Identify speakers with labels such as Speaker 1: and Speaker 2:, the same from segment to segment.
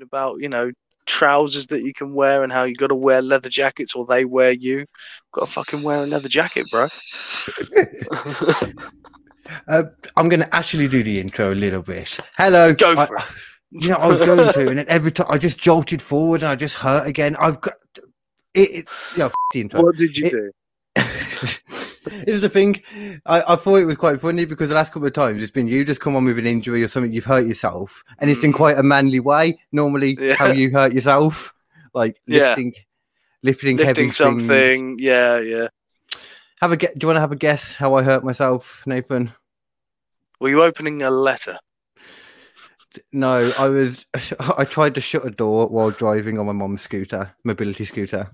Speaker 1: talking about, you know, trousers that you can wear and how you got to wear leather jackets or they wear you. Got to fucking wear a leather jacket, bro.
Speaker 2: Uh, I'm going to actually do the intro a little bit. Hello.
Speaker 1: Go
Speaker 2: I-
Speaker 1: for it.
Speaker 2: You know, I was going to, and then every time I just jolted forward and I just hurt again. I've got it. it yeah, f- the intro.
Speaker 1: What did you
Speaker 2: It-
Speaker 1: do?
Speaker 2: Here's the thing. I, I thought it was quite funny because the last couple of times it's been you just come on with an injury or something, you've hurt yourself, and it's in
Speaker 1: Mhm.
Speaker 2: quite a manly way. Normally,
Speaker 1: Yeah.
Speaker 2: how you hurt yourself, like
Speaker 1: Yeah.
Speaker 2: lifting, lifting, heavy
Speaker 1: Lifting
Speaker 2: things.
Speaker 1: something. Yeah, yeah.
Speaker 2: Have a ge- Do you want to have a guess how I hurt myself, Nathan?
Speaker 1: Were you opening a letter?
Speaker 2: No, I was. I tried to shut a door while driving on my mom's scooter, mobility scooter.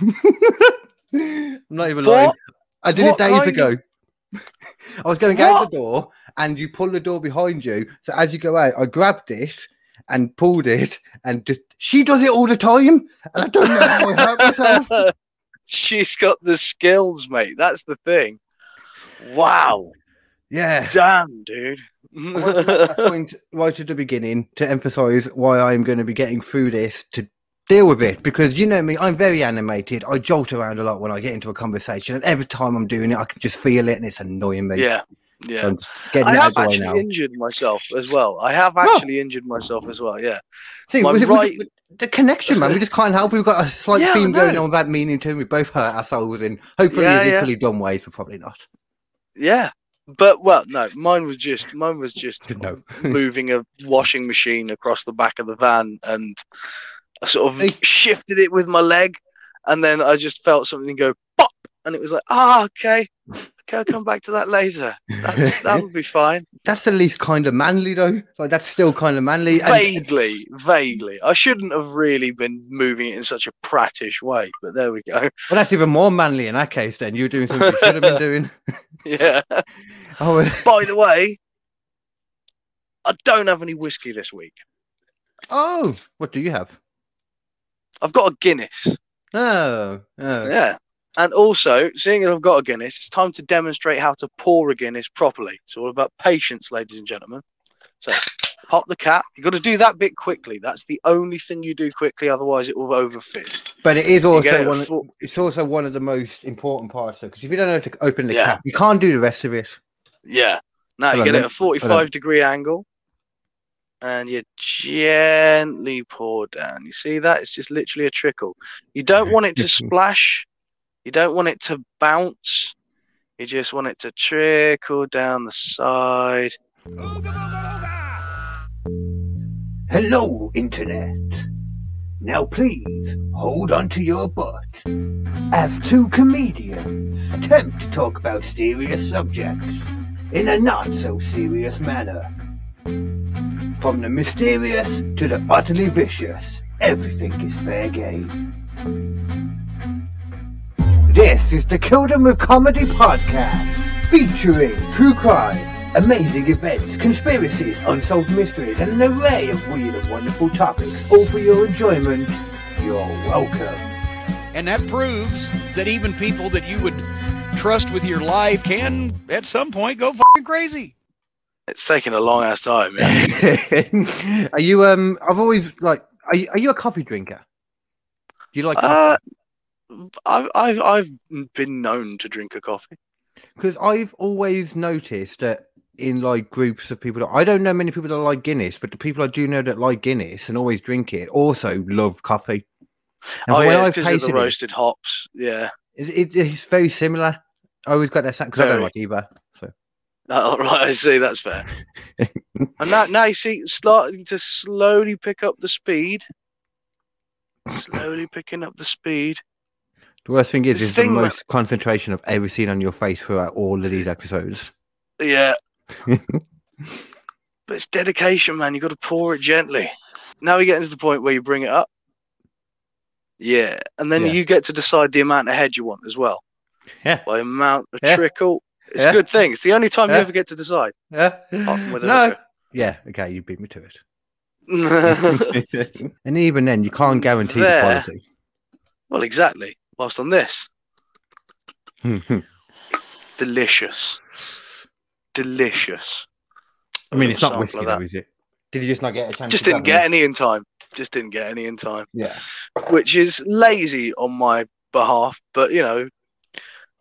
Speaker 2: I'm not even lying.
Speaker 1: What?
Speaker 2: I did
Speaker 1: What
Speaker 2: it days ago. I was going out the door, and you pull the door behind you. So as you go out, I grabbed this and pulled it, and just she does it all the time, and I don't know how I hurt myself.
Speaker 1: She's got the skills, mate. That's the thing. Wow.
Speaker 2: Yeah.
Speaker 1: Damn, dude.
Speaker 2: I wanted to make that point right at the beginning to emphasize why I'm going to be getting through this to deal with it because you know me, I'm very animated. I jolt around a lot when I get into a conversation, and every time I'm doing it, I can just feel it, and it's annoying me.
Speaker 1: yeah.
Speaker 2: So
Speaker 1: Yeah.
Speaker 2: Getting
Speaker 1: I have
Speaker 2: of the way
Speaker 1: actually
Speaker 2: now.
Speaker 1: injured myself as well. I have
Speaker 2: Oh.
Speaker 1: actually injured myself as well. Yeah.
Speaker 2: See, was it, was
Speaker 1: right-
Speaker 2: it- the connection, man. We just can't help. We've got a slight
Speaker 1: Yeah,
Speaker 2: theme going on about meaning to. We both hurt ourselves in hopefully
Speaker 1: Yeah, yeah.
Speaker 2: equally dumb ways, but probably not.
Speaker 1: Yeah. But well, no, mine was just mine was just
Speaker 2: No.
Speaker 1: moving a washing machine across the back of the van and I sort of
Speaker 2: Hey.
Speaker 1: shifted it with my leg and then I just felt something go pop and it was like, ah, okay. Okay, I'll come back to that later. That's that would be fine.
Speaker 2: That's at least kind of manly, though. Like that's still kind of manly. And-
Speaker 1: Vaguely, vaguely. I shouldn't have really been moving it in such a prattish way, but there we go.
Speaker 2: well, that's even more manly in that case. Then you're doing something you should have been doing.
Speaker 1: Yeah.
Speaker 2: Oh,
Speaker 1: By the way, I don't have any whiskey this week.
Speaker 2: oh, what do you have?
Speaker 1: I've got a Guinness.
Speaker 2: Oh, oh.
Speaker 1: Yeah. And also, seeing as I've got a Guinness, it's time to demonstrate how to pour a Guinness properly. It's all about patience, ladies and gentlemen. So, pop the cap. You've got to do that bit quickly. That's the only thing you do quickly, otherwise it will overfit.
Speaker 2: But it is also
Speaker 1: it
Speaker 2: one.
Speaker 1: full-
Speaker 2: It's also one of the most important parts, though, because if you don't know how to open the
Speaker 1: Yeah.
Speaker 2: cap, you can't do the rest of it.
Speaker 1: Yeah. Now you get it at a 45 degree angle and you gently pour down. You see that? It's just literally a trickle. You don't want it to splash. You don't want it to bounce. You just want it to trickle down the side.
Speaker 3: Hello, Internet. Now please hold on to your butt as two comedians attempt to talk about serious subjects in a not so serious manner. From the mysterious to the utterly vicious, everything is fair game. This is the Them with Comedy podcast, featuring true crime, amazing events, conspiracies, unsolved mysteries, and an array of weird and wonderful topics, all for your enjoyment. You're welcome.
Speaker 4: And that proves that even people that you would trust with your life can, at some point, go fucking crazy.
Speaker 1: It's taken a long ass time. Yeah.
Speaker 2: are you? Um, I've always like. Are you, are you a coffee drinker? Do you like?
Speaker 1: Uh. I've, I've I've been known to drink a coffee.
Speaker 2: Because I've always noticed that in like groups of people that I don't know many people that like Guinness, but the people I do know that like Guinness and always drink it also love coffee. And
Speaker 1: oh yeah,
Speaker 2: I've
Speaker 1: because of the
Speaker 2: tasted it,
Speaker 1: roasted hops. Yeah.
Speaker 2: it, it, it's very similar. I always got that because I don't like either.
Speaker 1: Oh, right, I see. That's fair. and now, now you see, starting to slowly pick up the speed. Slowly picking up the speed.
Speaker 2: the worst thing is,
Speaker 1: This
Speaker 2: is the
Speaker 1: thing that-
Speaker 2: most concentration I've ever seen on your face throughout all of these episodes.
Speaker 1: Yeah. but it's dedication, man. You've got to pour it gently. Now we get to the point where you bring it up. Yeah, and then
Speaker 2: Yeah.
Speaker 1: you get to decide the amount of head you want as well.
Speaker 2: Yeah.
Speaker 1: By amount of
Speaker 2: Yeah.
Speaker 1: trickle. It's
Speaker 2: Yeah.
Speaker 1: a good thing. It's the only time
Speaker 2: Yeah.
Speaker 1: you ever get to decide.
Speaker 2: Yeah.
Speaker 1: Apart from with
Speaker 2: no.
Speaker 1: hooker.
Speaker 2: Yeah. Okay, you beat me to it. and even then, you can't guarantee the quality.
Speaker 1: Well, exactly. Whilst on this, delicious, delicious, I
Speaker 2: mean, it's not whiskey,
Speaker 1: of
Speaker 2: though, is it? Did you just not get a chance?
Speaker 1: Just
Speaker 2: to
Speaker 1: didn't
Speaker 2: grab
Speaker 1: get any in time. Just didn't get any in time.
Speaker 2: Yeah.
Speaker 1: which is lazy on my behalf. But you know,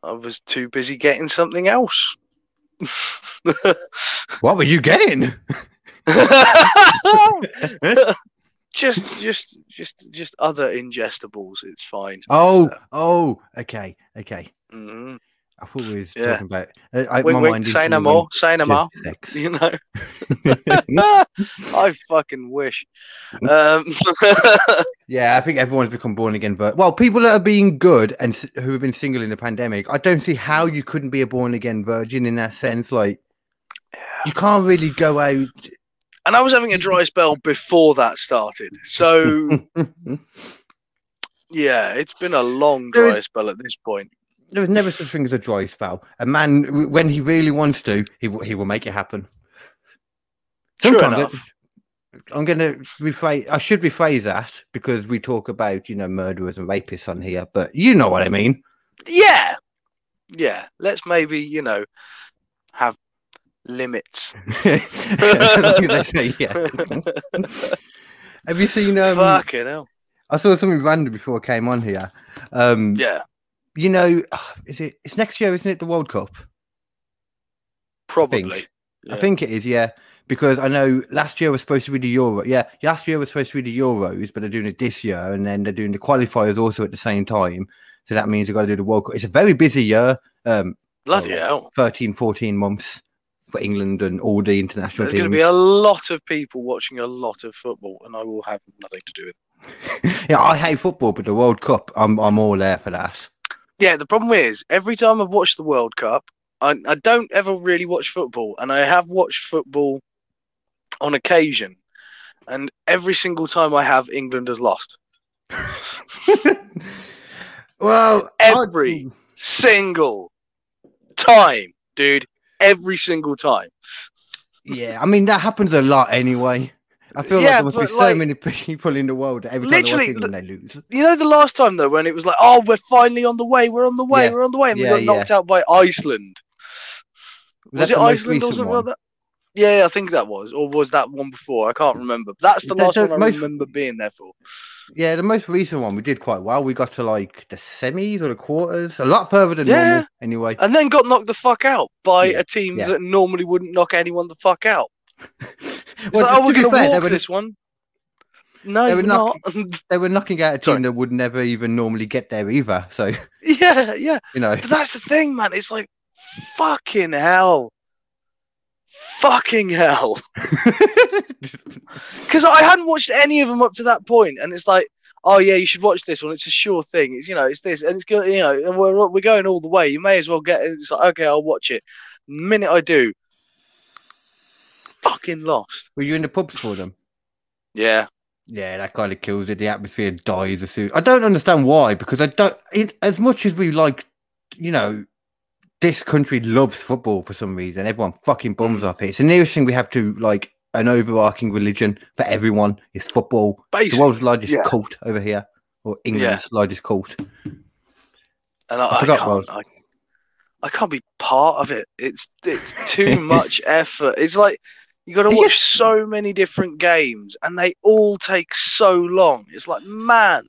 Speaker 1: I was too busy getting something else.
Speaker 2: What were you getting?
Speaker 1: just, just, just, just other ingestibles. It's fine.
Speaker 2: Oh, oh, okay, okay.
Speaker 1: Mhm.
Speaker 2: I thought we was
Speaker 1: Yeah.
Speaker 2: talking about. Uh, I,
Speaker 1: Wink,
Speaker 2: my
Speaker 1: wink.
Speaker 2: mind
Speaker 1: Say no
Speaker 2: instantly
Speaker 1: more.
Speaker 2: went
Speaker 1: Say no
Speaker 2: to
Speaker 1: more.
Speaker 2: sex.
Speaker 1: You know. I fucking wish. Um,
Speaker 2: Yeah, I think everyone's become born again. But well, people that are being good and who have been single in the pandemic, I don't see how you couldn't be a born again virgin in that sense. Like, you can't really go out.
Speaker 1: and I was having a dry spell before that started. So yeah, it's been a long
Speaker 2: is-
Speaker 1: dry spell at this point.
Speaker 2: There was never such thing as a dry spell. A man, when he really wants to, he will, he will make it happen.
Speaker 1: True
Speaker 2: Sometimes
Speaker 1: enough.
Speaker 2: I'm going to rephrase. I should rephrase that because we talk about you know murderers and rapists on here, but you know what I mean.
Speaker 1: Yeah, yeah. Let's maybe you know have limits.
Speaker 2: As long as they say yeah. Have you seen? Um,
Speaker 1: Fucking hell.
Speaker 2: I saw something random before I came on here. Um,
Speaker 1: Yeah,
Speaker 2: You know, is it? It's next year, isn't it? The World Cup.
Speaker 1: probably.
Speaker 2: I
Speaker 1: Yeah.
Speaker 2: think it is. Yeah, because I know last year was supposed to be the Euro. Yeah, last year was supposed to be the Euros, but they're doing it this year, and then they're doing the qualifiers also at the same time. So that means they've got to do the World Cup. It's a very busy year. Um,
Speaker 1: Bloody
Speaker 2: well,
Speaker 1: hell.
Speaker 2: 13, 14 months for England and all the international
Speaker 1: There's
Speaker 2: teams.
Speaker 1: going to be a lot of people watching a lot of football, and I will have nothing to do with it.
Speaker 2: yeah, I hate football, but the World Cup, I'm I'm all there for that.
Speaker 1: Yeah, the problem is every time I've watched the World Cup, I, I don't ever really watch football, and I have watched football on occasion, and every single time I have, England has lost.
Speaker 2: well, I-
Speaker 1: Every single time, dude. Every single time.
Speaker 2: yeah, I mean that happens a lot anyway. I feel
Speaker 1: Yeah,
Speaker 2: like there must be so
Speaker 1: like-
Speaker 2: many people in the world that every time they
Speaker 1: Literally,
Speaker 2: England, they lose.
Speaker 1: You know the last time though, when it was like, "Oh, we're finally on the way. We're on the way.
Speaker 2: Yeah.
Speaker 1: We're on the way," and
Speaker 2: Yeah,
Speaker 1: we got knocked out by Iceland. Was,
Speaker 2: that
Speaker 1: it Iceland or something
Speaker 2: one?
Speaker 1: like that? Yeah, I think that was, or was that one before? I can't remember. That's the
Speaker 2: The-
Speaker 1: last
Speaker 2: the
Speaker 1: one I
Speaker 2: most-
Speaker 1: remember being there for.
Speaker 2: Yeah, the most recent one we did quite well. We got to like the semis or the quarters, a lot further than
Speaker 1: Yeah.
Speaker 2: normal. Anyway,
Speaker 1: and then got knocked the fuck out by
Speaker 2: Yeah,
Speaker 1: a team
Speaker 2: yeah.
Speaker 1: that normally wouldn't knock anyone the fuck out.
Speaker 2: Well,
Speaker 1: like,
Speaker 2: to-
Speaker 1: oh, we're
Speaker 2: to
Speaker 1: gonna
Speaker 2: fair, they
Speaker 1: walk
Speaker 2: were-
Speaker 1: this one. No,
Speaker 2: they were
Speaker 1: not.
Speaker 2: they were knocking out a team
Speaker 1: Sorry.
Speaker 2: that would never even normally get there either. So
Speaker 1: yeah, yeah.
Speaker 2: you know,
Speaker 1: But that's the thing, man. It's like fucking hell, fucking hell. Because I hadn't watched any of them up to that point, and it's like, oh yeah, you should watch this one. It's a sure thing. It's you know, it's this, and it's good. You know, and we're we're going all the way. You may as well get it. It's like, okay, I'll watch it. Minute I do, fucking lost.
Speaker 2: were you in the pubs for them?
Speaker 1: Yeah.
Speaker 2: Yeah, that kind of kills it. The atmosphere dies as soon. I don't understand why, because I don't. It, as much as we like, you know, this country loves football for some reason. Everyone fucking bums up it. It's the nearest thing we have to like an overarching religion for everyone is football. the world's largest
Speaker 1: yeah.
Speaker 2: cult over here, or England's largest cult.
Speaker 1: and I,
Speaker 2: I
Speaker 1: I, can't. I, I can't be part of it. It's it's too much effort. It's like you got to watch so many different games, and they all take so long. It's like, man,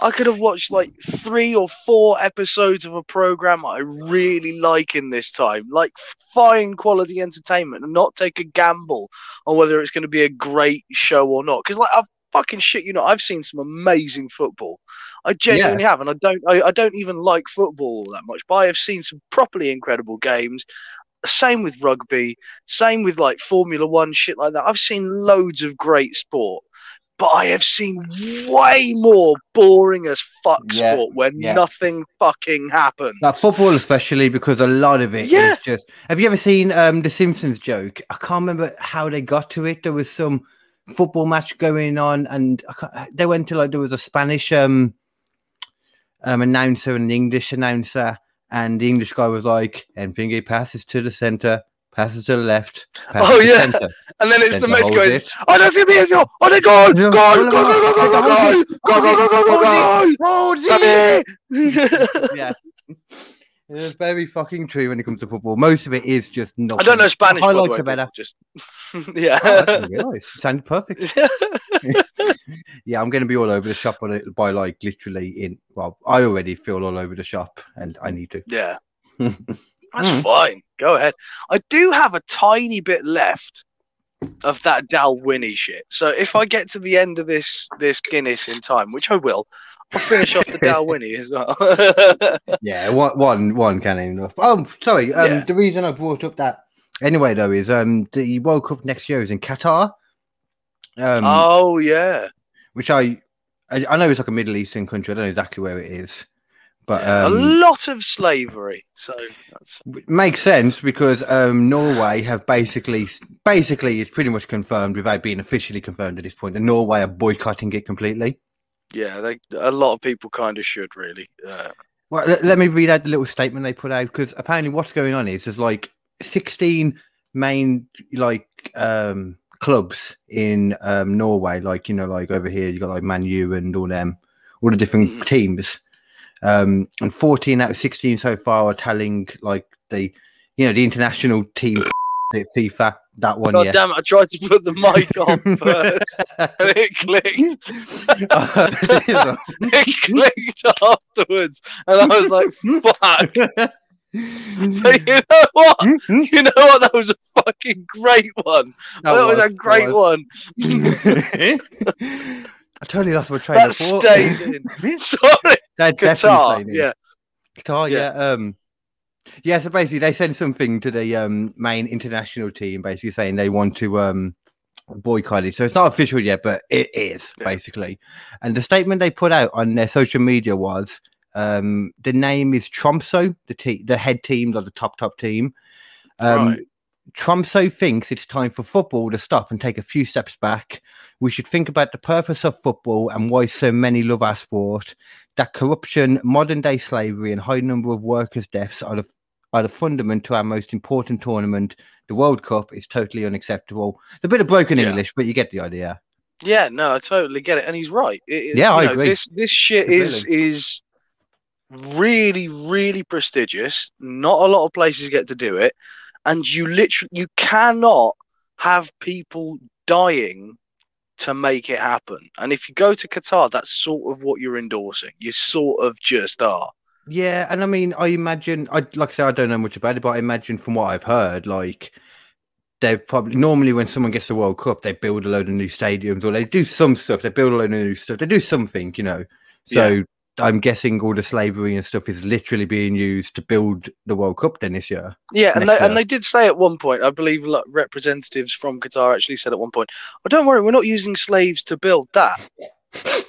Speaker 1: I could have watched like three or four episodes of a program I really like in this time, like fine quality entertainment, and not take a gamble on whether it's going to be a great show or not. Because like I've fucking shit, you know, I've seen some amazing football. I genuinely have, and I don't, I, I don't even like football that much, but I have seen some properly incredible games. Same with rugby, same with like Formula One shit like that. I've seen loads of great sport, but I have seen way more boring as fuck
Speaker 2: Yeah,
Speaker 1: sport where
Speaker 2: yeah.
Speaker 1: nothing fucking happens.
Speaker 2: Like football, especially because a lot of it is
Speaker 1: Yeah.
Speaker 2: just. Have you ever seen um the Simpsons joke? I can't remember how they got to it. There was some football match going on, and I can't- they went to like there was a Spanish um um announcer and an English announcer, and the English guy was like, "And Pingy passes to the center, passes to the left."
Speaker 1: Oh, yeah. and then it's the
Speaker 2: center
Speaker 1: most
Speaker 2: holds
Speaker 1: goes,
Speaker 2: it."
Speaker 1: oh, that's gonna be it. Oh, they go, go,
Speaker 2: Yeah.
Speaker 1: go, go, go, go, go, go, go, go, go, go, go, go, go,
Speaker 2: Holds
Speaker 1: Sammy!
Speaker 2: it! yeah. It's very fucking true when it comes to football. Most of it is just not.
Speaker 1: I don't know Spanish. by the
Speaker 2: Highlights are better.
Speaker 1: people, Just yeah.
Speaker 2: Oh, I didn't. Sounded perfect. Yeah, I'm going to be all over the shop on it by like literally in. Well, I already feel all over the shop, and I need to.
Speaker 1: yeah. That's
Speaker 2: Mm.
Speaker 1: fine. Go ahead. I do have a tiny bit left of that Dalwhinnie shit. So if I get to the end of this this Guinness in time, which I will, I'll finish off the Dalwhinnie as well.
Speaker 2: Yeah, one, one, one can enough. Oh, sorry. Um,
Speaker 1: Yeah.
Speaker 2: the reason I brought up that anyway though is um the World Cup next year is in Qatar. Um,
Speaker 1: oh yeah.
Speaker 2: which I, I I know it's like a Middle Eastern country. I don't know exactly where it is, but
Speaker 1: Yeah,
Speaker 2: um,
Speaker 1: a lot of slavery. So that's,
Speaker 2: makes sense because um, Norway have basically, basically, it's pretty much confirmed without being officially confirmed at this point. that Norway are boycotting it completely.
Speaker 1: Yeah, they, a lot of people kind of should really. Uh,
Speaker 2: Well, let, let me read out the little statement they put out because apparently what's going on is there's like 16 main like um, clubs in um, Norway, like you know, like over here you got like Man U and all them, all the different
Speaker 1: Mhm.
Speaker 2: teams, um, and 14 out of 16 so far are telling like the you know the international team FIFA that one
Speaker 1: God
Speaker 2: yeah.
Speaker 1: damn it! I tried to put the mic on first, and it clicked. it clicked afterwards, and I was like, "Fuck!" But you know what? You know what? That was a fucking great one. That, was, a great one.
Speaker 2: I totally lost my train
Speaker 1: That
Speaker 2: of thought.
Speaker 1: That stays in. Sorry,
Speaker 2: definitely
Speaker 1: guitar. Yeah,
Speaker 2: Qatar, yeah.
Speaker 1: Yeah.
Speaker 2: Um, yeah, so basically they sent something to the um, main international team, basically saying they want to um, boycott it. So it's not official yet, but it is
Speaker 1: Yeah.
Speaker 2: basically. And the statement they put out on their social media was um, the name is Tromso, the te- the head team, like the top top team. Um,
Speaker 1: Right.
Speaker 2: Tromso thinks it's time for football to stop and take a few steps back. We should think about the purpose of football and why so many love our sport. That corruption, modern day slavery, and high number of workers' deaths are the, are the fundament to our most important tournament, the World Cup, is totally unacceptable. It's a bit of broken
Speaker 1: Yeah.
Speaker 2: English, but you get the idea.
Speaker 1: yeah. No, I totally get it, and he's right. It-
Speaker 2: Yeah, I
Speaker 1: know,
Speaker 2: agree.
Speaker 1: This this shit
Speaker 2: Really.
Speaker 1: is is really really prestigious. Not a lot of places get to do it, and you literally you cannot have people dying to make it happen. And if you go to Qatar, that's sort of what you're endorsing. You sort of just are.
Speaker 2: Yeah, and I mean, I imagine, I like I said, I don't know much about it, but I imagine from what I've heard, like they've probably normally when someone gets the World Cup, they build a load of new stadiums or they do some stuff. They build a load of new stuff. They do something, you know. So I'm guessing all the slavery and stuff is literally being used to build the World Cup then this year.
Speaker 1: Yeah, and they, and they did say at one point, I believe like, representatives from Qatar actually said at one point, "Oh, don't worry, we're not using slaves to build that."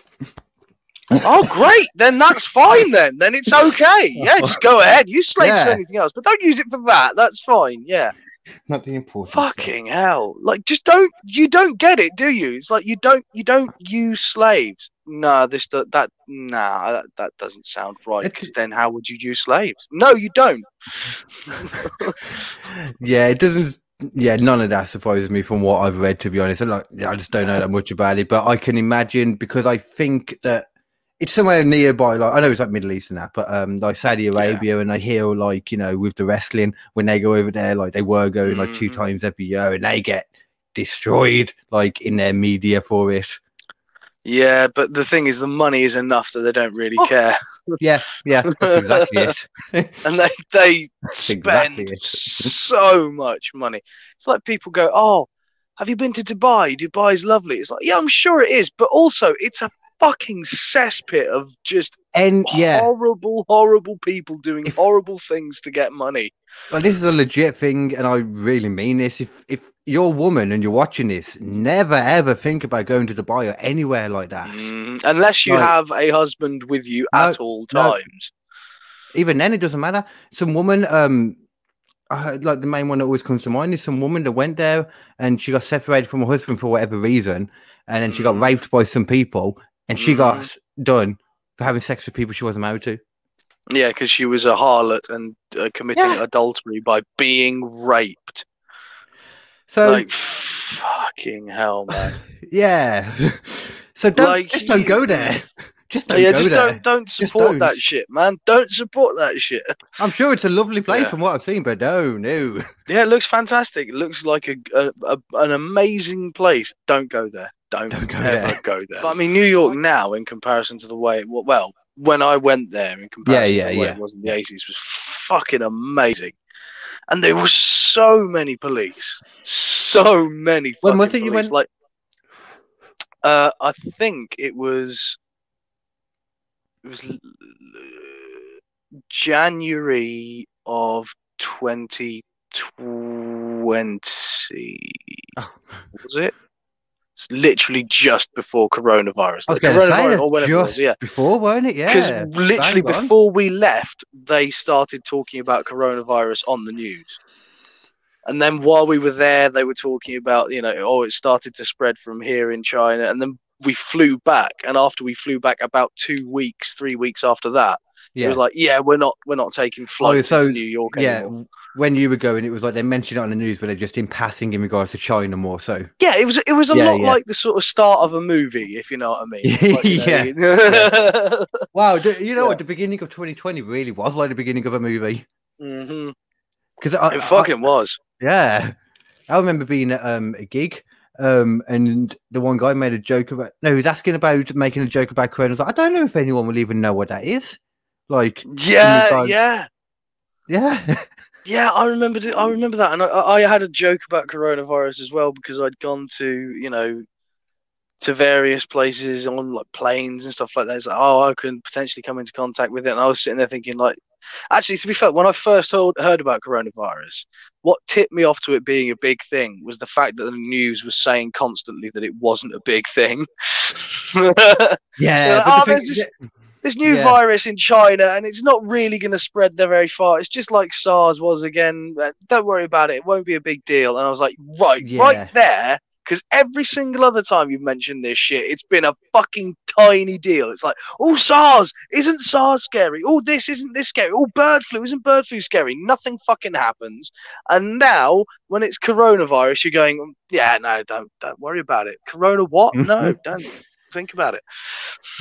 Speaker 1: oh, great! Then that's fine. Then, then it's okay. Yeah, just go ahead. Use slaves for anything else, but don't use it for that. That's fine. Yeah.
Speaker 2: Not the important.
Speaker 1: Fucking hell! Like, just don't. You don't get it, do you? It's like you don't. You don't use slaves. No, this do- that. Nah, that, that doesn't sound right. Because then, how would you use slaves? No, you don't.
Speaker 2: Yeah, it doesn't. Yeah, none of that surprises me from what I've read. To be honest, like I just don't know that much about it, but I can imagine because I think that it's somewhere nearby. Like I know it's like Middle East and that, but um, like Saudi Arabia, and I hear like you know with the wrestling when they go over there, like they were going like two
Speaker 1: Mhm.
Speaker 2: times every year, and they get destroyed like in their media for it.
Speaker 1: Yeah, but the thing is, the money is enough that they don't really
Speaker 2: Oh.
Speaker 1: care,
Speaker 2: Yeah, yeah, that's exactly it.
Speaker 1: and they they spend
Speaker 2: exactly
Speaker 1: so much money. It's like people go, "Oh, have you been to Dubai? Dubai's lovely." It's like, yeah, I'm sure it is, but also it's a fucking cesspit of just
Speaker 2: And yeah,
Speaker 1: horrible, horrible people doing horrible things to get money.
Speaker 2: But this is a legit thing, and I really mean this. If if you're a woman and you're watching this, never ever think about going to Dubai or anywhere like that.
Speaker 1: Mm, unless you
Speaker 2: Like-
Speaker 1: have a husband with you
Speaker 2: No,
Speaker 1: at all
Speaker 2: no.
Speaker 1: times.
Speaker 2: Even then, it doesn't matter. Some woman, um, I heard, like the main one that always comes to mind is some woman that went there and she got separated from her husband for whatever reason, and then she got
Speaker 1: Mhm.
Speaker 2: raped by some people, and she got s- done for having sex with people she wasn't married to.
Speaker 1: Yeah, because she was a harlot and uh, committing
Speaker 2: Yeah.
Speaker 1: adultery by being raped.
Speaker 2: So
Speaker 1: like fucking hell, man.
Speaker 2: yeah, so don't
Speaker 1: Like,
Speaker 2: just don't go there. Just don't
Speaker 1: yeah,
Speaker 2: go
Speaker 1: just
Speaker 2: there.
Speaker 1: don't don't support that
Speaker 2: don't.
Speaker 1: shit, man. Don't support that shit.
Speaker 2: I'm sure it's a lovely place
Speaker 1: Yeah.
Speaker 2: from what I've seen, but no, no.
Speaker 1: Yeah, it looks fantastic. It looks like a, a, a an amazing place. Don't go there. Don't,
Speaker 2: Don't go
Speaker 1: ever
Speaker 2: there.
Speaker 1: go there. But I mean, New York now, in comparison to the way, it, wa- well, when I went there, in comparison
Speaker 2: yeah,
Speaker 1: to the way
Speaker 2: yeah.
Speaker 1: it was in the eighties, was fucking amazing. And there were so many police, so many.
Speaker 2: When was
Speaker 1: fucking
Speaker 2: it you went?
Speaker 1: Like, uh, I think it was. It was January of 2020.
Speaker 2: Oh.
Speaker 1: Was it? It's literally just before coronavirus.
Speaker 2: I was
Speaker 1: The
Speaker 2: going to say
Speaker 1: coronavirus, or whenever
Speaker 2: just
Speaker 1: was, yeah.
Speaker 2: before, weren't it? Yeah.
Speaker 1: Because literally
Speaker 2: bang on.
Speaker 1: before we left, they started talking about coronavirus on the news. And then while we were there, they were talking about, you know, oh, it started to spread from here in China. And then we flew back. And after we flew back, about two weeks, three weeks after that, it was like, yeah, we're not, we're not taking flights
Speaker 2: so,
Speaker 1: to New York
Speaker 2: yeah.
Speaker 1: anymore.
Speaker 2: When you were going, it was like they mentioned it on the news, but they're just in passing in regards to China more so.
Speaker 1: Yeah, it was, it was a
Speaker 2: Yeah,
Speaker 1: lot
Speaker 2: yeah.
Speaker 1: like the sort of start of a movie, if you know what I mean. Like, you know,
Speaker 2: Yeah. Wow, you know
Speaker 1: Yeah.
Speaker 2: what? The beginning of 2020 really was like the beginning of a movie.
Speaker 1: hmm
Speaker 2: Because I,
Speaker 1: It fucking was.
Speaker 2: Yeah. I remember being at um, a gig um, and the one guy made a joke about, no, he was asking about making a joke about Corona. I like, I don't know if anyone will even know what that is. Like,
Speaker 1: Yeah, yeah.
Speaker 2: yeah.
Speaker 1: Yeah, I remember. th- I remember that, and I, I had a joke about coronavirus as well because I'd gone to, you know, to various places on like planes and stuff like that. It's like, oh, I can potentially come into contact with it, and I was sitting there thinking, like, actually, to be fair, when I first heard, heard about coronavirus, what tipped me off to it being a big thing was the fact that the news was saying constantly that it wasn't a big thing.
Speaker 2: yeah.
Speaker 1: like,
Speaker 2: the
Speaker 1: "Oh, there's this- this new
Speaker 2: Yeah.
Speaker 1: virus in China, and it's not really going to spread there very far. It's just like SARS was again. Don't worry about it; it won't be a big deal. And I was like, right,
Speaker 2: Yeah.
Speaker 1: right there, because every single other time you've mentioned this shit, it's been a fucking tiny deal. It's like, oh, SARS isn't SARS scary. Oh, this isn't this scary. Oh, bird flu isn't bird flu scary. Nothing fucking happens. And now, when it's coronavirus, you're going, "Mm, yeah, no, don't don't worry about it. Corona, what? No, don't think about it.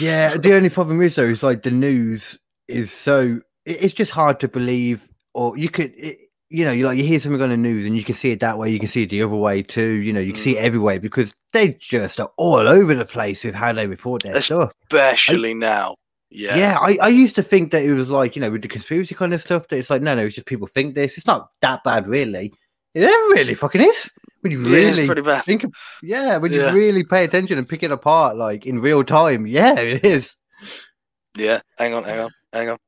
Speaker 2: Yeah, the only problem is though is like the news is so it's just hard to believe, or you could, it, you know, you like you hear something on the news and you can see it that way, you can see it the other way too. You know, you can see it mm. everywhere because they just are all over the place with how they report their
Speaker 1: That's-
Speaker 2: stuff.
Speaker 1: especially now. Yeah.
Speaker 2: Yeah, I, I used to think that it was like you know with the conspiracy kind of stuff that it's like no, no, it's just people think this. It's not that bad, really. It never really fucking is. When you
Speaker 1: Yeah,
Speaker 2: really
Speaker 1: bad.
Speaker 2: think, of, yeah, when
Speaker 1: Yeah.
Speaker 2: you really pay attention and pick it apart, like in real time, yeah, it is.
Speaker 1: Yeah, hang on, hang on, hang on.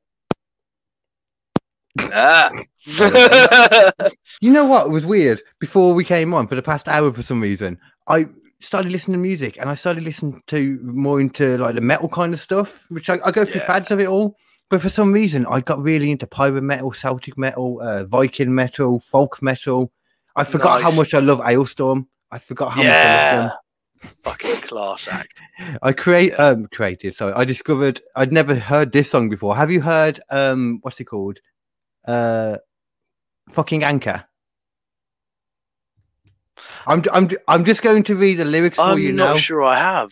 Speaker 1: Ah.
Speaker 2: You know what It was weird? Before we came on for the past hour, for some reason, I started listening to music and I started listening to more into like the metal kind of stuff, which I, I go through
Speaker 1: Yeah.
Speaker 2: fads of it all. But for some reason, I got really into pirate metal, Celtic metal, uh, Viking metal, folk metal. I forgot how much I love Alestorm. I forgot how much I
Speaker 1: yeah.
Speaker 2: love
Speaker 1: Fucking class act.
Speaker 2: I create
Speaker 1: Yeah.
Speaker 2: um created. Sorry, I discovered I'd never heard this song before. Have you heard um what's it called? Uh, fucking anchor. I'm I'm I'm just going to read the lyrics for
Speaker 1: I'm
Speaker 2: you
Speaker 1: not sure I have.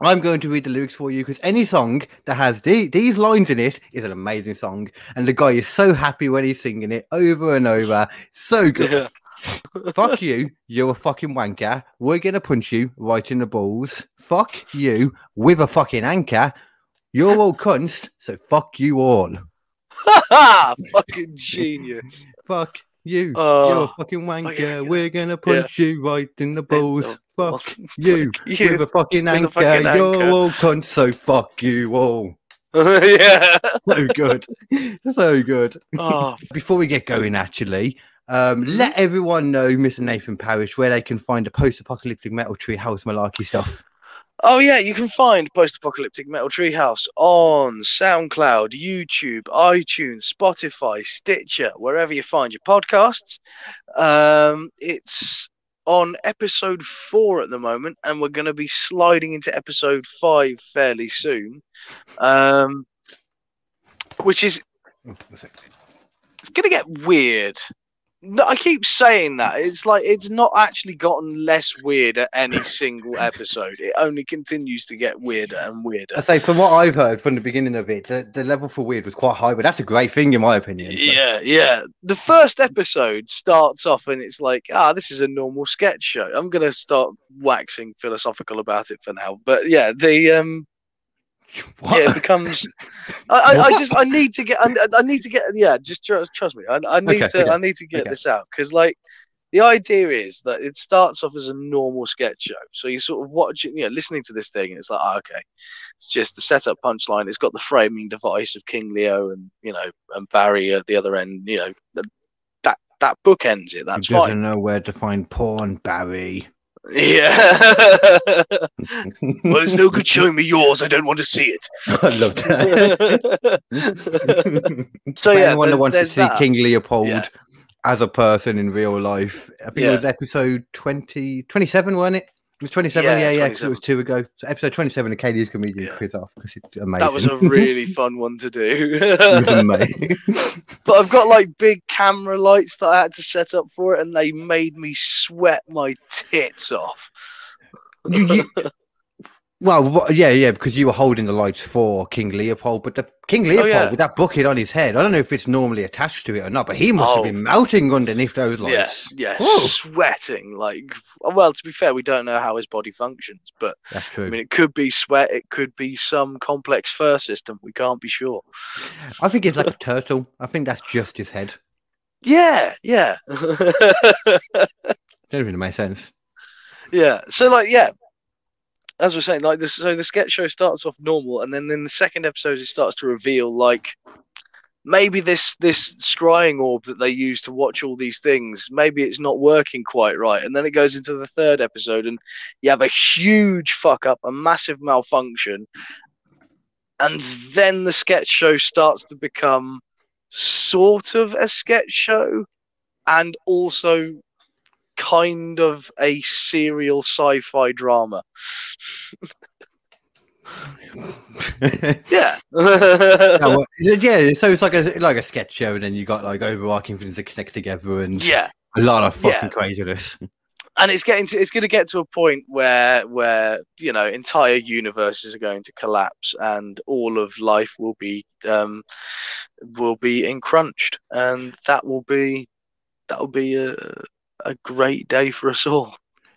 Speaker 2: I'm going to read the lyrics for you because any song that has the, these lines in it is an amazing song, and the guy is so happy when he's singing it over and over. So good.
Speaker 1: Yeah.
Speaker 2: Fuck you, you're a fucking wanker. We're gonna punch you right in the balls. Fuck you with a fucking anchor. You're all cunts, so fuck you all.
Speaker 1: fucking genius.
Speaker 2: Fuck you, you're a fucking wanker.
Speaker 1: yeah.
Speaker 2: We're gonna punch you right in the balls. Fuck
Speaker 1: balls.
Speaker 2: you
Speaker 1: you.
Speaker 2: with a fucking
Speaker 1: with a
Speaker 2: anchor.
Speaker 1: fucking
Speaker 2: You're
Speaker 1: anchor.
Speaker 2: all cunts, so fuck you all.
Speaker 1: yeah.
Speaker 2: So good, so good.
Speaker 1: Oh,
Speaker 2: Before we get going, actually, um,
Speaker 1: Mhm.
Speaker 2: let everyone know, Mr. Nathan Parrish, where they can find the post-apocalyptic metal tree house malarkey stuff.
Speaker 1: Oh yeah, you can find Post Apocalyptic Metal Treehouse on SoundCloud, YouTube, iTunes, Spotify, Stitcher, wherever you find your podcasts. Um, it's on episode four at the moment, and we're going to be sliding into episode five fairly soon. Um, which is
Speaker 2: Oh,
Speaker 1: it's going to get weird. No, I keep saying that. It's like it's not actually gotten less weird at any single episode. It only continues to get weirder and weirder.
Speaker 2: I say from what I've heard from the beginning of it, the, the level for weird was quite high, but that's a great thing in my opinion. so-
Speaker 1: Yeah, yeah. The first episode starts off and it's like, ah, this is a normal sketch show. I'm gonna start waxing philosophical about it for now. But yeah, the um
Speaker 2: What?
Speaker 1: yeah, it becomes. I, I, I just I need to get I, I need to get yeah. Just trust, trust me. I, I need
Speaker 2: Okay,
Speaker 1: to
Speaker 2: okay,
Speaker 1: I need to get
Speaker 2: okay.
Speaker 1: this out because like the idea is that it starts off as a normal sketch show. So you sort of watching, you know, listening to this thing, and it's like, ah, okay, it's just the setup punchline. It's got the framing device of King Leo and you know and Barry at the other end. You know th- that that book ends it.
Speaker 2: He
Speaker 1: That's
Speaker 2: doesn't
Speaker 1: fine.
Speaker 2: know where to find porn, Barry.
Speaker 1: Yeah. well, it's no good showing me yours. I don't want to see it.
Speaker 2: I love that.
Speaker 1: so yeah,
Speaker 2: anyone that
Speaker 1: there's-
Speaker 2: wants to see
Speaker 1: that.
Speaker 2: King Leopold
Speaker 1: Yeah.
Speaker 2: as a person in real life, I think
Speaker 1: Yeah.
Speaker 2: it was episode 20, 27, wasn't it? It was 27,
Speaker 1: Yeah,
Speaker 2: yeah, yeah, because it was two ago. So episode 27 of Katie's Comedian
Speaker 1: Yeah.
Speaker 2: Quiz Off, because it's amazing.
Speaker 1: That was a really fun one to do.
Speaker 2: it was amazing.
Speaker 1: but I've got like big camera lights that I had to set up for it, and they made me sweat my tits off.
Speaker 2: You- you- well, yeah, yeah, because you were holding the lights for King Leopold, but the King Leopold
Speaker 1: Oh, yeah.
Speaker 2: with that bucket on his head, I don't know if it's normally attached to it or not, but he must
Speaker 1: Oh.
Speaker 2: have been melting underneath those lights. Whoa.
Speaker 1: sweating like. Well, to be fair, we don't know how his body functions, but
Speaker 2: That's true.
Speaker 1: I mean, it could be sweat, it could be some complex fur system. We can't be sure.
Speaker 2: I think it's like a turtle. I think that's just his head.
Speaker 1: Yeah, yeah.
Speaker 2: Don't really make sense.
Speaker 1: Yeah. So like yeah. As we're saying, like this so the sketch show starts off normal and then in the second episode it starts to reveal like maybe this this scrying orb that they use to watch all these things, maybe it's not working quite right. And then it goes into the third episode and you have a huge fuck up, a massive malfunction. And then the sketch show starts to become sort of a sketch show and also kind of a serial sci-fi drama. Yeah.
Speaker 2: Oh, well, yeah, so it's like a like a sketch show, and then you got like overarching things that connect together, and
Speaker 1: yeah.
Speaker 2: a lot of
Speaker 1: Yeah.
Speaker 2: fucking craziness.
Speaker 1: And it's getting to it's going to get to a point where where you know entire universes are going to collapse and all of life will be um will be encrunched and that will be that will be a a great day for us all.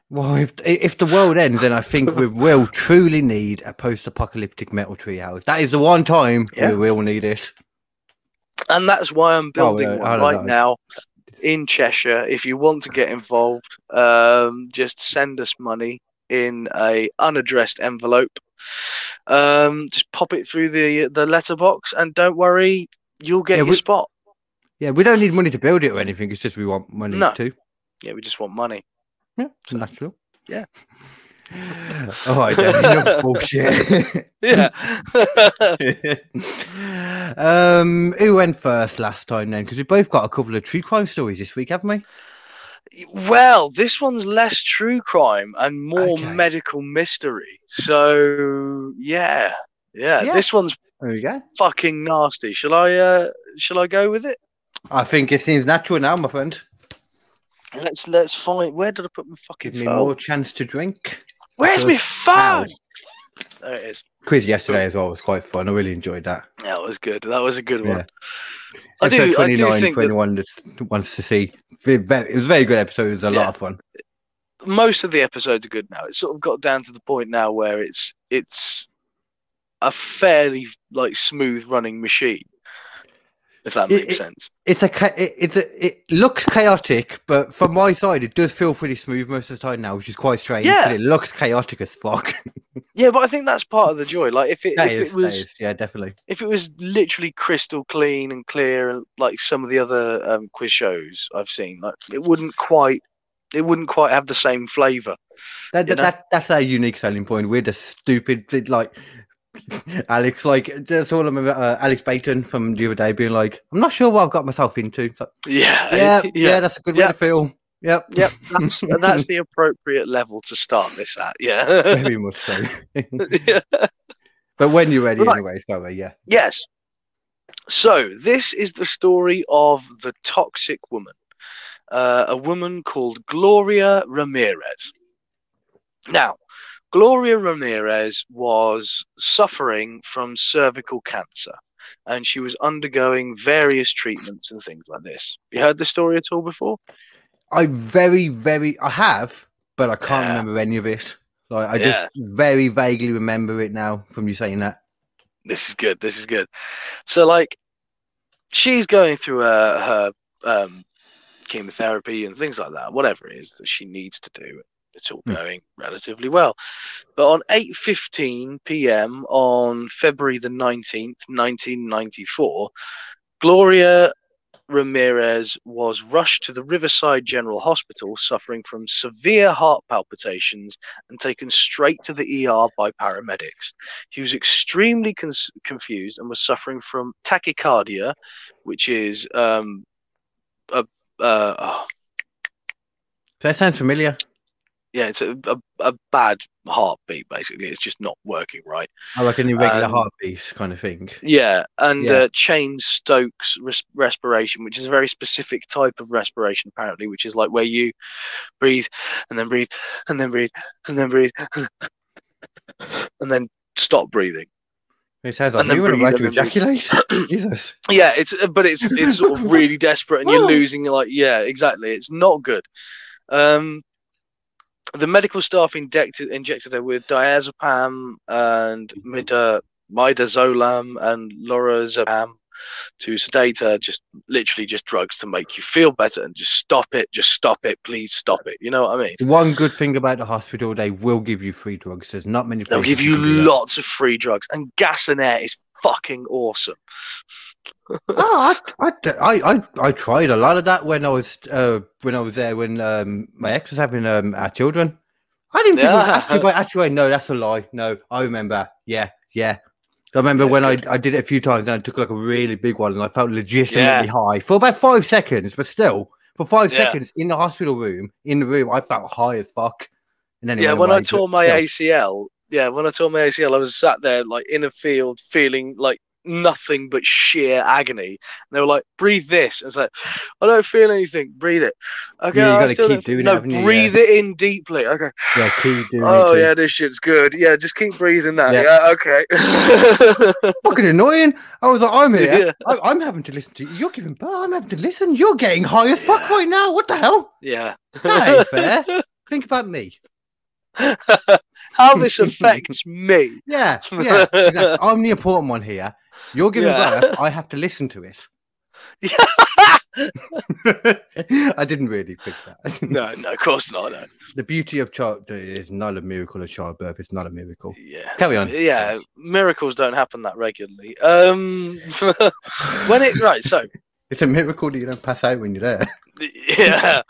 Speaker 2: Well, if if the world ends, then I think we will truly need a post-apocalyptic metal treehouse. That is the one time
Speaker 1: Yeah.
Speaker 2: we will need it.
Speaker 1: and that's why I'm building
Speaker 2: Oh,
Speaker 1: one right
Speaker 2: know.
Speaker 1: now in Cheshire. If you want to get involved, um, just send us money in a unaddressed envelope. Um, just pop it through the the letterbox, and don't worry, you'll get
Speaker 2: Yeah,
Speaker 1: your
Speaker 2: we-
Speaker 1: spot.
Speaker 2: Yeah, we don't need money to build it or anything. It's just we want money
Speaker 1: No.
Speaker 2: too.
Speaker 1: Yeah, we just want money.
Speaker 2: Yeah, it's natural.
Speaker 1: Yeah.
Speaker 2: All right, then, enough bullshit.
Speaker 1: Yeah.
Speaker 2: um, who went first last time then? Because we both got a couple of true crime stories this week, haven't we?
Speaker 1: well, this one's less true crime and more
Speaker 2: Okay.
Speaker 1: medical mystery. So yeah, yeah,
Speaker 2: Yeah.
Speaker 1: this one's
Speaker 2: There we go.
Speaker 1: fucking nasty. Shall I? Uh, shall I go with it?
Speaker 2: I think it seems natural now, my friend.
Speaker 1: Let's let's find. Where did I put my fucking
Speaker 2: Give me
Speaker 1: phone?
Speaker 2: more chance to drink.
Speaker 1: Where's my phone? There it is.
Speaker 2: Quiz yesterday as well was quite fun. I really enjoyed that.
Speaker 1: That was good. That was a good
Speaker 2: Yeah.
Speaker 1: one. I do-
Speaker 2: Episode
Speaker 1: I do think
Speaker 2: for
Speaker 1: that-
Speaker 2: anyone that wants to see. It was a very good episode. It was a
Speaker 1: Yeah.
Speaker 2: lot of fun.
Speaker 1: Most of the episodes are good now. It's sort of got down to the point now where it's it's a fairly like smooth running machine. If that makes
Speaker 2: it-
Speaker 1: sense.
Speaker 2: It's a it, it's a it looks chaotic, but from my side, it does feel pretty smooth most of the time now, which is quite strange.
Speaker 1: Yeah.
Speaker 2: it looks chaotic as fuck.
Speaker 1: Yeah, but I think that's part of the joy. Like if it
Speaker 2: That
Speaker 1: if
Speaker 2: is-
Speaker 1: it was
Speaker 2: yeah, definitely.
Speaker 1: if it was literally crystal clean and clear and like some of the other um, quiz shows I've seen, like it wouldn't quite it wouldn't quite have the same flavour.
Speaker 2: That, that, that that's our unique selling point. We're the stupid like Alex. Like that's all I remember. Uh, Alex Baton from the other day being like, "I'm not sure what I've got myself into." Like,
Speaker 1: Yeah,
Speaker 2: yeah, yeah,
Speaker 1: yeah.
Speaker 2: that's a good way
Speaker 1: Yeah.
Speaker 2: to feel. Yep,
Speaker 1: Yep, that's that's the appropriate level to start this at. Yeah.
Speaker 2: very much so.
Speaker 1: Yeah.
Speaker 2: but when you're ready,
Speaker 1: Right.
Speaker 2: anyway. Sorry, yeah.
Speaker 1: Yes. So this is the story of the toxic woman. uh, a woman called Gloria Ramirez. Now, Gloria Ramirez was suffering from cervical cancer and she was undergoing various treatments and things like this. You heard the story at all before?
Speaker 2: I very, very, I have, but I can't
Speaker 1: Yeah.
Speaker 2: remember any of it. Like I
Speaker 1: Yeah.
Speaker 2: just very vaguely remember it now from you saying that.
Speaker 1: This is good. This is good. So, like, she's going through uh, her um, chemotherapy and things like that, whatever it is that she needs to do. It's all
Speaker 2: Hmm.
Speaker 1: going relatively well. But on 8:15 p.m. on February the 19th, 1994, Gloria Ramirez was rushed to the Riverside General Hospital suffering from severe heart palpitations and taken straight to the ER by paramedics. He was extremely cons- confused and was suffering from tachycardia, which is um, a, uh, oh,
Speaker 2: That sounds familiar.
Speaker 1: Yeah, it's a, a, a bad heartbeat. Basically, it's just not working right.
Speaker 2: I like an irregular
Speaker 1: Um,
Speaker 2: heartbeat kind of thing.
Speaker 1: Yeah, and
Speaker 2: Yeah.
Speaker 1: Uh, Cheyne-Stokes res- respiration, which is a very specific type of respiration, apparently, which is like where you breathe and then breathe and then breathe and then breathe and then stop breathing.
Speaker 2: It sounds like
Speaker 1: and
Speaker 2: you were
Speaker 1: breathe,
Speaker 2: about
Speaker 1: and
Speaker 2: to ejaculate. Jesus.
Speaker 1: Yeah, it's but it's it's sort of really desperate, and you're losing. Like, yeah, exactly. It's not good. Um, the medical staff injected injected her with diazepam and mida, midazolam and lorazepam to sedate her. Just literally just drugs to make you feel better and just stop it. Just stop it, please stop it. You know what I mean?
Speaker 2: One good thing about the hospital, they will give you free drugs. There's not many.
Speaker 1: They'll give you
Speaker 2: can do that.
Speaker 1: lots of free drugs, and gas and air is fucking awesome.
Speaker 2: Oh, I, I, I, I, I tried a lot of that when I was uh, when I was there when um, my ex was having um, our children. I didn't think it was actually, but actually, wait, no, that's a lie. No, I remember. Yeah, yeah. I remember
Speaker 1: Yeah,
Speaker 2: when I. I did it a few times and I took like a really big one and I felt legitimately
Speaker 1: Yeah.
Speaker 2: high for about five seconds, but still for five
Speaker 1: Yeah.
Speaker 2: seconds in the hospital room, in the room, I felt high as fuck. And then
Speaker 1: yeah, when I
Speaker 2: away, but
Speaker 1: tore my. ACL, yeah, when I tore my ACL, I was sat there like in a field feeling like nothing but sheer agony. And they were like, breathe this. And it's like, I don't feel anything. Breathe it. Okay,
Speaker 2: Yeah, you gotta keep doing it,
Speaker 1: No,
Speaker 2: haven't you?
Speaker 1: breathe it in deeply. Okay.
Speaker 2: yeah, keep doing
Speaker 1: Oh
Speaker 2: it.
Speaker 1: yeah, this shit's good. Yeah, just keep breathing that.
Speaker 2: Yeah.
Speaker 1: Yeah, okay.
Speaker 2: Fucking annoying. I was like, I'm here.
Speaker 1: Yeah.
Speaker 2: I, I'm having to listen to you. You're giving birth. I'm having to listen. You're getting high as fuck
Speaker 1: Yeah.
Speaker 2: right now. What the hell?
Speaker 1: yeah.
Speaker 2: That ain't fair. Think about me.
Speaker 1: How this affects me.
Speaker 2: Yeah, yeah. exactly. I'm the important one here. You're giving
Speaker 1: Yeah.
Speaker 2: birth. I have to listen to it. I didn't really pick that.
Speaker 1: no, no, of course not. No.
Speaker 2: The beauty of child is not a miracle of childbirth. It's not a miracle.
Speaker 1: Yeah.
Speaker 2: Carry on.
Speaker 1: Yeah, miracles don't happen that regularly. Um, when it right, so
Speaker 2: It's a miracle that you don't pass out when you're there.
Speaker 1: yeah,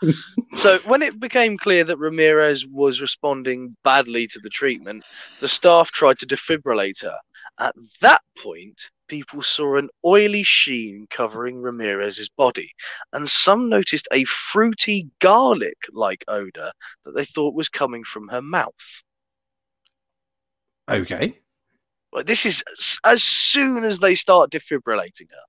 Speaker 1: so when it became clear that Ramirez was responding badly to the treatment, the staff tried to defibrillate her. At that point, people saw an oily sheen covering Ramirez's body, and some noticed a fruity garlic-like odor that they thought was coming from her mouth.
Speaker 2: Okay.
Speaker 1: Like, this is as- as soon as they start defibrillating her.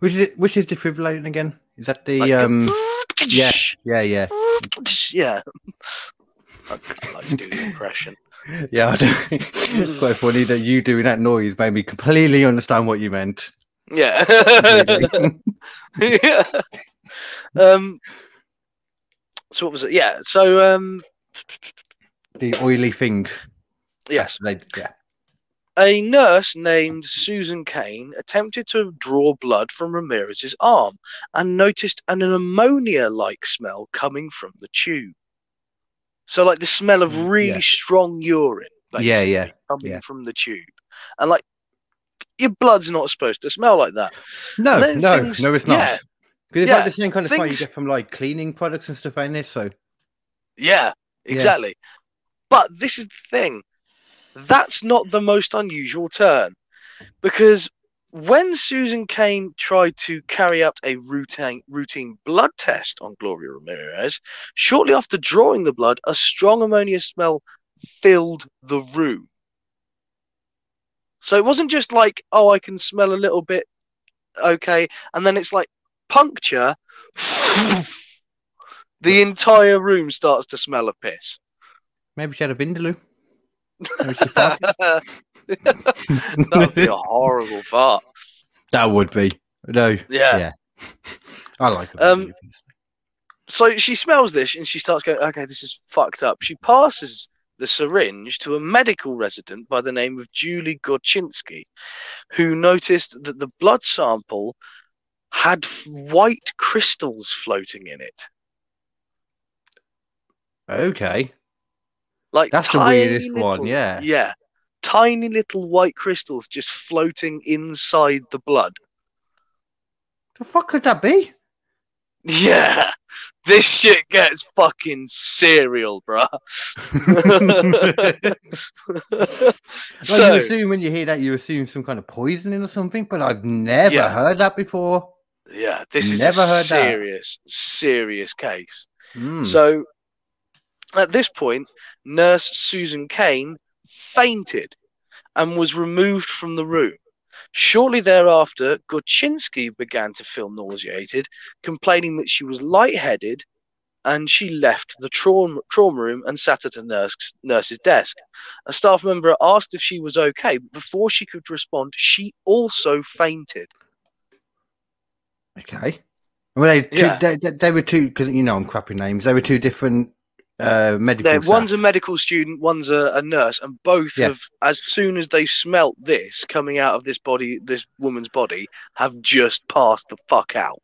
Speaker 2: Which is which is defibrillating again? Is that the
Speaker 1: Like,
Speaker 2: um? yeah. Yeah, yeah,
Speaker 1: yeah. I, I like to do the impression.
Speaker 2: yeah. It's quite funny that you doing that noise made me completely understand what you meant.
Speaker 1: Yeah. Yeah. Um. So what was it? Yeah. So um.
Speaker 2: the oily thing.
Speaker 1: Yes.
Speaker 2: They- yeah.
Speaker 1: A nurse named Susan Kane attempted to draw blood from Ramirez's arm and noticed an ammonia-like smell coming from the tube. So, like the smell of
Speaker 2: Mm,
Speaker 1: really
Speaker 2: yeah.
Speaker 1: strong urine.
Speaker 2: Yeah, yeah,
Speaker 1: Coming
Speaker 2: yeah.
Speaker 1: from the tube, and like your blood's not supposed to smell like that.
Speaker 2: No, no,
Speaker 1: things-
Speaker 2: no, it's not.
Speaker 1: yeah.
Speaker 2: Because it's
Speaker 1: Yeah,
Speaker 2: like the same kind of smell you get from like cleaning products and stuff, ain't it? So
Speaker 1: Yeah, exactly. But this is the thing. That's not the most unusual turn. Because when Susan Kane tried to carry out a routine routine blood test on Gloria Ramirez, shortly after drawing the blood, a strong ammonia smell filled the room. So it wasn't just like, oh, I can smell a little bit, okay, and then it's like puncture. The entire room starts to smell of piss.
Speaker 2: Maybe she had a vindaloo. Maybe she farted.
Speaker 1: that would be a horrible fart.
Speaker 2: that would be. No,
Speaker 1: Yeah.
Speaker 2: Yeah. I like a
Speaker 1: Um. So she smells this and she starts going, okay, this is fucked up. She passes the syringe to a medical resident by the name of Julie Gorchynski, who noticed that the blood sample had f- white crystals floating in it.
Speaker 2: Okay.
Speaker 1: Like
Speaker 2: That's the weirdest one, yeah.
Speaker 1: Yeah. Tiny little white crystals just floating inside the blood.
Speaker 2: The fuck could that be?
Speaker 1: Yeah. This shit gets fucking serial, bruh.
Speaker 2: Well,
Speaker 1: so,
Speaker 2: you assume when you hear that, you assume some kind of poisoning or something, but I've never
Speaker 1: Yeah.
Speaker 2: heard that before.
Speaker 1: yeah, this is
Speaker 2: Never
Speaker 1: a
Speaker 2: heard that.
Speaker 1: serious, serious case.
Speaker 2: Hmm.
Speaker 1: So, at this point, nurse Susan Kane fainted and was removed from the room. Shortly thereafter, Gorchynski began to feel nauseated, complaining that she was lightheaded, and she left the trauma, trauma room and sat at a nurse, nurse's desk. A staff member asked if she was okay, but before she could respond, she also fainted.
Speaker 2: Okay. Well, they, two,
Speaker 1: Yeah.
Speaker 2: they, they, they were two, because you know I'm crappy names. They were two different uh, medical.
Speaker 1: One's a medical student, one's a, a nurse, and both
Speaker 2: Yeah.
Speaker 1: have, as soon as they smelt this coming out of this body, this woman's body, have just passed the fuck out.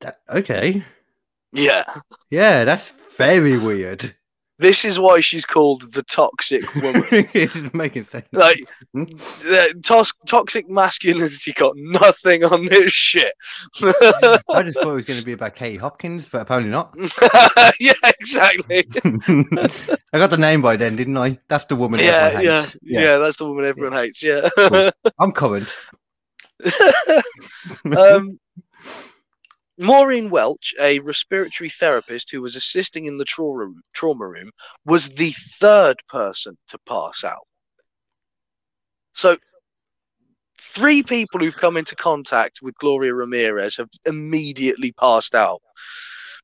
Speaker 2: That- okay.
Speaker 1: Yeah,
Speaker 2: Yeah, that's very weird.
Speaker 1: This is why she's called the toxic woman.
Speaker 2: it's making sense.
Speaker 1: like,
Speaker 2: Hmm?
Speaker 1: the tos- toxic masculinity got nothing on this shit.
Speaker 2: I just thought it was going to be about Katie Hopkins, but apparently not.
Speaker 1: yeah, exactly.
Speaker 2: I got the name by then, didn't I? That's the woman
Speaker 1: Yeah,
Speaker 2: everyone
Speaker 1: yeah,
Speaker 2: hates.
Speaker 1: yeah, That's the woman everyone hates. Yeah.
Speaker 2: Cool. I'm current.
Speaker 1: um, Maureen Welch, a respiratory therapist who was assisting in the trauma trauma room, was the third person to pass out. So, three people who've come into contact with Gloria Ramirez have immediately passed out.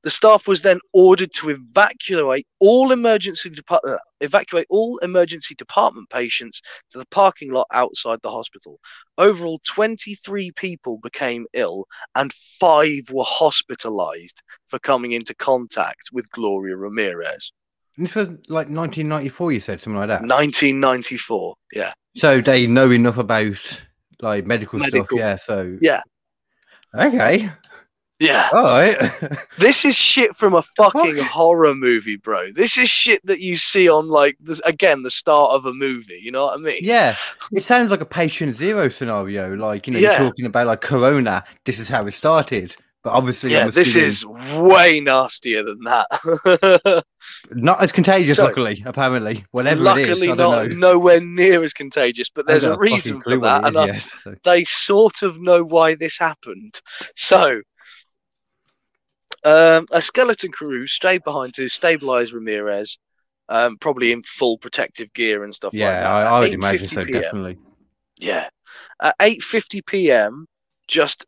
Speaker 1: The staff was then ordered to evacuate all emergency depart- uh, evacuate all emergency department patients to the parking lot outside the hospital. Overall, 23 people became ill and five were hospitalized for coming into contact with Gloria Ramirez.
Speaker 2: This was like 1994, you said, something like that.
Speaker 1: 1994. Yeah.
Speaker 2: So they know enough about like medical, stuff. Yeah. So
Speaker 1: Yeah.
Speaker 2: Okay.
Speaker 1: Yeah.
Speaker 2: All right.
Speaker 1: This is shit from a fucking
Speaker 2: fuck?
Speaker 1: horror movie, bro. This is shit that you see on, like, this, again, the start of a movie. You know what I mean?
Speaker 2: yeah. It sounds like a patient zero scenario. Like you know,
Speaker 1: Yeah.
Speaker 2: you're talking about like Corona. This is how it started. But obviously,
Speaker 1: Yeah, this is way nastier than that.
Speaker 2: not as contagious.
Speaker 1: So-
Speaker 2: luckily, apparently, whatever
Speaker 1: Luckily,
Speaker 2: it is,
Speaker 1: not
Speaker 2: know.
Speaker 1: nowhere near as contagious, but there's a reason for that, and
Speaker 2: yes. So-
Speaker 1: they sort of know why this happened. So, um, a skeleton crew stayed behind to stabilize Ramirez, um, probably in full protective gear and stuff like
Speaker 2: yeah,
Speaker 1: that.
Speaker 2: I, I would imagine so.
Speaker 1: PM.
Speaker 2: Definitely.
Speaker 1: Yeah, at eight fifty p.m., just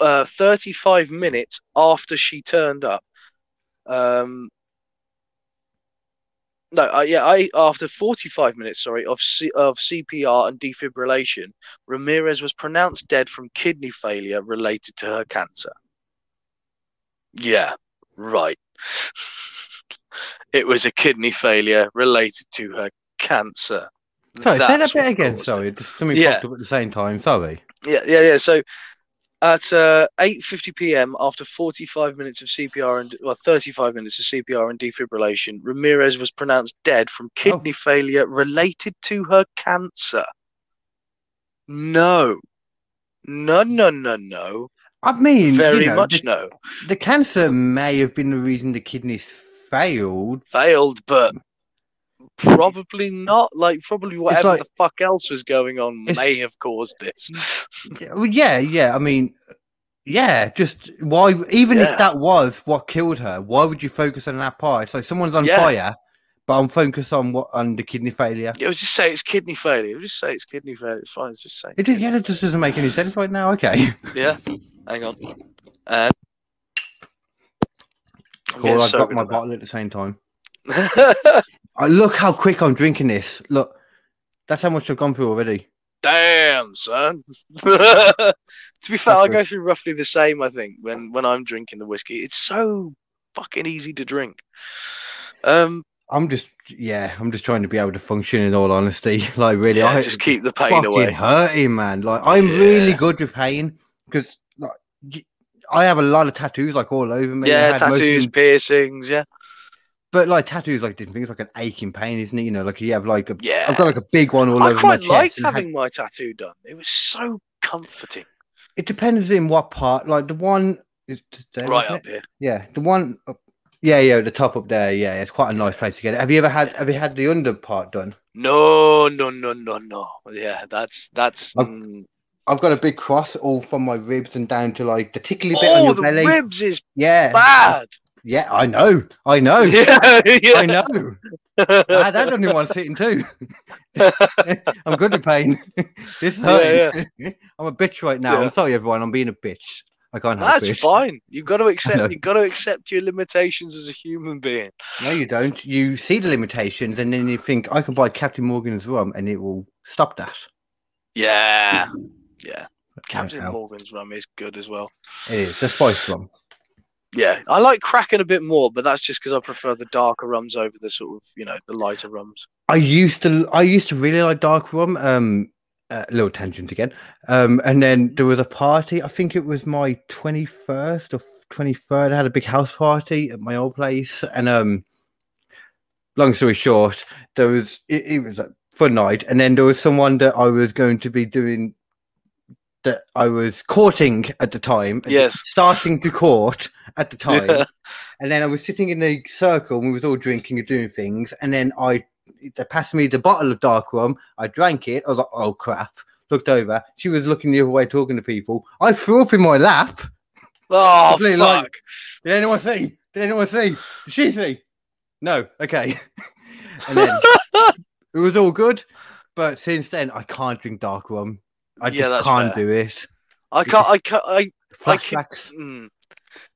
Speaker 1: uh, thirty-five minutes after she turned up. Um, no, uh, yeah, I after forty-five minutes, sorry, of C, of CPR and defibrillation, Ramirez was pronounced dead from kidney failure related to her cancer. Yeah, right. it was a kidney failure related to her cancer.
Speaker 2: Sorry, say that
Speaker 1: That's
Speaker 2: bit again. Sorry, something
Speaker 1: Yeah.
Speaker 2: popped up at the same time. Sorry.
Speaker 1: Yeah, yeah, yeah. So at uh, 8:50 p.m., after 45 minutes of CPR and well, 35 minutes of CPR and defibrillation, Ramirez was pronounced dead from kidney failure related to her cancer. No, no, no, no, no.
Speaker 2: I mean, you
Speaker 1: Very
Speaker 2: know,
Speaker 1: much
Speaker 2: the,
Speaker 1: no.
Speaker 2: the cancer may have been the reason the kidneys failed.
Speaker 1: Failed, but probably not. Like probably whatever
Speaker 2: like-
Speaker 1: the fuck else was going on may have caused this.
Speaker 2: Yeah, yeah, yeah. I mean, yeah. Just why? Even
Speaker 1: Yeah.
Speaker 2: if that was what killed her, why would you focus on that part? So someone's on
Speaker 1: Yeah.
Speaker 2: fire, but I'm focused on what on the kidney failure.
Speaker 1: Yeah, just say it's kidney failure. Just say it's kidney failure. It's fine. It's Just say.
Speaker 2: It yeah, that just doesn't make any sense right now. Okay.
Speaker 1: Yeah, hang on. Uh,
Speaker 2: Cool, I've got my bottle at the same time. I look how quick I'm drinking this. Look, that's how much I've gone through already.
Speaker 1: Damn, son. to be fair, I go through roughly the same. I think when when I'm drinking the whiskey, it's so fucking easy to drink. Um,
Speaker 2: I'm just, yeah, I'm just trying to be able to function. In all honesty, like really,
Speaker 1: yeah,
Speaker 2: I
Speaker 1: just keep the pain
Speaker 2: fucking
Speaker 1: away.
Speaker 2: hurting, man. Like I'm really good with pain because I have a lot of tattoos like all over me.
Speaker 1: Yeah,
Speaker 2: had
Speaker 1: tattoos, piercings. Yeah,
Speaker 2: but like tattoos, like different things, like an aching pain, isn't it? You know, like you have like a,
Speaker 1: yeah.
Speaker 2: I've got like a big one all
Speaker 1: I
Speaker 2: over my
Speaker 1: quite
Speaker 2: chest.
Speaker 1: liked
Speaker 2: and had-
Speaker 1: having my tattoo done. It was so comforting.
Speaker 2: it depends in what part. Like the one is there,
Speaker 1: right up
Speaker 2: it?
Speaker 1: here.
Speaker 2: Yeah, the one. Up, yeah, yeah, the top up there. Yeah, it's quite a nice place to get it. Have you ever had? Have you had the under part done?
Speaker 1: No, no, no, no, no. Yeah, that's that's.
Speaker 2: Oh,
Speaker 1: mm.
Speaker 2: I've got a big cross all from my ribs and down to like the tickly bit on
Speaker 1: Oh,
Speaker 2: your
Speaker 1: the
Speaker 2: belly.
Speaker 1: ribs is
Speaker 2: Yeah,
Speaker 1: bad.
Speaker 2: yeah, I know, I know,
Speaker 1: yeah, yeah.
Speaker 2: I know. I had that only one sitting too. I'm good at pain. this is
Speaker 1: Yeah.
Speaker 2: I'm a bitch right now.
Speaker 1: Yeah.
Speaker 2: I'm sorry, everyone. I'm being a bitch. I can't help
Speaker 1: That's
Speaker 2: it.
Speaker 1: fine. You've got to accept. You've got to accept your limitations as a human being.
Speaker 2: No, you don't. You see the limitations, and then you think I can buy Captain Morgan's rum, and it will stop that.
Speaker 1: Yeah, yeah. Captain
Speaker 2: hell.
Speaker 1: Morgan's rum is good as well.
Speaker 2: It is the spiced rum.
Speaker 1: Yeah, I like Kraken a bit more, but that's just because I prefer the darker rums over the sort of you know the lighter rums.
Speaker 2: I used to, I used to really like dark rum. Um, uh, little tangent again. Um, and then there was a party. I think it was my twenty first or twenty third. I had a big house party at my old place, and um, long story short, there was it, it was a fun night, and then there was someone that I was going to be doing that I was courting at the time.
Speaker 1: Yes.
Speaker 2: starting to court at the time.
Speaker 1: Yeah.
Speaker 2: And then I was sitting in a circle and we was all drinking and doing things. And then I they passed me the bottle of dark rum. I drank it. I was like, oh crap. Looked over. She was looking the other way talking to people. I threw up in my lap.
Speaker 1: Oh fuck!
Speaker 2: like- Did anyone see? Did anyone see? Did she see? No. Okay. and then it was all good. But since then I can't drink dark rum. I
Speaker 1: Yeah,
Speaker 2: just can't
Speaker 1: fair.
Speaker 2: do it.
Speaker 1: I can't. I can't. I. I can-
Speaker 2: Flashbacks.
Speaker 1: Mm,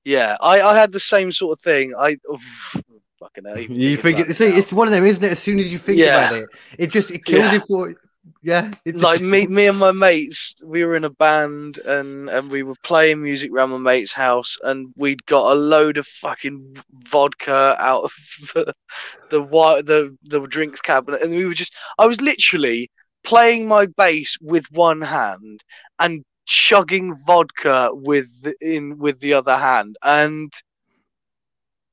Speaker 1: yeah, I. I had the same sort of thing. I. oof, fucking hell.
Speaker 2: You think it, see, it's one of them, isn't it? As soon as you think
Speaker 1: Yeah.
Speaker 2: about it, it just it kills
Speaker 1: Yeah.
Speaker 2: you for yeah. It just,
Speaker 1: like me, me and my mates, we were in a band and and we were playing music around my mate's house, and we'd got a load of fucking vodka out of the the wi- the the drinks cabinet, and we were just, I was literally playing my bass with one hand and chugging vodka with the, in with the other hand, and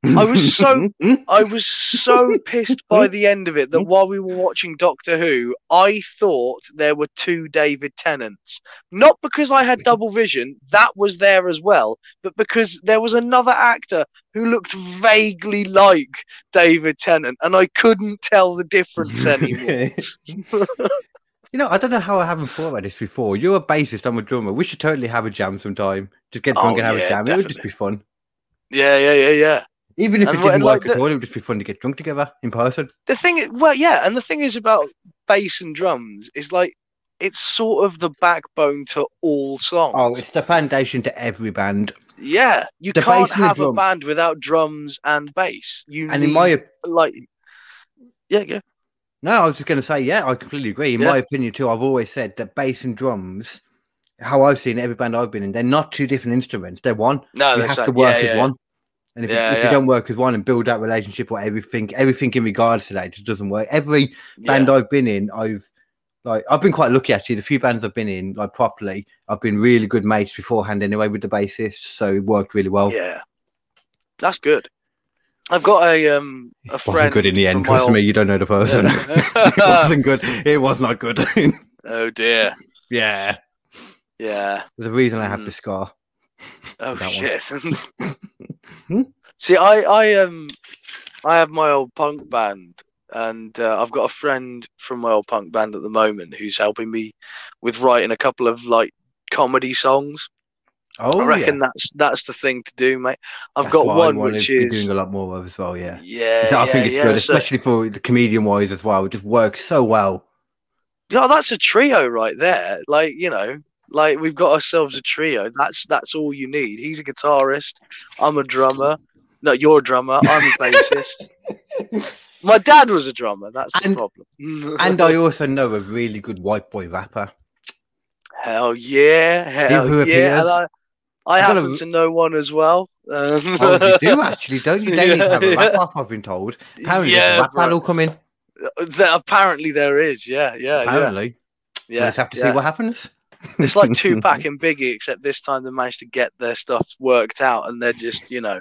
Speaker 1: I was so I was so pissed by the end of it that while we were watching Doctor Who, I thought there were two David Tennants. Not because I had double vision, that was there as well, but because there was another actor who looked vaguely like David Tennant, and I couldn't tell the difference anymore.
Speaker 2: you know, I don't know how I haven't thought about this before. You're a bassist, I'm a drummer. We should totally have a jam sometime. Just get drunk
Speaker 1: Oh,
Speaker 2: and have
Speaker 1: yeah,
Speaker 2: a jam. It would just be fun.
Speaker 1: yeah, yeah, yeah, yeah.
Speaker 2: Even if
Speaker 1: And
Speaker 2: it didn't
Speaker 1: and
Speaker 2: work
Speaker 1: like
Speaker 2: at all, it would just be fun to get drunk together in person.
Speaker 1: The thing, well, yeah, and the thing is about bass and drums is like it's sort of the backbone to all oh, songs.
Speaker 2: Oh, it's the foundation to every band.
Speaker 1: Yeah, you
Speaker 2: The
Speaker 1: can't have a band without drums and bass. You
Speaker 2: And in my
Speaker 1: like, yeah, yeah,
Speaker 2: no, I was just going to say, yeah, I completely agree. In
Speaker 1: Yeah.
Speaker 2: my opinion, too, I've always said that bass and drums, how I've seen every band I've been in, they're not two different instruments. They're one.
Speaker 1: no,
Speaker 2: you have to work
Speaker 1: yeah,
Speaker 2: as
Speaker 1: yeah.
Speaker 2: one. And if, you, if you don't work as one and build that relationship or everything, everything in regards to that, just doesn't work. Every band. I've been in, I've like I've been quite lucky actually. The few bands I've been in, like properly, I've been really good mates beforehand anyway with the bassist, so it worked really well.
Speaker 1: yeah, that's good. I've got a um a friend.
Speaker 2: wasn't good in the end. Trust
Speaker 1: old-
Speaker 2: me, you don't know the person. it wasn't good. It was not good.
Speaker 1: oh dear,
Speaker 2: yeah,
Speaker 1: yeah.
Speaker 2: The reason I have
Speaker 1: Mm.
Speaker 2: the scar.
Speaker 1: Oh shit.
Speaker 2: Hmm?
Speaker 1: See, I I um I have my old punk band, and uh, I've got a friend from my old punk band at the moment who's helping me with writing a couple of like comedy songs.
Speaker 2: Oh,
Speaker 1: I reckon
Speaker 2: yeah.
Speaker 1: that's that's the thing to do, mate. I've
Speaker 2: That's
Speaker 1: got one which is
Speaker 2: doing a lot more of as well. Yeah,
Speaker 1: yeah,
Speaker 2: I
Speaker 1: yeah,
Speaker 2: think it's
Speaker 1: yeah,
Speaker 2: good,
Speaker 1: so-
Speaker 2: especially for the comedian wise as well. It just works so well.
Speaker 1: yeah, that's a trio right there. Like you know, like we've got ourselves a trio. That's that's all you need. He's a guitarist. I'm a drummer. No, you're a drummer. I'm a bassist. My dad was a drummer. That's the
Speaker 2: And-
Speaker 1: problem.
Speaker 2: and I also know a really good white boy rapper.
Speaker 1: hell yeah, hell yeah. I,
Speaker 2: I've
Speaker 1: happen
Speaker 2: a-
Speaker 1: to know one as well. Um,
Speaker 2: Oh, you do actually, don't you? They need to have a
Speaker 1: Yeah,
Speaker 2: rap
Speaker 1: yeah.
Speaker 2: I've been told. Apparently,
Speaker 1: Yeah,
Speaker 2: there's a rap
Speaker 1: bro.
Speaker 2: battle coming.
Speaker 1: There- apparently there is. Yeah, yeah, yeah.
Speaker 2: Apparently.
Speaker 1: Yeah,
Speaker 2: We'll just have to
Speaker 1: yeah.
Speaker 2: see what happens.
Speaker 1: It's like Tupac and Biggie, except this time they managed to get their stuff worked out, and they're just, you know.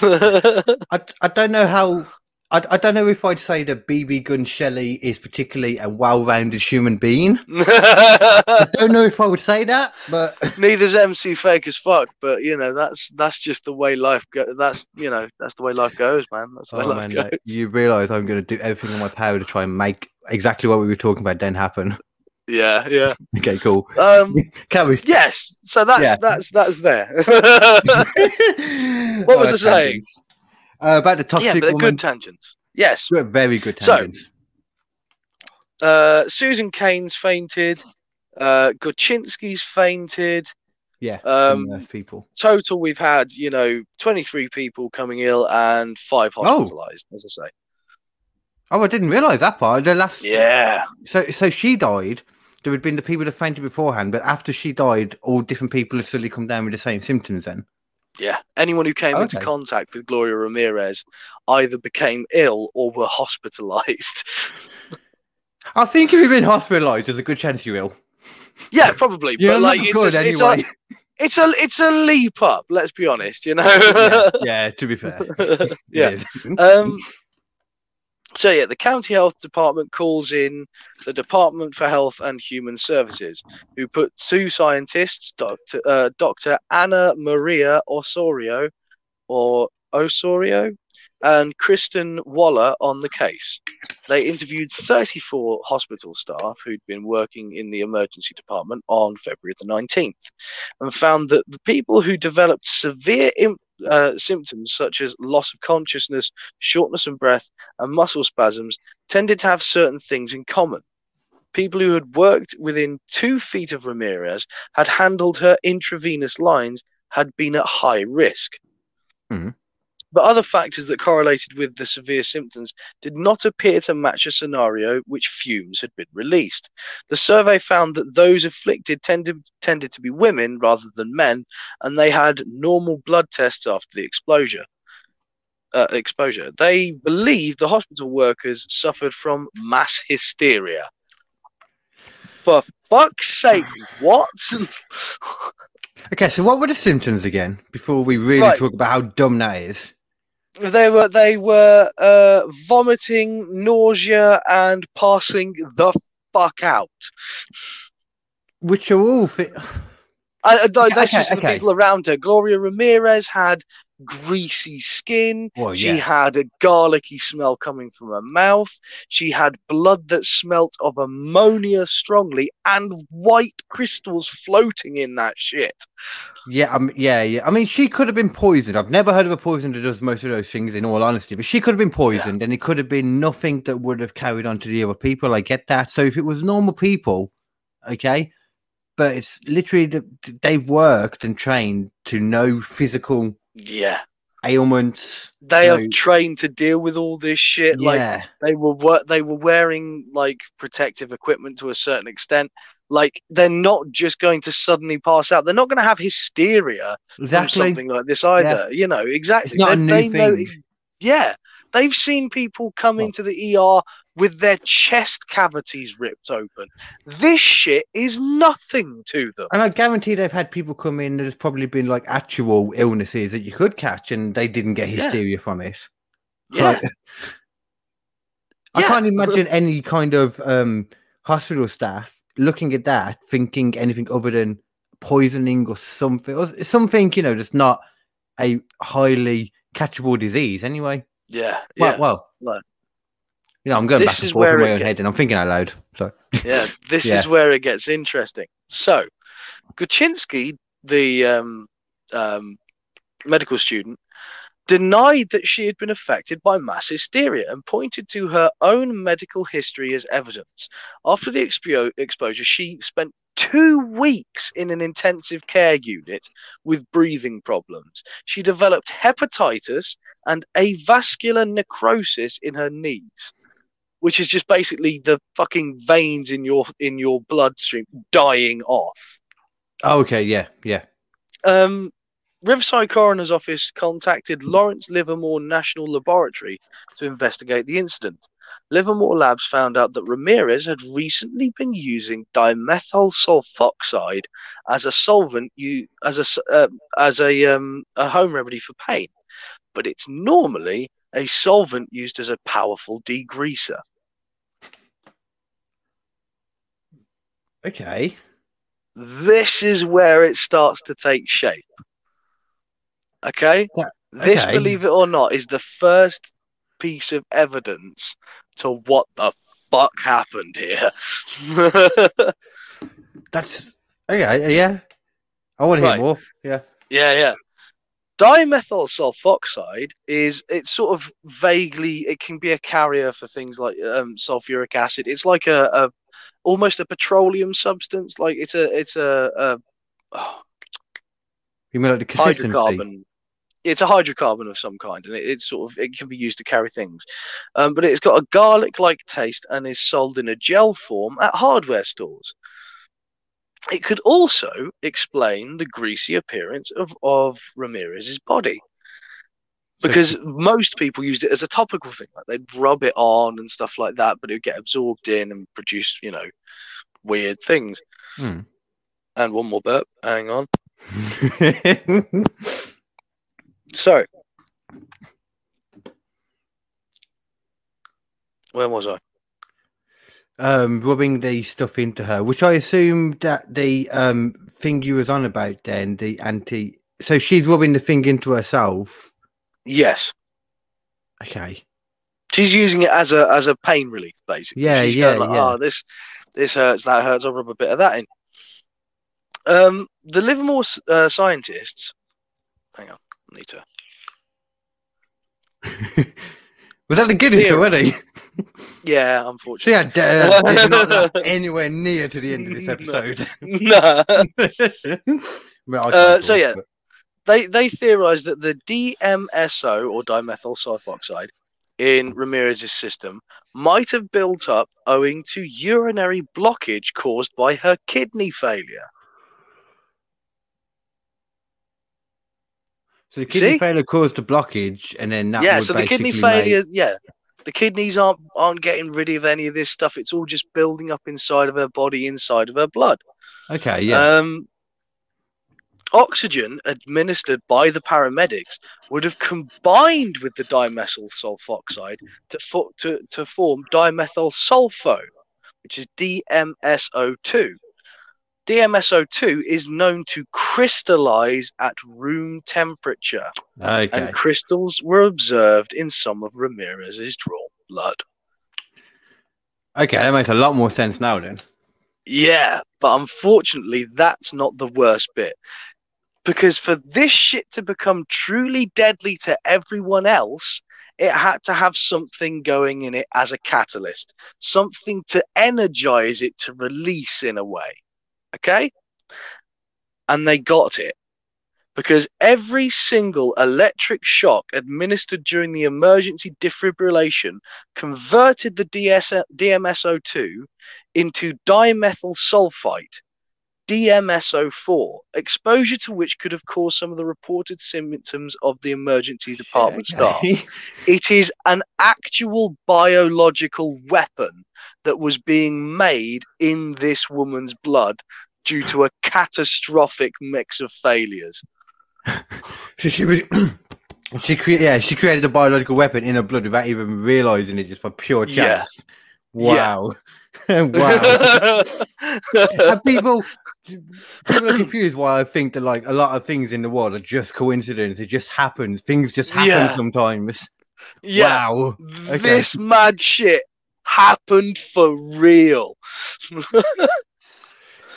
Speaker 2: I, I don't know how. I, I don't know if I'd say that BB Gun Shelley is particularly a well rounded human being. I don't know if I would say that, but
Speaker 1: Neither's MC fake as fuck, but you know that's that's just the way life goes. That's you know that's the way life goes, man. That's the way
Speaker 2: oh,
Speaker 1: life
Speaker 2: man,
Speaker 1: goes.
Speaker 2: you realise I'm going to do everything in my power to try and make exactly what we were talking about then happen.
Speaker 1: Yeah, yeah.
Speaker 2: Okay, cool.
Speaker 1: Um,
Speaker 2: we?
Speaker 1: yes. So that's
Speaker 2: Yeah.
Speaker 1: that's that's there.
Speaker 2: what
Speaker 1: was I saying?
Speaker 2: Uh, about the toxic
Speaker 1: yeah, but
Speaker 2: woman.
Speaker 1: good tangents. Yes.
Speaker 2: Very good
Speaker 1: So,
Speaker 2: tangents.
Speaker 1: Uh, Susan Kane's fainted. Uh, Gorchynski's fainted.
Speaker 2: yeah,
Speaker 1: um,
Speaker 2: uh, people.
Speaker 1: Total, we've had you know 23 people coming ill and five hospitalized. As I say.
Speaker 2: Oh, I didn't realise that part. The last,
Speaker 1: Yeah.
Speaker 2: So, so she died. There had been the people that fainted beforehand, but after she died, all different people had suddenly come down with the same symptoms. Then,
Speaker 1: Yeah. Anyone who came into contact with Gloria Ramirez either became ill or were hospitalized.
Speaker 2: I think if you've been hospitalised, there's a good chance you will.
Speaker 1: yeah, probably.
Speaker 2: Yeah,
Speaker 1: but like it's
Speaker 2: good
Speaker 1: a, it's, a, it's a it's a leap up, let's be honest, you know.
Speaker 2: yeah, yeah, to be fair.
Speaker 1: Yeah. Um so yeah, the county health department calls in the Department for Health and Human Services, who put two scientists, Dr. Uh, Dr. Anna Maria Osorio, or Osorio, and Kristen Waller on the case. They interviewed 34 hospital staff who'd been working in the emergency department on February the 19th and found that the people who developed severe uh, symptoms such as loss of consciousness, shortness of breath, and muscle spasms tended to have certain things in common. People who had worked within two feet of Ramirez, had handled her intravenous lines, had been at high risk.
Speaker 2: Mhm.
Speaker 1: But other factors that correlated with the severe symptoms did not appear to match a scenario which fumes had been released. The survey found that those afflicted tended, tended to be women rather than men, and they had normal blood tests after the exposure. Uh, exposure. They believed the hospital workers suffered from mass hysteria. For fuck's sake, what?
Speaker 2: Okay, so what were the symptoms again before we really
Speaker 1: Right.
Speaker 2: talk about how dumb that is?
Speaker 1: They were they were uh, vomiting, nausea, and passing the fuck out.
Speaker 2: Which are all. Fi-
Speaker 1: I, I, that's
Speaker 2: okay,
Speaker 1: just the people around her. Gloria Ramirez had greasy skin.
Speaker 2: well,
Speaker 1: She had a garlicky smell coming from her mouth. She had blood that smelt of ammonia strongly and white crystals floating in that shit.
Speaker 2: Yeah, um, yeah, yeah. I mean, she could have been poisoned. I've never heard of a poison that does most of those things, in all honesty. But she could have been poisoned, and it could have been nothing that would have carried on to the other people. I get that. So if it was normal people, okay, but it's literally they've worked and trained to know physical
Speaker 1: Yeah.
Speaker 2: ailments.
Speaker 1: They have trained to deal with all this shit. Like they were wor- they were wearing like protective equipment to a certain extent. Like they're not just going to suddenly pass out. They're not going to have hysteria from something like this either. You know exactly.
Speaker 2: It's not a new
Speaker 1: they know-
Speaker 2: thing.
Speaker 1: yeah, they've seen people come into the ER with their chest cavities ripped open. This shit is nothing to them.
Speaker 2: And I guarantee they've had people come in. There's probably been like actual illnesses that you could catch, and they didn't get
Speaker 1: Yeah.
Speaker 2: hysteria from it.
Speaker 1: Yeah,
Speaker 2: Like, I
Speaker 1: Yeah.
Speaker 2: can't imagine any kind of um, hospital staff looking at that thinking anything other than poisoning or something, or something you know, that's not a highly catchable disease. Anyway,
Speaker 1: yeah,
Speaker 2: well,
Speaker 1: yeah.
Speaker 2: well, you know, I'm going
Speaker 1: this
Speaker 2: back and forth in my own
Speaker 1: get-
Speaker 2: head, and I'm thinking out loud. So,
Speaker 1: yeah, this
Speaker 2: Yeah.
Speaker 1: is where it gets interesting. So, Kuczynski, the um, um, medical student, denied that she had been affected by mass hysteria and pointed to her own medical history as evidence. After the expo- exposure, she spent two weeks in an intensive care unit with breathing problems. She developed hepatitis and avascular necrosis in her knees, which is just basically the fucking veins in your in your bloodstream dying off.
Speaker 2: Oh, okay, yeah, yeah.
Speaker 1: Um, Riverside Coroner's Office contacted Lawrence Livermore National Laboratory to investigate the incident. Livermore Labs found out that Ramirez had recently been using dimethyl sulfoxide as a solvent, you as a uh, as a um, a home remedy for pain, but it's normally a solvent used as a powerful degreaser.
Speaker 2: Okay.
Speaker 1: This is where it starts to take shape. Okay?
Speaker 2: Yeah,
Speaker 1: This, believe it or not, is the first piece of evidence to what the fuck happened here.
Speaker 2: That's okay, yeah. I want to hear
Speaker 1: Right.
Speaker 2: more. Yeah.
Speaker 1: yeah, yeah. Dimethyl sulfoxide is it's sort of vaguely it can be a carrier for things like um, sulfuric acid. It's like a, a almost a petroleum substance. Like it's a it's a, a oh,
Speaker 2: You mean like the consistency?
Speaker 1: hydrocarbon. It's a hydrocarbon of some kind, and it, it's sort of it can be used to carry things. Um, but it's got a garlic-like taste and is sold in a gel form at hardware stores. It could also explain the greasy appearance of, of Ramirez's body because most people used it as a topical thing, like they'd rub it on and stuff like that, but it would get absorbed in and produce, you know, weird things.
Speaker 2: Hmm.
Speaker 1: And one more burp. Hang on. So, where was I?
Speaker 2: um, rubbing the stuff into her, which I assume that the um thing you was on about then, the anti. So she's rubbing the thing into herself.
Speaker 1: Yes,
Speaker 2: Okay.
Speaker 1: she's using it as a as a pain relief, basically.
Speaker 2: Yeah,
Speaker 1: she's
Speaker 2: yeah,
Speaker 1: like,
Speaker 2: yeah.
Speaker 1: Oh, this this hurts, that hurts. I'll rub a bit of that in. Um, the Livermore uh, scientists. Hang on, To.
Speaker 2: Was that the Guinness
Speaker 1: Theory.
Speaker 2: already?
Speaker 1: Yeah,
Speaker 2: See,
Speaker 1: unfortunately.
Speaker 2: I did, did not last anywhere near to the end of this episode.
Speaker 1: no.
Speaker 2: Well,
Speaker 1: Uh, so yeah.
Speaker 2: but-
Speaker 1: they they theorise that the DMSO or dimethyl sulfoxide in Ramirez's system might have built up owing to urinary blockage caused by her kidney failure.
Speaker 2: So the kidney
Speaker 1: See?
Speaker 2: failure caused the blockage, and then that
Speaker 1: yeah, so the kidney
Speaker 2: basically make-
Speaker 1: failure, yeah, the kidneys aren't aren't getting rid of any of this stuff. It's all just building up inside of her body, inside of her blood.
Speaker 2: Okay, yeah.
Speaker 1: Um, oxygen administered by the paramedics would have combined with the dimethyl sulfoxide to, fo- to, to form dimethyl sulfo, which is DMSO2. DMSO2 is known to crystallize at room temperature,
Speaker 2: okay.
Speaker 1: and crystals were observed in some of Ramirez's drawn blood.
Speaker 2: Okay, that makes a lot more sense now then.
Speaker 1: Yeah, but unfortunately, that's not the worst bit. Because for this shit to become truly deadly to everyone else, it had to have something going in it as a catalyst, something to energize it to release in a way. Okay? And they got it. Because every single electric shock administered during the emergency defibrillation converted the DS- DMSO2 into dimethyl sulfate, DMSO4, exposure to which could have caused some of the reported symptoms of the emergency department staff.
Speaker 2: Okay.
Speaker 1: It is an actual biological weapon that was being made in this woman's blood due to a catastrophic mix of failures.
Speaker 2: So she was. She cre- yeah, she created a biological weapon in her blood without even realizing it, just by pure
Speaker 1: Yeah.
Speaker 2: chance. Wow, wow. and people, people are confused why I think that like a lot of things in the world are just coincidence. It just happens. Things just happen
Speaker 1: Yeah.
Speaker 2: sometimes.
Speaker 1: yeah,
Speaker 2: Wow. Okay.
Speaker 1: this mad shit happened for real.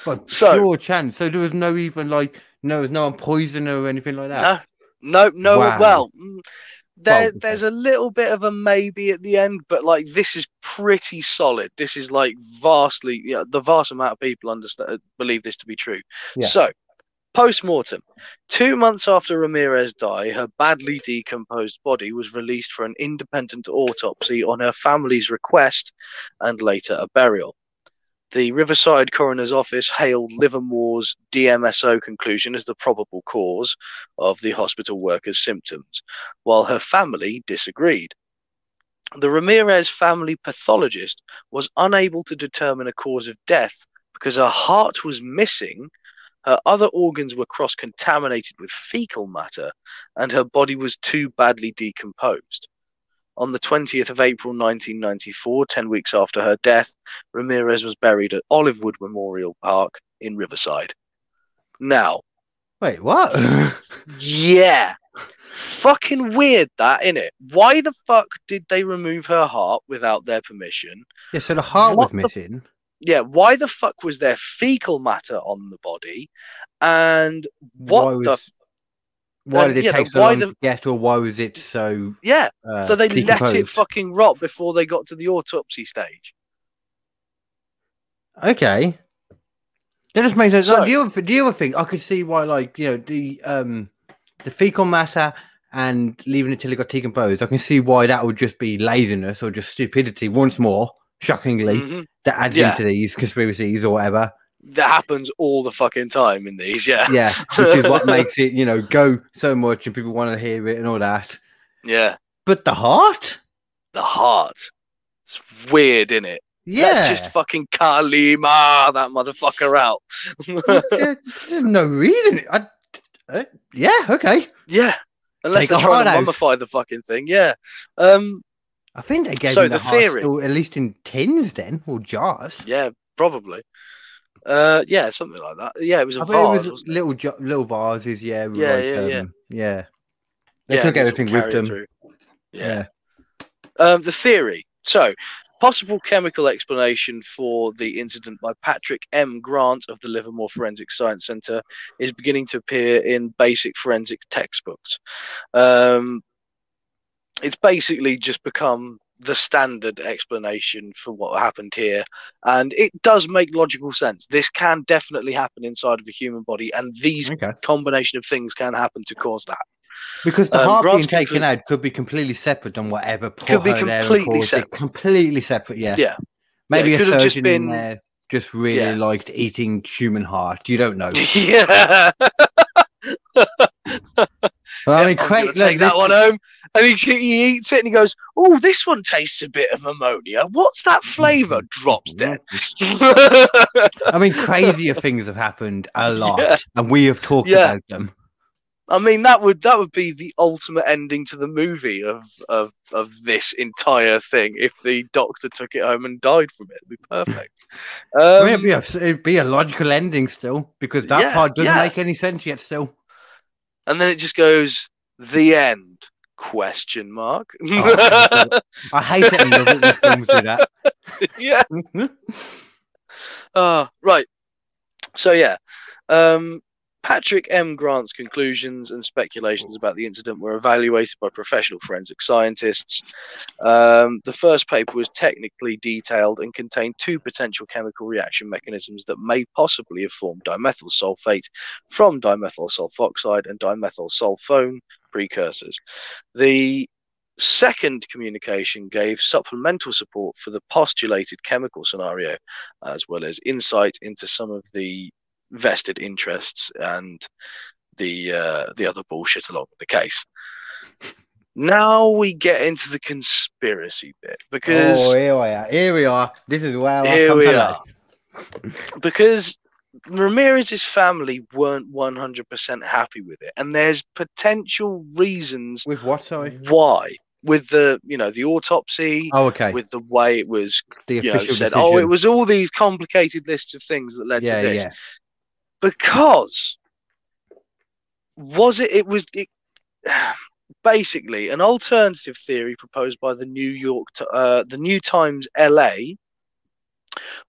Speaker 2: But
Speaker 1: So-
Speaker 2: pure chance. So there was no even like no, there was no one poison or anything like that.
Speaker 1: No, no, no.
Speaker 2: Wow.
Speaker 1: Well, there,
Speaker 2: Well,
Speaker 1: there's a little bit of a maybe at the end, but like this is pretty solid. This is like vastly, yeah, the vast amount of people understand believe this to be true.
Speaker 2: Yeah.
Speaker 1: So, post mortem, two months after Ramirez died, her badly decomposed body was released for an independent autopsy on her family's request, and later a burial. The Riverside Coroner's Office hailed Livermore's DMSO conclusion as the probable cause of the hospital worker's symptoms, while her family disagreed. The Ramirez family pathologist was unable to determine a cause of death because her heart was missing, her other organs were cross contaminated with fecal matter, and her body was too badly decomposed. On the 20th of April 1994, 10 weeks after her death, Ramirez was buried at Olivewood Memorial Park in Riverside. Now,
Speaker 2: Wait, what?
Speaker 1: yeah. Fucking weird that, innit? Why the fuck did they remove her heart without their permission?
Speaker 2: yeah, so the heart
Speaker 1: What
Speaker 2: was
Speaker 1: the-
Speaker 2: missing.
Speaker 1: Yeah, why the fuck was there fecal matter on the body? And what
Speaker 2: why
Speaker 1: the
Speaker 2: was, why did it take so long
Speaker 1: the-
Speaker 2: to get, or why was it so?
Speaker 1: yeah,
Speaker 2: Uh,
Speaker 1: so they let it fucking rot before they got to the autopsy stage.
Speaker 2: Okay. That just makes sense.
Speaker 1: So-
Speaker 2: Like, the, other, the other thing, I could see why, like, you know, the um the fecal matter and leaving it till it got decomposed. I can see why that would just be laziness or just stupidity once more, shockingly,
Speaker 1: Mhm.
Speaker 2: that adds
Speaker 1: Yeah.
Speaker 2: into these conspiracies or whatever.
Speaker 1: That happens all the fucking time in these, yeah.
Speaker 2: Yeah, which is what makes it, you know, go so much and people want to hear it and all that.
Speaker 1: Yeah.
Speaker 2: But the heart?
Speaker 1: The heart. It's weird, innit?
Speaker 2: Yeah.
Speaker 1: Let's just fucking Kalima that motherfucker out.
Speaker 2: There's no reason. I, uh, yeah, okay.
Speaker 1: yeah. Unless
Speaker 2: Take
Speaker 1: they're trying to mummify the fucking thing, yeah. Um,
Speaker 2: I think they gave
Speaker 1: So
Speaker 2: the,
Speaker 1: the theory-
Speaker 2: still, at least in tins then, or jars.
Speaker 1: yeah, probably. Uh, yeah, something like that. Yeah, it was a
Speaker 2: I
Speaker 1: vase.
Speaker 2: it was little jo- little vases, yeah.
Speaker 1: Yeah,
Speaker 2: like,
Speaker 1: yeah, yeah.
Speaker 2: um, yeah. They
Speaker 1: Yeah,
Speaker 2: took
Speaker 1: they sort of
Speaker 2: everything with them.
Speaker 1: through. Yeah. Um, the theory. So, possible chemical explanation for the incident by Patrick M. Grant of the Livermore Forensic Science Centre is beginning to appear in basic forensic textbooks. Um, it's basically just become the standard explanation for what happened here, and it does make logical sense. This can definitely happen inside of a human body, and these
Speaker 2: Okay.
Speaker 1: combination of things can happen to cause that.
Speaker 2: Because the
Speaker 1: Um,
Speaker 2: heart being taken
Speaker 1: conclu-
Speaker 2: out could be completely separate on whatever
Speaker 1: Could be completely separate.
Speaker 2: Completely separate, yeah.
Speaker 1: Yeah.
Speaker 2: Maybe
Speaker 1: it
Speaker 2: a
Speaker 1: could have just
Speaker 2: surgeon
Speaker 1: been-
Speaker 2: in there just really
Speaker 1: Yeah.
Speaker 2: liked eating human heart. You don't know.
Speaker 1: yeah.
Speaker 2: Well, I
Speaker 1: Yeah,
Speaker 2: mean,
Speaker 1: I'm
Speaker 2: cra-
Speaker 1: gonna
Speaker 2: look,
Speaker 1: take that
Speaker 2: this-
Speaker 1: one home. And he, he eats it and he goes, Oh, this one tastes a bit of ammonia. What's that flavour? Drops dead.
Speaker 2: I mean, crazier things have happened a lot,
Speaker 1: Yeah.
Speaker 2: and we have talked
Speaker 1: Yeah.
Speaker 2: about them.
Speaker 1: I mean that would that would be the ultimate ending to the movie of of, of this entire thing if the doctor took it home and died from it. It'd be perfect.
Speaker 2: I
Speaker 1: Um,
Speaker 2: mean, it'd, be a, it'd be a logical ending still, because that
Speaker 1: Yeah,
Speaker 2: part doesn't
Speaker 1: yeah.
Speaker 2: make any sense yet. Still,
Speaker 1: and then it just goes the end question mark.
Speaker 2: Oh, I hate it and it when films do that.
Speaker 1: yeah. Uh, right. So yeah, um, Patrick M. Grant's conclusions and speculations about the incident were evaluated by professional forensic scientists. Um, the first paper was technically detailed and contained two potential chemical reaction mechanisms that may possibly have formed dimethyl sulfate from dimethyl sulfoxide and dimethyl sulfone precursors. The second communication gave supplemental support for the postulated chemical scenario, as well as insight into some of the vested interests and the uh, the other bullshit along with the case. Now we get into the conspiracy bit because
Speaker 2: Oh, here we are. Here we are. This is where
Speaker 1: here we are. because Ramirez's family weren't 100% happy with it, and there's potential reasons
Speaker 2: With what? Sorry.
Speaker 1: why with the you know the autopsy
Speaker 2: Oh, okay.
Speaker 1: with the way it was
Speaker 2: the
Speaker 1: you know
Speaker 2: official
Speaker 1: said
Speaker 2: decision.
Speaker 1: oh it was all these complicated lists of things that led
Speaker 2: Yeah,
Speaker 1: to this
Speaker 2: yeah.
Speaker 1: Because was it it was it, basically an alternative theory proposed by the New York uh, the New Times LA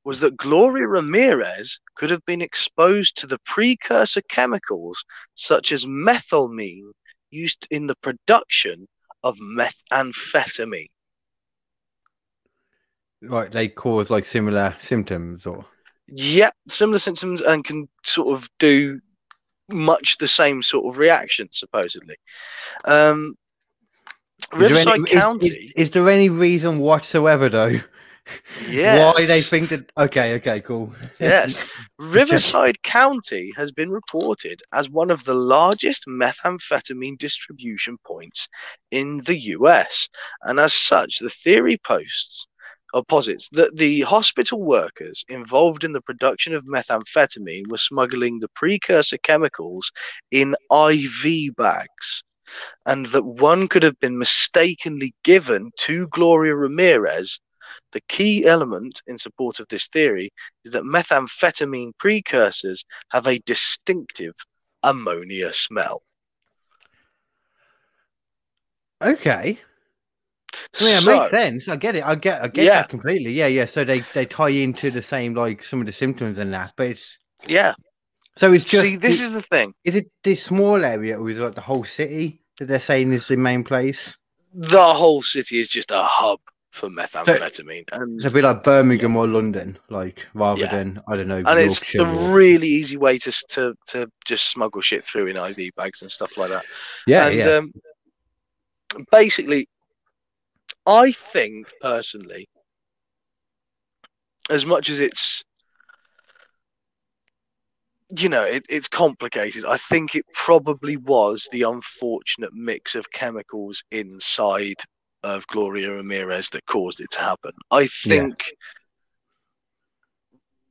Speaker 1: was that Gloria Ramirez could have been exposed to the precursor chemicals such as methylamine used in the production of methamphetamine.
Speaker 2: Right, they cause like similar symptoms, or
Speaker 1: Yeah, similar symptoms and can sort of do much the same sort of reaction, supposedly. Um,
Speaker 2: Is there any-
Speaker 1: Riverside
Speaker 2: is-
Speaker 1: County,
Speaker 2: Is, is there any reason whatsoever though Yeah. why they think that? Okay, okay, cool.
Speaker 1: Yes. Riverside County has been reported as one of the largest methamphetamine distribution points in the US. And as such, the theory posts posits that the hospital workers involved in the production of methamphetamine were smuggling the precursor chemicals in IV bags. And that one could have been mistakenly given to Gloria Ramirez. The key element in support of this theory is that methamphetamine precursors have a distinctive ammonia smell.
Speaker 2: Okay. I mean, it
Speaker 1: So-
Speaker 2: makes sense. I get it. I get. I get
Speaker 1: Yeah.
Speaker 2: that completely. Yeah, yeah. So they they tie into the same like some of the symptoms and that, but it's
Speaker 1: Yeah.
Speaker 2: so it's just.
Speaker 1: See, this
Speaker 2: it-
Speaker 1: is the thing.
Speaker 2: is it this small area or is it like the whole city that they're saying is the main place?
Speaker 1: The whole city is just a hub for methamphetamine, and
Speaker 2: It's a bit like Birmingham or London, like rather
Speaker 1: Yeah.
Speaker 2: than I don't know.
Speaker 1: and it's a
Speaker 2: or-
Speaker 1: really easy way to to to just smuggle shit through in IV bags and stuff like that.
Speaker 2: yeah,
Speaker 1: and
Speaker 2: yeah.
Speaker 1: um, basically, I think personally, as much as it's you know it, it's complicated, I think it probably was the unfortunate mix of chemicals inside of Gloria Ramirez that caused it to happen. I think.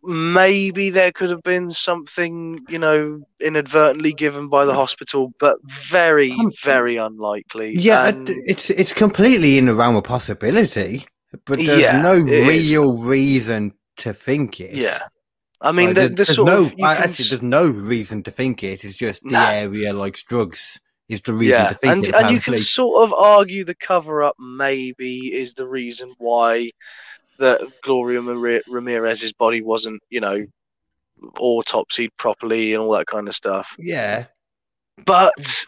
Speaker 1: Maybe there could have been something, you know, inadvertently given by the hospital, but very,
Speaker 2: Um,
Speaker 1: very unlikely.
Speaker 2: Yeah,
Speaker 1: And-
Speaker 2: it's it's completely in the realm of possibility, but there's
Speaker 1: Yeah,
Speaker 2: no
Speaker 1: it is.
Speaker 2: real reason to think it.
Speaker 1: Yeah, I mean,
Speaker 2: Like,
Speaker 1: the,
Speaker 2: there's,
Speaker 1: the
Speaker 2: there's
Speaker 1: sort
Speaker 2: no
Speaker 1: of can
Speaker 2: actually there's no reason to think it. It's just the
Speaker 1: Nah.
Speaker 2: area likes drugs is the reason
Speaker 1: yeah,
Speaker 2: to think
Speaker 1: and
Speaker 2: it.
Speaker 1: and you can sort of argue the cover up maybe is the reason why that Gloria Ramirez's body wasn't, you know, autopsied properly and all that kind of stuff.
Speaker 2: yeah,
Speaker 1: But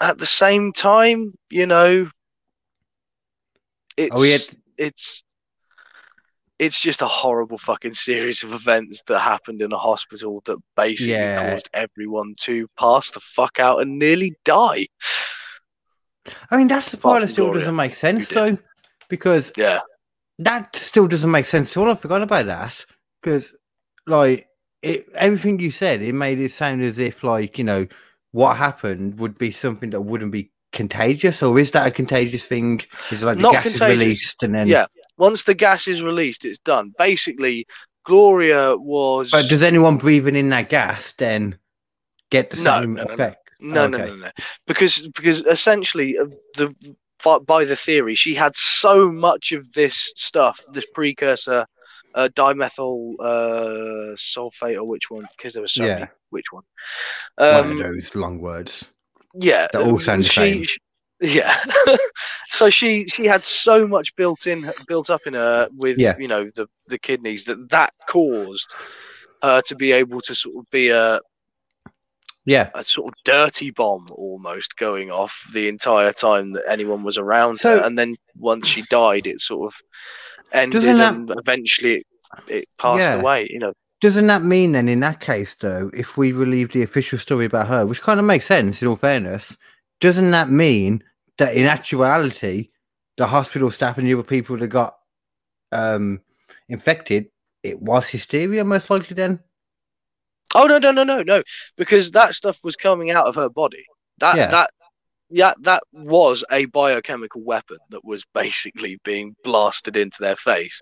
Speaker 1: at the same time, you know, oh, it's
Speaker 2: Oh, had-
Speaker 1: it's it's just a horrible fucking series of events that happened in a hospital that basically
Speaker 2: Yeah.
Speaker 1: caused everyone to pass the fuck out and nearly die.
Speaker 2: I mean that's the part that still doesn't make sense though, because
Speaker 1: Yeah.
Speaker 2: That still doesn't make sense at all. I forgot about that because, like, it everything you said, it made it sound as if, like, you know, what happened would be something that wouldn't be contagious, or is that a contagious thing? Is it like the
Speaker 1: Not
Speaker 2: gas is released and then?
Speaker 1: Yeah. Once the gas is released, it's done. Basically, Gloria was
Speaker 2: But does anyone breathing in that gas then get the
Speaker 1: No,
Speaker 2: same
Speaker 1: no, no, no.
Speaker 2: effect?
Speaker 1: No, no,
Speaker 2: Okay.
Speaker 1: no, no. Because because essentially uh, the by- the theory, she had so much of this stuff, this precursor, uh, dimethyl uh, sulfate, or which one? Because there was so many. Which one?
Speaker 2: One
Speaker 1: Um,
Speaker 2: of those long words.
Speaker 1: yeah,
Speaker 2: that all sound the same.
Speaker 1: she- yeah. so she she had so much built in, built up in her with
Speaker 2: Yeah.
Speaker 1: you know the the kidneys that that caused her to be able to sort of be a
Speaker 2: Yeah.
Speaker 1: a sort of dirty bomb almost going off the entire time that anyone was around
Speaker 2: So-
Speaker 1: her. And then once she died, it sort of ended
Speaker 2: that-
Speaker 1: and eventually it, it passed
Speaker 2: Yeah.
Speaker 1: away. You know,
Speaker 2: Doesn't that mean then, in that case, though, if we relieve the official story about her, which kind of makes sense in all fairness, doesn't that mean that in actuality, the hospital staff and the other people that got um, infected, it was hysteria most likely then?
Speaker 1: Oh no, no, no, no, no, because that stuff was coming out of her body. That
Speaker 2: Yeah.
Speaker 1: that yeah, that was a biochemical weapon that was basically being blasted into their face.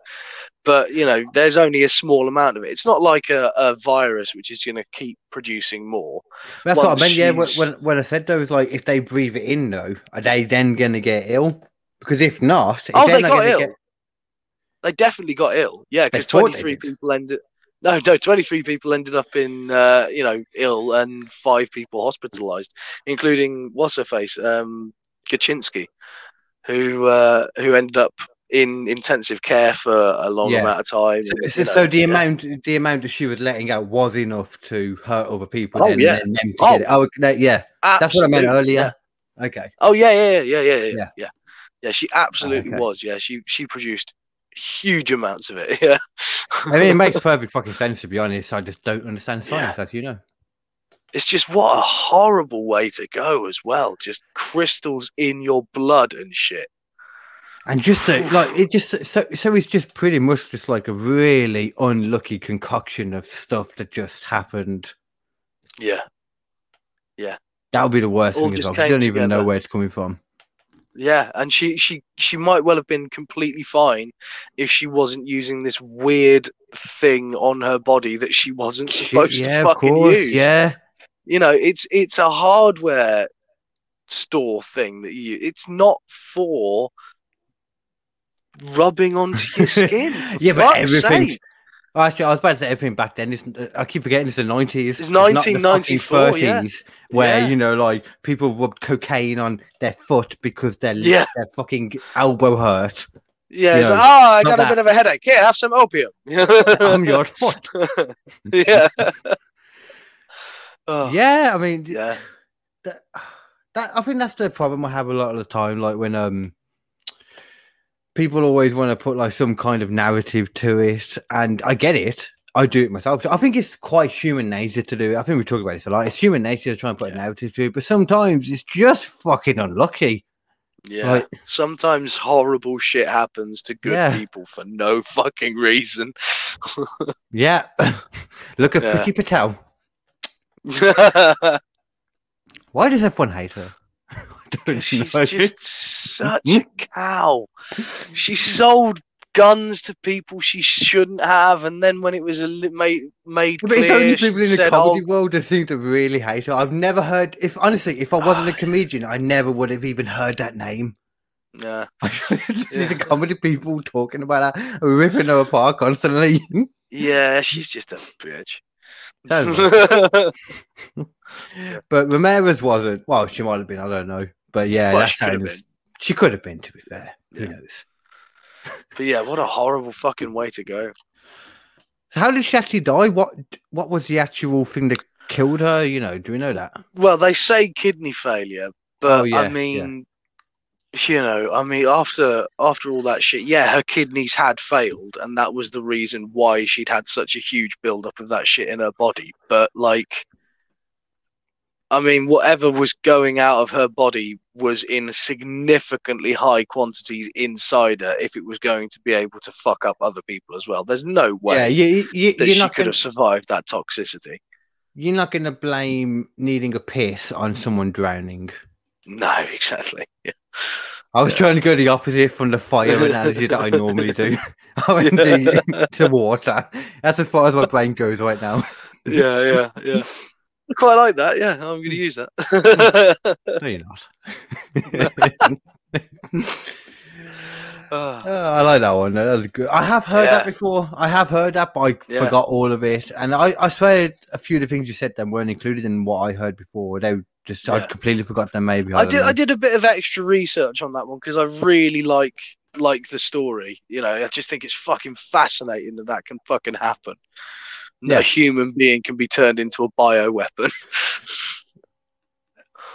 Speaker 1: But you know, there's only a small amount of it. It's not like a, a virus which is going to keep producing more.
Speaker 2: That's what I
Speaker 1: Once
Speaker 2: meant. Yeah, when, when, I said though, was like if they breathe it in, though, are they then going to get ill? Because if not, if
Speaker 1: Oh, they got ill.
Speaker 2: Get,
Speaker 1: They definitely got ill. Yeah, because 23 people ended. No, no, 23 people ended up in, uh, you know, ill and five people hospitalized, including what's her face, um, Kaczynski, who uh, who ended up in intensive care for a long
Speaker 2: Yeah.
Speaker 1: amount of time.
Speaker 2: so,
Speaker 1: and,
Speaker 2: so,
Speaker 1: know,
Speaker 2: so the
Speaker 1: yeah.
Speaker 2: amount, the amount that she was letting out was enough to hurt other people.
Speaker 1: Oh,
Speaker 2: then,
Speaker 1: yeah.
Speaker 2: then them to
Speaker 1: Oh,
Speaker 2: get it. Oh, that, yeah, that's what I meant
Speaker 1: Absolutely,
Speaker 2: earlier. Okay.
Speaker 1: Oh yeah, yeah, yeah, yeah, yeah, yeah,
Speaker 2: Yeah.
Speaker 1: yeah. Yeah, she absolutely
Speaker 2: okay.
Speaker 1: was. Yeah, she she produced huge amounts of it. Yeah.
Speaker 2: I mean, it makes perfect fucking sense to be honest. I just don't understand science, as you know.
Speaker 1: it's just what a horrible way to go as well. Just crystals in your blood and shit.
Speaker 2: And just like it just so so it's just pretty much just like a really unlucky concoction of stuff that just happened.
Speaker 1: Yeah. Yeah.
Speaker 2: That would be the worst
Speaker 1: All
Speaker 2: thing as well. You don't even know where it's coming from.
Speaker 1: Yeah, and she she she might well have been completely fine if she wasn't using this weird thing on her body that she wasn't supposed
Speaker 2: yeah,
Speaker 1: to fucking
Speaker 2: course.
Speaker 1: use.
Speaker 2: Yeah.
Speaker 1: You know, it's it's a hardware store thing that you it's not for rubbing onto your skin.
Speaker 2: Yeah, but everything-
Speaker 1: sake.
Speaker 2: Oh, Actually, I was about to say everything back then. Isn't I keep forgetting it's the nineties.
Speaker 1: It's 1994, yeah.
Speaker 2: where
Speaker 1: Yeah.
Speaker 2: you know, like people rubbed cocaine on their foot because their
Speaker 1: Yeah.
Speaker 2: their fucking elbow hurt.
Speaker 1: Yeah,
Speaker 2: you
Speaker 1: it's
Speaker 2: know,
Speaker 1: like, oh, I got a bit of a headache. Here, have some opium.
Speaker 2: on your foot.
Speaker 1: yeah. oh,
Speaker 2: Yeah, I mean,
Speaker 1: yeah.
Speaker 2: that, that I think that's the problem I have a lot of the time. Like when um people always want to put like some kind of narrative to it, and I get it. I do it myself. I think it's quite human nature to do it. I think we talk about this a lot. It's human nature to try and put a narrative to it, but sometimes it's just fucking unlucky.
Speaker 1: Yeah.
Speaker 2: Like-
Speaker 1: Sometimes horrible shit happens to good
Speaker 2: Yeah.
Speaker 1: people for no fucking reason.
Speaker 2: Yeah. Look at
Speaker 1: Yeah.
Speaker 2: Priti Patel. Why does everyone hate her? Don't
Speaker 1: She's
Speaker 2: know.
Speaker 1: just eh? such hmm? a cow. She sold guns to people she shouldn't have, and then when it was a li- made made
Speaker 2: But it's only people in the comedy
Speaker 1: "Oh,
Speaker 2: world that seem to really hate her. I've never heard. If honestly, if I wasn't a comedian, I never would have even heard that name.
Speaker 1: yeah,
Speaker 2: I just see the comedy people talking about her, ripping her apart constantly.
Speaker 1: yeah, she's just a bitch."
Speaker 2: But Ramirez wasn't. Well, she might have been. I don't know. But yeah,
Speaker 1: Well,
Speaker 2: that
Speaker 1: she could have been.
Speaker 2: She could have been. To be fair, who knows?
Speaker 1: But yeah, what a horrible fucking way to go.
Speaker 2: So how did she actually die? What What was the actual thing that killed her? You know, do we know that?
Speaker 1: Well, they say kidney failure, but
Speaker 2: Oh, yeah,
Speaker 1: I
Speaker 2: yeah.
Speaker 1: mean, you know, I mean, after after all that shit, yeah, her kidneys had failed, and that was the reason why she'd had such a huge buildup of that shit in her body. But like, I mean, whatever was going out of her body was in significantly high quantities inside her. If it was going to be able to fuck up other people as well, there's no way
Speaker 2: Yeah, you, you,
Speaker 1: that
Speaker 2: you're
Speaker 1: she
Speaker 2: not
Speaker 1: could
Speaker 2: gonna,
Speaker 1: have survived that toxicity.
Speaker 2: you're not going to blame needing a piss on someone drowning.
Speaker 1: No, exactly. Yeah.
Speaker 2: I was
Speaker 1: Yeah.
Speaker 2: trying to go the opposite from the fire analogy that I normally do. I went the, to water. That's as far as my brain goes right now.
Speaker 1: yeah, yeah, yeah. I quite like that. Yeah, I'm going to use that.
Speaker 2: No, you're not.
Speaker 1: Ah,
Speaker 2: Oh, I like that one. That was good. I have heard that before. I have heard that, but I
Speaker 1: Yeah.
Speaker 2: forgot all of it. And I, I swear a few of the things you said then weren't included in what I heard before. They just
Speaker 1: Yeah.
Speaker 2: I'd completely forgot them. Maybe I,
Speaker 1: I did.
Speaker 2: know.
Speaker 1: I did a bit of extra research on that one because I really like like the story. You know, I just think it's fucking fascinating that that can fucking happen. That
Speaker 2: Yeah.
Speaker 1: a human being can be turned into a bioweapon.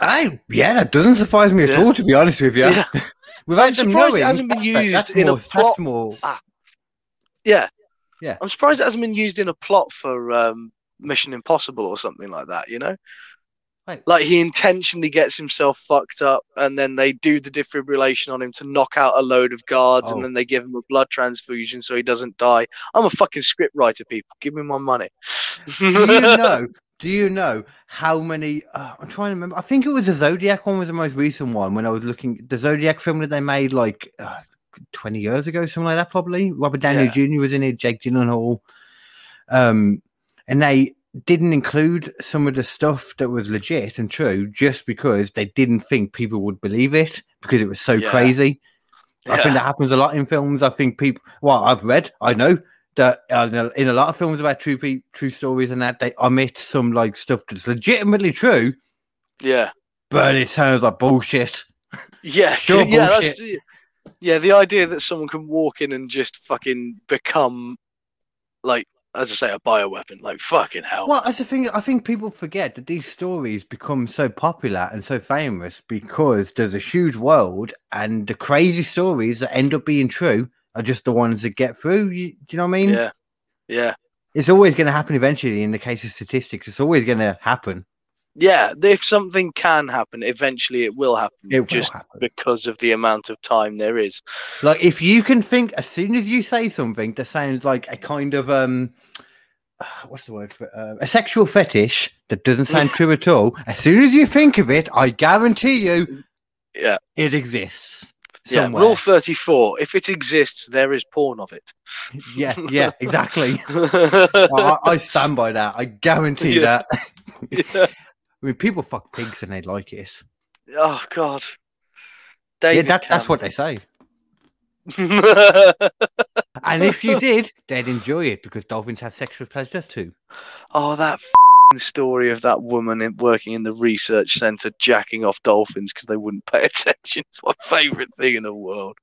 Speaker 2: I, yeah, that doesn't surprise me at
Speaker 1: Yeah.
Speaker 2: all. To be honest with you,
Speaker 1: Yeah.
Speaker 2: without
Speaker 1: I'm surprised it hasn't been used
Speaker 2: that's
Speaker 1: in a
Speaker 2: more,
Speaker 1: plot.
Speaker 2: That's more.
Speaker 1: yeah.
Speaker 2: Yeah.
Speaker 1: I'm surprised it hasn't been used in a plot for um, Mission Impossible or something like that. You know.
Speaker 2: Right.
Speaker 1: Like he intentionally gets himself fucked up, and then they do the defibrillation on him to knock out a load of guards,
Speaker 2: Oh.
Speaker 1: and then they give him a blood transfusion so he doesn't die. I'm a fucking script writer, people. Give me my money.
Speaker 2: Do you know? Do you know how many? Uh, I'm trying to remember. I think it was the Zodiac one was the most recent one when I was looking. The Zodiac film that they made like uh, 20 years ago, something like that, probably. Robert Downey
Speaker 1: Yeah.
Speaker 2: Jr. was in it. Jake Gyllenhaal. Um, and they didn't include some of the stuff that was legit and true just because they didn't think people would believe it because it was so
Speaker 1: Yeah.
Speaker 2: crazy. I think that happens a lot in films. I think people. Well, I've read. I know that uh, in a lot of films about true pe- true stories and that they omit some like stuff that's legitimately true,
Speaker 1: yeah.
Speaker 2: but it sounds like bullshit.
Speaker 1: Yeah,
Speaker 2: Sure
Speaker 1: yeah,
Speaker 2: bullshit.
Speaker 1: yeah. The idea that someone can walk in and just fucking become like as I say, a bioweapon. Like fucking hell.
Speaker 2: Well, that's the thing. I think people forget that these stories become so popular and so famous because there's a huge world, and the crazy stories that end up being true are just the ones that get through. You, do you know what I mean?
Speaker 1: Yeah, yeah,
Speaker 2: It's always going to happen eventually. In the case of statistics, it's always going to happen.
Speaker 1: Yeah. If something can happen, eventually it will happen.
Speaker 2: It will
Speaker 1: just
Speaker 2: happen.
Speaker 1: because of the amount of time there is.
Speaker 2: Like if you can think as soon as you say something that sounds like a kind of um what's the word for uh, a sexual fetish that doesn't sound true at all, as soon as you think of it, I guarantee you
Speaker 1: Yeah.
Speaker 2: it exists.
Speaker 1: Yeah, rule thirty-four. If it exists, there is porn of it.
Speaker 2: yeah, yeah, exactly. I, I stand by that. I guarantee
Speaker 1: Yeah.
Speaker 2: that.
Speaker 1: Yeah.
Speaker 2: I mean, people fuck pigs and they like it.
Speaker 1: Oh God.
Speaker 2: yeah, that, that's what they say. And if you did, they'd enjoy it because dolphins have sexual pleasure too.
Speaker 1: oh, that f***ing story of that woman working in the research centre jacking off dolphins because they wouldn't pay attention. It's my favourite thing in the world.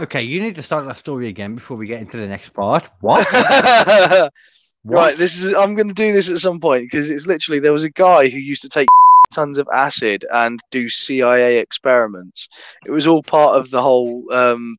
Speaker 2: Okay, you need to start that story again before we get into the next part. What?
Speaker 1: right, this is. I'm going to do this at some point because it's literally there was a guy who used to take tons of acid and do CIA experiments. It was all part of the whole. Um,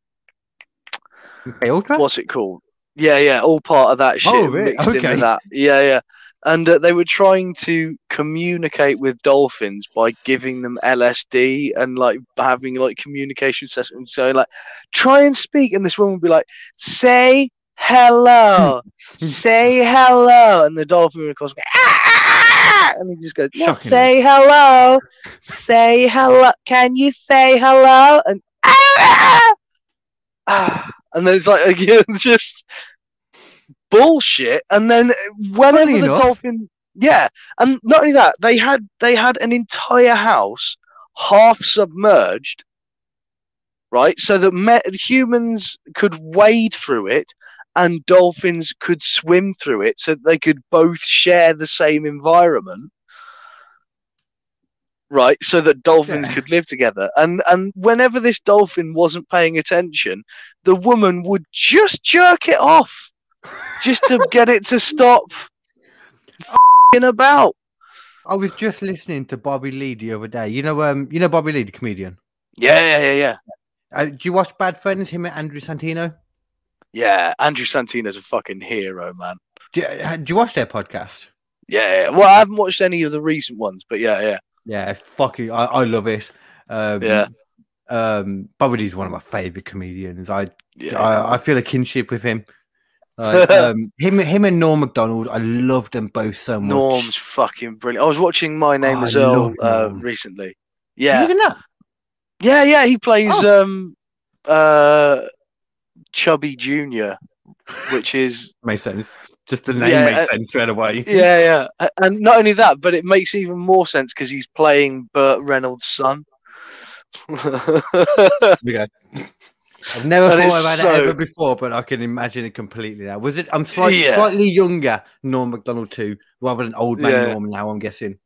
Speaker 2: Ultra?
Speaker 1: what's it called? Yeah, yeah, all part of that shit
Speaker 2: Oh, really?
Speaker 1: mixed in
Speaker 2: Okay.
Speaker 1: with that. Yeah, yeah. And uh, they were trying to communicate with dolphins by giving them LSD and like having like communication sessions. So like, try and speak, and this woman would be like, "Say hello, say hello," and the dolphin would of course go, "Ah!" and he just goes, "No, "Say hello, say hello. Can you say hello?" And "Ah!" ah, and then it's like again just bullshit. And then
Speaker 2: Funny
Speaker 1: the
Speaker 2: enough.
Speaker 1: dolphin, yeah, and not only that, they had they had an entire house half submerged, right, so that me- humans could wade through it. And dolphins could swim through it, so they could both share the same environment, right? So that dolphins
Speaker 2: Yeah.
Speaker 1: could live together. And and whenever this dolphin wasn't paying attention, the woman would just jerk it off just to get it to stop fing about.
Speaker 2: I was just listening to Bobby Lee the other day. You know, um, you know Bobby Lee, the comedian.
Speaker 1: Yeah, yeah, yeah, yeah.
Speaker 2: Uh, do you watch Bad Friends? Him and Andrew Santino.
Speaker 1: Yeah, Andrew Santino's a fucking hero, man.
Speaker 2: Do you, uh, do you watch their podcast?
Speaker 1: Yeah, yeah. Well, I haven't watched any of the recent ones, but yeah, yeah.
Speaker 2: Yeah, fucking, I, I love it. Um,
Speaker 1: Yeah.
Speaker 2: Um, Bobby one of my favorite comedians. I,
Speaker 1: Yeah.
Speaker 2: I, I feel a kinship with him. Like, um, him, him, and Norm Macdonald. I love them both so much.
Speaker 1: Norm's fucking brilliant. I was watching My Name
Speaker 2: Oh,
Speaker 1: Is Earl uh, recently.
Speaker 2: You
Speaker 1: Yeah, yeah, yeah. He plays
Speaker 2: Oh.
Speaker 1: um uh Chubby Junior, which is
Speaker 2: Makes sense. Just the name
Speaker 1: Yeah,
Speaker 2: makes
Speaker 1: uh,
Speaker 2: sense right away.
Speaker 1: yeah, yeah. And not only that, but it makes even more sense because he's playing Burt Reynolds' son.
Speaker 2: Okay. I've never
Speaker 1: And
Speaker 2: thought about
Speaker 1: so-
Speaker 2: it ever before, but I can imagine it completely now. Was it? I'm slightly,
Speaker 1: Yeah.
Speaker 2: slightly younger Norm Macdonald too, rather than old man
Speaker 1: Yeah.
Speaker 2: Norm. Now I'm guessing.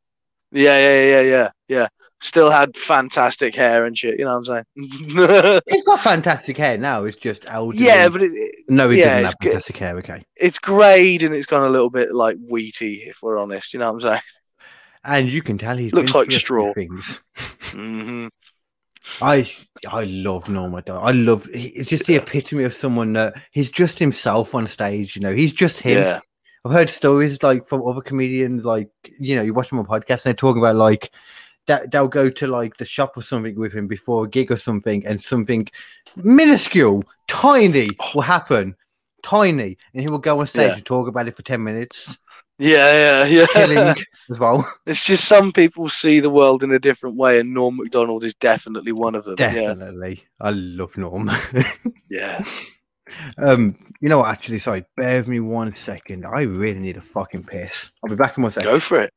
Speaker 1: Yeah, yeah, yeah, yeah, yeah. Still had fantastic hair and shit. You know what I'm saying?
Speaker 2: He's got fantastic hair now. It's just elderly.
Speaker 1: yeah, but it,
Speaker 2: no, he
Speaker 1: yeah,
Speaker 2: doesn't have fantastic hair. Okay,
Speaker 1: it's greyed and it's gone a little bit like wheaty, if we're honest. You know what I'm saying?
Speaker 2: and you can tell he
Speaker 1: Looks
Speaker 2: been
Speaker 1: like
Speaker 2: through a few
Speaker 1: straw.
Speaker 2: Things.
Speaker 1: hmm
Speaker 2: I I love Norm Macdonald. I love. It's just the epitome of someone that he's just himself on stage. You know, he's just him.
Speaker 1: Yeah,
Speaker 2: I've heard stories like from other comedians, like you know, you watch them on podcasts and they're talking about like that they'll go to like the shop or something with him before a gig or something, and something minuscule, tiny will happen, tiny, and he will go on stage
Speaker 1: Yeah.
Speaker 2: and talk about it for ten minutes,
Speaker 1: yeah, yeah, yeah.
Speaker 2: killing as well.
Speaker 1: It's just some people see the world in a different way, and Norm Macdonald is definitely one of them.
Speaker 2: Definitely, I love Norm.
Speaker 1: Yeah, yeah.
Speaker 2: um, you know what? Actually, sorry, bear with me one second. I really need a fucking piss. I'll be back in one second.
Speaker 1: Go for it.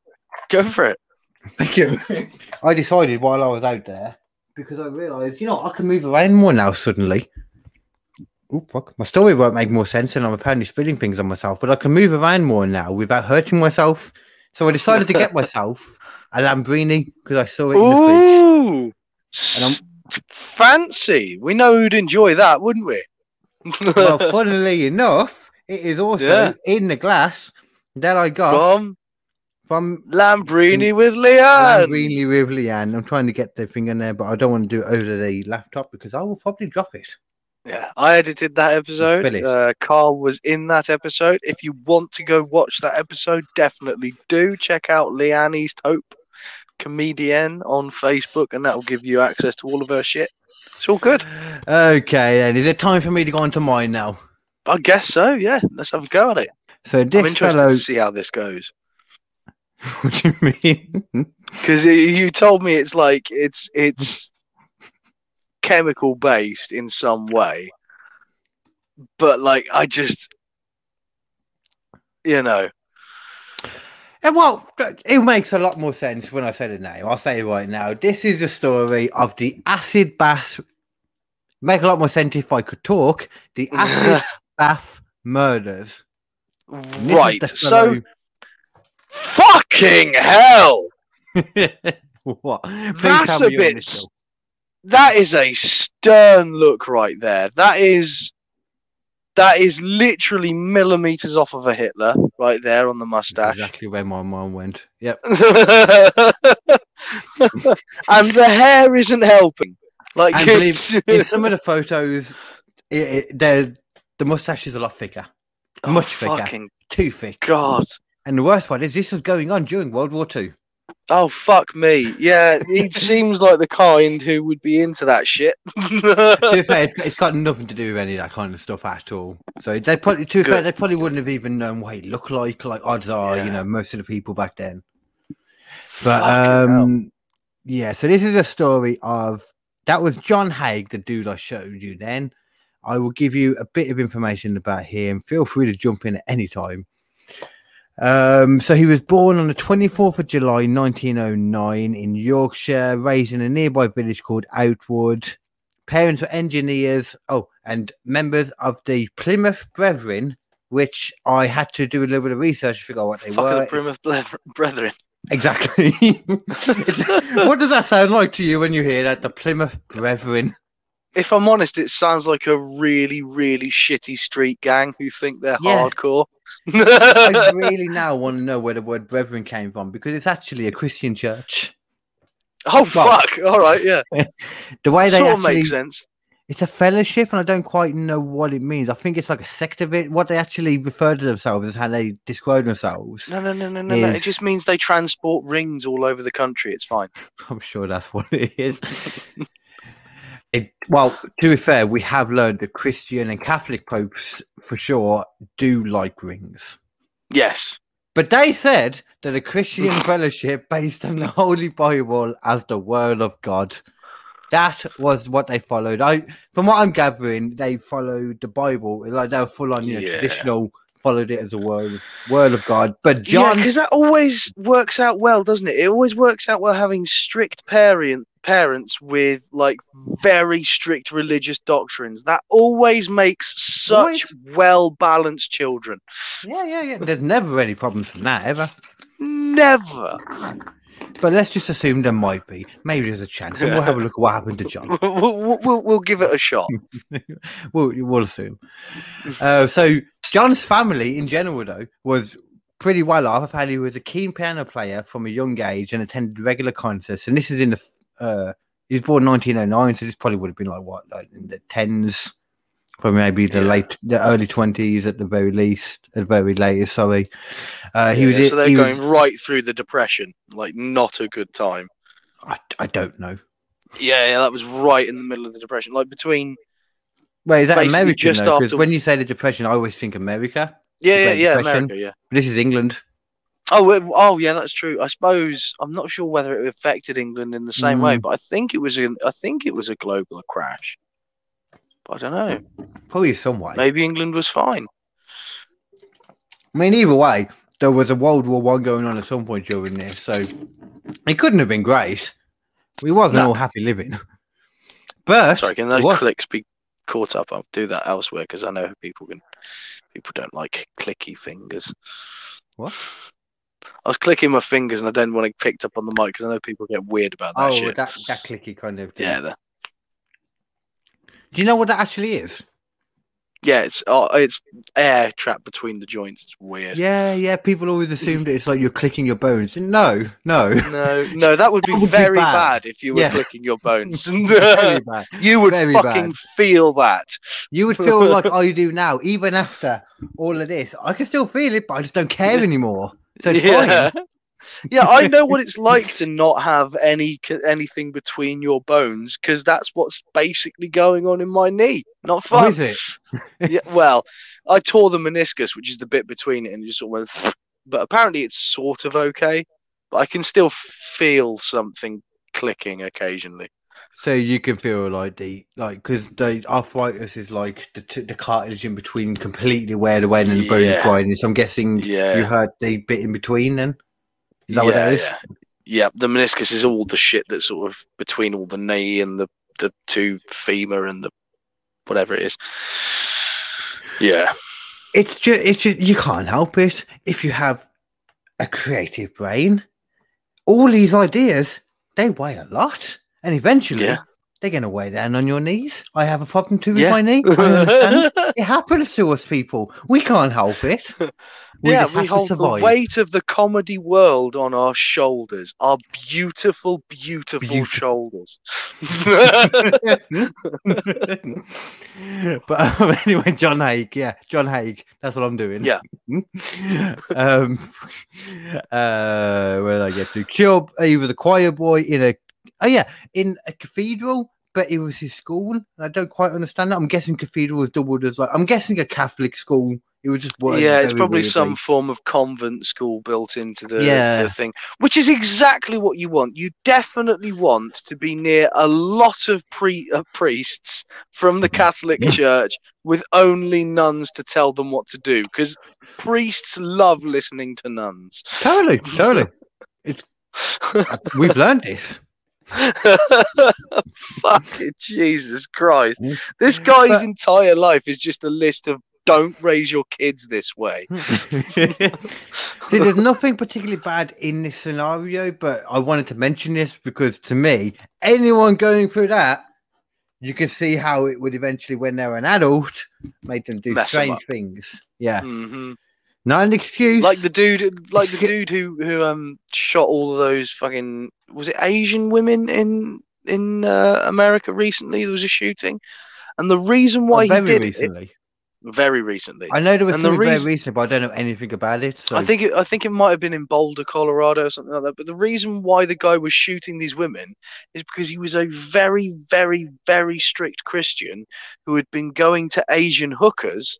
Speaker 1: Go for it.
Speaker 2: Thank you. I decided while I was out there because I realised, you know, I can move around more now suddenly. Oh fuck! My story won't make more sense, and I'm apparently spilling things on myself. But I can move around more now without hurting myself. So I decided to get myself a Lambrini because I saw it in the fridge.
Speaker 1: Ooh,
Speaker 2: And I'm-
Speaker 1: s- fancy. We know who'd enjoy that, wouldn't we?
Speaker 2: Well, funnily enough, It is also
Speaker 1: Yeah.
Speaker 2: in the glass that I got
Speaker 1: From
Speaker 2: from
Speaker 1: Lambrini with Leanne.
Speaker 2: Greenly with Leanne. I'm trying to get the thing in there, but I don't want to do it over the laptop because I will probably drop it.
Speaker 1: Yeah, I edited that episode. Uh, Carl was in that episode. If you want to go watch that episode, definitely do check out Leanne East Hope, comedian on Facebook, and that will give you access to all of her shit. It's all good.
Speaker 2: Okay, then is it time for me to go on to mine now?
Speaker 1: I guess so. Yeah, let's have a go at it.
Speaker 2: So
Speaker 1: I'm interested
Speaker 2: fellow,
Speaker 1: to see how this goes
Speaker 2: what do you mean?
Speaker 1: because you told me it's like it's it's chemical based in some way, but like I just, you know,
Speaker 2: Eh, well, it makes a lot more sense when I say the name. I'll say it right now. This is the story of the acid bath. Make a lot more sense if I could talk. The acid bath murders. And this is
Speaker 1: right.
Speaker 2: the
Speaker 1: So
Speaker 2: fellow-
Speaker 1: fucking hell.
Speaker 2: what? Please
Speaker 1: That's a bit.
Speaker 2: in this
Speaker 1: s- That is a stern look right there. That is. That is literally millimeters off of a Hitler right there on the
Speaker 2: That's
Speaker 1: mustache.
Speaker 2: exactly where my mind went. Yep.
Speaker 1: and the hair isn't helping. Like
Speaker 2: believe- In some of the photos, it, it, they're- the mustache is a lot thicker,
Speaker 1: Oh,
Speaker 2: much thicker.
Speaker 1: fucking
Speaker 2: too thick.
Speaker 1: God.
Speaker 2: And the worst part is this was going on during World War Two.
Speaker 1: Oh fuck me. Yeah, he seems like the kind who would be into that shit.
Speaker 2: to be fair, it's, it's got nothing to do with any of that kind of stuff at all. So they probably, to be fair, they probably wouldn't have even known what he looked like. Like odds are, you know, most of the people back then. But
Speaker 1: Fucking hell.
Speaker 2: um, yeah. So this is a story of that was John Haigh, the dude I showed you. Then I will give you a bit of information about him. Feel free to jump in at any time. Um, so he was born on the 24th of July 1909 in Yorkshire, raised in a nearby village called Outwood. Parents were engineers, oh, and members of the Plymouth Brethren, which I had to do a little bit of research to figure out what they were.
Speaker 1: the Plymouth ble- Brethren.
Speaker 2: Exactly. What does that sound like to you when you hear that? The Plymouth Brethren.
Speaker 1: If I'm honest, it sounds like a really, really shitty street gang who think they're
Speaker 2: Yeah.
Speaker 1: hardcore.
Speaker 2: I really now want to know where the word brethren came from because it's actually a Christian church.
Speaker 1: oh
Speaker 2: Well-
Speaker 1: fuck! All right, yeah,
Speaker 2: The way they
Speaker 1: sort
Speaker 2: actually
Speaker 1: makes sense.
Speaker 2: it's a fellowship and I don't quite know what it means. I think it's like a sect of it. What they actually refer to themselves as how they describe themselves.
Speaker 1: No, no, no, no, no, no. It
Speaker 2: is-
Speaker 1: just means they transport rings all over the country. It's fine.
Speaker 2: I'm sure that's what it is. It, well, to be fair, we have learned that Christian and Catholic popes for sure do like rings.
Speaker 1: Yes.
Speaker 2: But they said that a Christian fellowship based on the Holy Bible as the Word of God. That was what they followed. I, from what I'm gathering, they followed the Bible like they were full on, you know,
Speaker 1: Yeah.
Speaker 2: traditional. Followed it as a word, word of God. But
Speaker 1: Yeah,
Speaker 2: John,
Speaker 1: because that always works out well, doesn't it? It always works out well having strict parent parents with like very strict religious doctrines. That always makes such well balanced children.
Speaker 2: yeah, yeah, yeah. There's never any problems from that ever.
Speaker 1: Never.
Speaker 2: But let's just assume there might be. Maybe there's a chance, and we'll have a look at what happened to John.
Speaker 1: we'll, we'll, we'll, we'll give it a shot.
Speaker 2: we'll, we'll assume. Uh, so John's family in general, though, was pretty well off. Apparently, he was a keen piano player from a young age and attended regular concerts. And this is in the uh, he was born 1909, so this probably would have been like what, like in the tens, probably maybe the
Speaker 1: Yeah.
Speaker 2: late, the early 20s at the very least, at the very latest. Sorry, uh, he was.
Speaker 1: So they're
Speaker 2: he
Speaker 1: going
Speaker 2: was-
Speaker 1: right through the depression, like not a good time.
Speaker 2: I, I don't know.
Speaker 1: Yeah, yeah, that was right in the middle of the depression, like between.
Speaker 2: Wait, is that American?
Speaker 1: just
Speaker 2: Because
Speaker 1: after-
Speaker 2: when you say the depression, I always think America.
Speaker 1: Yeah, yeah, yeah. America, yeah.
Speaker 2: But this is England.
Speaker 1: Oh, oh, yeah, that's true. I suppose I'm not sure whether it affected England in the same way,
Speaker 2: Mm.
Speaker 1: but I think it was a, I think it was a global crash. But I don't know.
Speaker 2: Probably some way.
Speaker 1: Maybe England was fine.
Speaker 2: I mean, either way, there was a World War One going on at some point during this, so it couldn't have been great. We wasn't
Speaker 1: No.
Speaker 2: all happy living. But
Speaker 1: Sorry, can those
Speaker 2: what-
Speaker 1: clicks be caught up? I'll do that elsewhere because I know people can. People don't like clicky fingers.
Speaker 2: What?
Speaker 1: I was clicking my fingers and I didn't want it picked up on the mic because I know people get weird about that
Speaker 2: oh,
Speaker 1: shit.
Speaker 2: that that clicky kind of. Thing.
Speaker 1: Yeah,
Speaker 2: Do you know what that actually is?
Speaker 1: Yeah, it's uh, it's air trapped between the joints. It's weird.
Speaker 2: Yeah, yeah. People always assumed it's like you're clicking your bones. No, no.
Speaker 1: No, no, that would be
Speaker 2: That would be
Speaker 1: very
Speaker 2: bad.
Speaker 1: bad. if you were
Speaker 2: Yeah.
Speaker 1: clicking your bones.
Speaker 2: Very bad.
Speaker 1: you would
Speaker 2: Very
Speaker 1: fucking
Speaker 2: bad.
Speaker 1: feel that.
Speaker 2: You would feel like I do now, even after all of this. I can still feel it, but I just don't care anymore. It's
Speaker 1: yeah.
Speaker 2: fine.
Speaker 1: yeah, I know what it's like to not have any anything between your bones because that's what's basically going on in my knee. Not
Speaker 2: Oh,
Speaker 1: fun.
Speaker 2: is it?
Speaker 1: yeah, well, I tore the meniscus, which is the bit between it, and it just sort of went. But apparently, it's sort of okay. But I can still feel something clicking occasionally.
Speaker 2: So you can feel like the like because the arthritis is like the t- the cartilage in between completely where the when and the bone is grinding. So I'm guessing
Speaker 1: Yeah.
Speaker 2: you heard the bit in between. Then is that what
Speaker 1: yeah,
Speaker 2: that is?
Speaker 1: yeah. Yeah, the meniscus is all the shit that's sort of between all the knee and the the two femur and the whatever it is. Yeah,
Speaker 2: It's just it's just you can't help it if you have a creative brain. All these ideas they weigh a lot, and eventually
Speaker 1: Yeah.
Speaker 2: they're going to weigh down on your knees. I have a problem too with
Speaker 1: Yeah.
Speaker 2: my knee. I understand. it happens to us people. We can't help it. We
Speaker 1: yeah, we hold the weight of the comedy world on our shoulders, our beautiful, beautiful
Speaker 2: Beautiful.
Speaker 1: shoulders.
Speaker 2: but um, anyway, John Haigh, yeah, John Haigh. That's what I'm doing.
Speaker 1: Yeah.
Speaker 2: um. Uh, where did I get to? Killed. He was a choir boy in a. Oh yeah, in a cathedral, but it was his school. I don't quite understand that. I'm guessing cathedral was doubled as like. I'm guessing a Catholic school. It was just worded
Speaker 1: yeah, it's
Speaker 2: very
Speaker 1: probably some form of convent school built into the,
Speaker 2: Yeah.
Speaker 1: the thing, which is exactly what you want. You definitely want to be near a lot of pre- uh, priests from the Catholic Church with only nuns to tell them what to do, because priests love listening to nuns.
Speaker 2: Totally, totally. We've learned this.
Speaker 1: Fucking Jesus Christ. This guy's
Speaker 2: But-
Speaker 1: entire life is just a list of don't raise your kids this way.
Speaker 2: See, there's nothing particularly bad in this scenario, but I wanted to mention this because to me, anyone going through that, you can see how it would eventually, when they're an adult, make them do
Speaker 1: Mess
Speaker 2: strange things. Yeah,
Speaker 1: hmm
Speaker 2: not an excuse.
Speaker 1: Like the dude, like the dude who who um shot all of those fucking was it Asian women in in uh, America recently? There was a shooting, and the reason why
Speaker 2: Oh,
Speaker 1: he did Very
Speaker 2: recently.
Speaker 1: it very recently.
Speaker 2: I know there was
Speaker 1: and the
Speaker 2: something very recent, but I don't know anything about it. So
Speaker 1: I think it, I think it might have been in Boulder, Colorado, or something like that. But the reason why the guy was shooting these women is because he was a very, very, very strict Christian who had been going to Asian hookers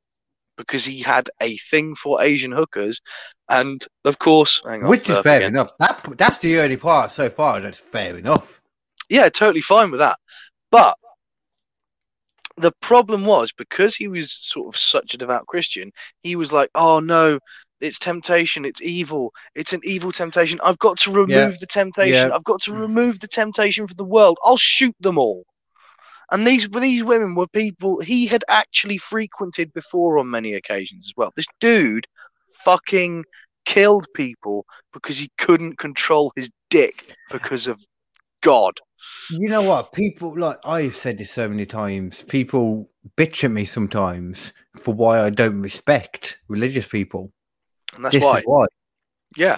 Speaker 1: because he had a thing for Asian hookers, and of course, hang on,
Speaker 2: which is fair
Speaker 1: again.
Speaker 2: enough. That that's the early part so far. That's fair enough.
Speaker 1: Yeah, totally fine with that. But the problem was because he was sort of such a devout Christian, he was like, "Oh no, it's temptation, it's evil, it's an evil temptation. I've got to remove
Speaker 2: Yeah.
Speaker 1: the temptation.
Speaker 2: Yeah.
Speaker 1: I've got to remove the temptation from the world. I'll shoot them all." And these these women were people he had actually frequented before on many occasions as well. This dude fucking killed people because he couldn't control his dick because of God.
Speaker 2: You know what? People like I've said this so many times. People bitch at me sometimes for why I don't respect religious people.
Speaker 1: And that's
Speaker 2: this
Speaker 1: why.
Speaker 2: is why.
Speaker 1: Yeah.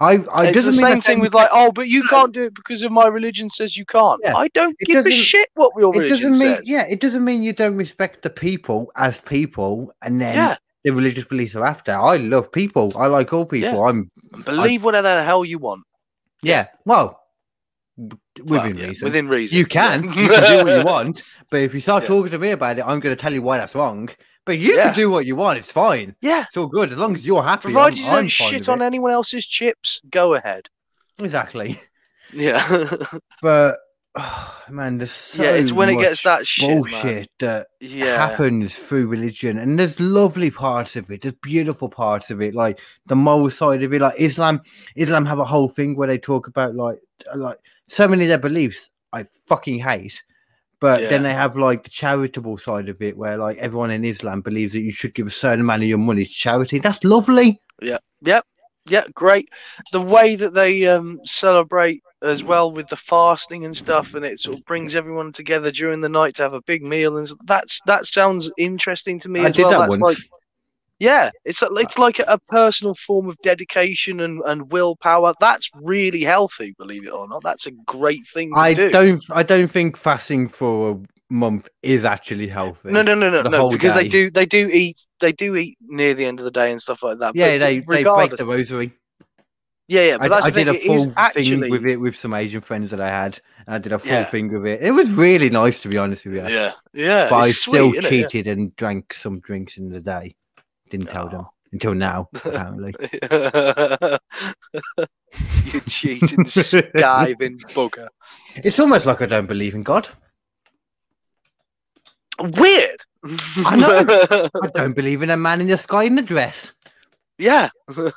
Speaker 2: I, I
Speaker 1: it's the
Speaker 2: I
Speaker 1: same thing with like, oh, but you can't do it because of my religion says you can't.
Speaker 2: Yeah.
Speaker 1: I don't
Speaker 2: It
Speaker 1: give a shit what your
Speaker 2: it
Speaker 1: religion
Speaker 2: doesn't mean
Speaker 1: says.
Speaker 2: yeah, it doesn't mean you don't respect the people as people and then
Speaker 1: Yeah.
Speaker 2: the religious beliefs are after. I love people. I like all people.
Speaker 1: Yeah.
Speaker 2: I'm
Speaker 1: Believe whatever the hell you want.
Speaker 2: yeah. Well,
Speaker 1: Well,
Speaker 2: within
Speaker 1: yeah,
Speaker 2: reason.
Speaker 1: Within reason.
Speaker 2: you can. you can do what you want. But if you start talking to me about it, I'm going to tell you why that's wrong. But you
Speaker 1: Yeah.
Speaker 2: can do what you want. It's fine.
Speaker 1: Yeah.
Speaker 2: It's all good as long as you're happy.
Speaker 1: Provided
Speaker 2: I'm,
Speaker 1: you don't shit on anyone else's chips, go ahead.
Speaker 2: Exactly.
Speaker 1: Yeah.
Speaker 2: But oh, man, there's so
Speaker 1: yeah, it's when it gets that shit. man.
Speaker 2: bullshit that
Speaker 1: Yeah.
Speaker 2: happens through religion, and there's lovely parts of it. There's beautiful parts of it, like the moral side of it. Like Islam, Islam have a whole thing where they talk about like like so many of their beliefs I fucking hate. But then they have like the charitable side of it, where like everyone in Islam believes that you should give a certain amount of your money to charity. That's lovely.
Speaker 1: Yeah, Yep. Yeah. yeah, great. The way that they um, celebrate as well with the fasting and stuff, and it sort of brings everyone together during the night to have a big meal, and that's that sounds interesting to me
Speaker 2: I
Speaker 1: as
Speaker 2: did
Speaker 1: well.
Speaker 2: that
Speaker 1: That's
Speaker 2: once.
Speaker 1: like yeah, it's a, it's like a, personal form of dedication and, and willpower. That's really healthy, believe it or not. That's a great thing to
Speaker 2: I
Speaker 1: do.
Speaker 2: don't. I don't think fasting for a month is actually healthy.
Speaker 1: No, no, no, no, no. Because they do, they do eat, they do eat near the end of the day and stuff like that.
Speaker 2: Yeah, they they break the rosary.
Speaker 1: Yeah, yeah. But
Speaker 2: I,
Speaker 1: that's
Speaker 2: I did a full
Speaker 1: actually,
Speaker 2: thing with it with some Asian friends that I had, and I did a full
Speaker 1: Yeah.
Speaker 2: thing with it. It was really nice, to be honest with you.
Speaker 1: yeah, yeah.
Speaker 2: but I still
Speaker 1: sweet? Yeah.
Speaker 2: cheated and drank some drinks in the day. Didn't tell them
Speaker 1: Oh.
Speaker 2: until now, apparently.
Speaker 1: you cheating, skiving bugger.
Speaker 2: It's almost like I don't believe in God.
Speaker 1: Weird.
Speaker 2: I know. I don't believe in a man in the sky in a dress.
Speaker 1: yeah. the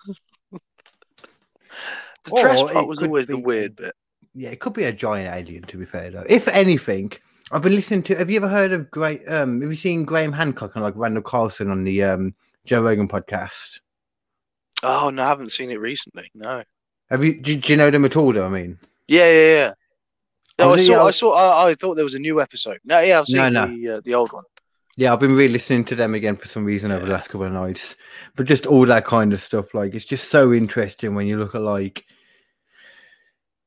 Speaker 1: dress part was always the weird bit.
Speaker 2: Yeah, it could be a giant alien. To be fair, though, if anything, I've been listening to. Have you ever heard of Great? Um, have you seen Graham Hancock and like Randall Carlson on the um Joe Rogan podcast?
Speaker 1: Oh no, I haven't seen it recently. No.
Speaker 2: Have you? Do, do you know them at all? Though I mean,
Speaker 1: Yeah, yeah, yeah. No, I saw. I
Speaker 2: I-
Speaker 1: saw. I, I thought there was a new episode. No, yeah, I've seen
Speaker 2: No, no.
Speaker 1: the uh, the old one.
Speaker 2: yeah, I've been re-listening to them again for some reason over the last couple of nights. But just all that kind of stuff, like it's just so interesting when you look at like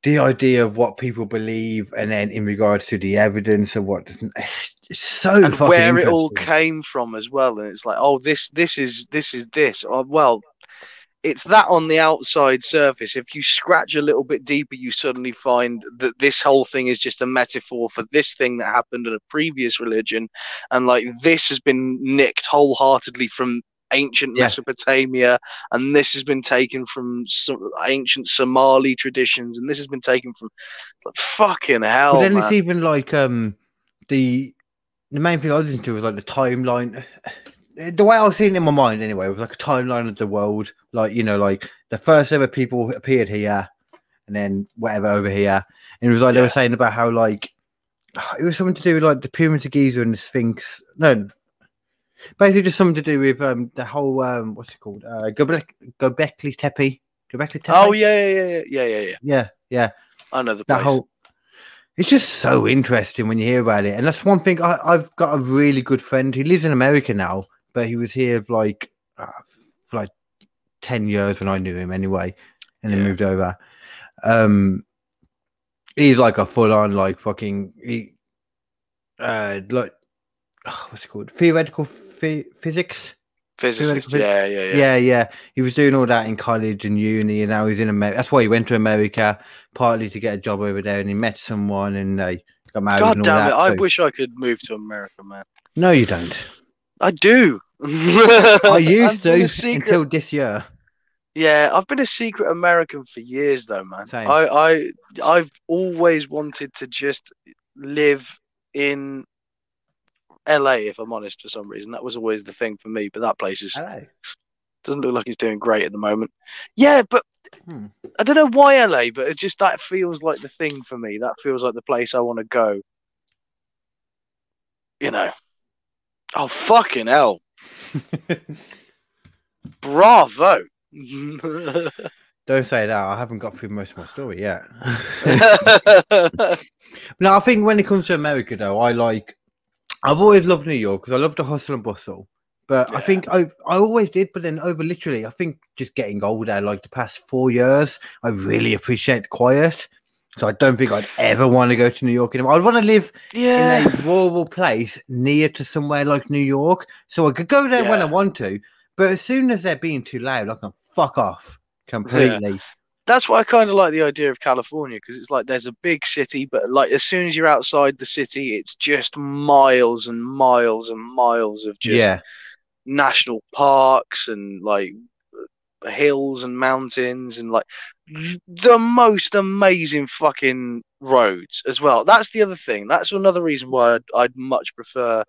Speaker 2: the idea of what people believe, and then in regards to the evidence of what doesn't. It's so
Speaker 1: and
Speaker 2: fucking
Speaker 1: where it all came from as well. And it's like, oh, this this is this is this. Oh, well, it's that on the outside surface. If you scratch a little bit deeper, you suddenly find that this whole thing is just a metaphor for this thing that happened in a previous religion, and like this has been nicked wholeheartedly from ancient
Speaker 2: Yeah.
Speaker 1: Mesopotamia, and this has been taken from some ancient Somali traditions, and this has been taken from like fucking hell.
Speaker 2: But then
Speaker 1: man.
Speaker 2: it's even like um the the main thing I was listening to was like the timeline. The way I was seeing it in my mind anyway was like a timeline of the world. Like, you know, like the first ever people appeared here and then whatever over here. And it was like they were saying about how like it was something to do with like the pyramids of Giza and the Sphinx. No, basically just something to do with um the whole um what's it called? Uh Gobek- Gobekli Tepe. Gobekli Tepe.
Speaker 1: oh yeah, yeah, yeah, yeah, yeah, yeah.
Speaker 2: yeah, yeah
Speaker 1: I know the
Speaker 2: that
Speaker 1: place.
Speaker 2: whole it's just so interesting when you hear about it and that's one thing I, i've got a really good friend he lives in america now but he was here like uh, for like 10 years when i knew him anyway and then
Speaker 1: Yeah.
Speaker 2: moved over um he's like a full-on like fucking he uh like what's it called theoretical phy- physics
Speaker 1: Physicist. Yeah, yeah, yeah.
Speaker 2: yeah, yeah. He was doing all that in college and uni, and now he's in America. That's why he went to America, partly to get a job over there, and he met someone, and they got married.
Speaker 1: God
Speaker 2: and all
Speaker 1: damn it!
Speaker 2: that,
Speaker 1: I
Speaker 2: so-
Speaker 1: wish I could move to America, man.
Speaker 2: No, you don't.
Speaker 1: I do.
Speaker 2: I used to
Speaker 1: secret-
Speaker 2: until this year.
Speaker 1: Yeah, I've been a secret American for years, though, man.
Speaker 2: Same.
Speaker 1: I, I, I've always wanted to just live in LA. If I'm honest, for some reason, that was always the thing for me. But that place is
Speaker 2: Hello.
Speaker 1: doesn't look like he's doing great at the moment. Yeah, but
Speaker 2: Hmm.
Speaker 1: I don't know why LA, but it just that feels like the thing for me. That feels like the place I want to go. You know. Oh fucking hell! Bravo.
Speaker 2: Don't say that. I haven't got through most of my story yet. no, I think when it comes to America, though, I like. I've always loved New York because I love the hustle and bustle. But I think I, I always did. But then over literally, I think just getting older, like the past four years, I really appreciate the quiet. So I don't think I'd ever want to go to New York anymore. I'd want to live
Speaker 1: yeah.
Speaker 2: in a rural place near to somewhere like New York, so I could go there when I want to. But as soon as they're being too loud, I can fuck off completely.
Speaker 1: That's why I kind of like the idea of California because it's like there's a big city, but like as soon as you're outside the city, it's just miles and miles and miles of just
Speaker 2: yeah,
Speaker 1: national parks and like hills and mountains and like the most amazing fucking roads as well. That's the other thing. That's another reason why I'd, I'd much prefer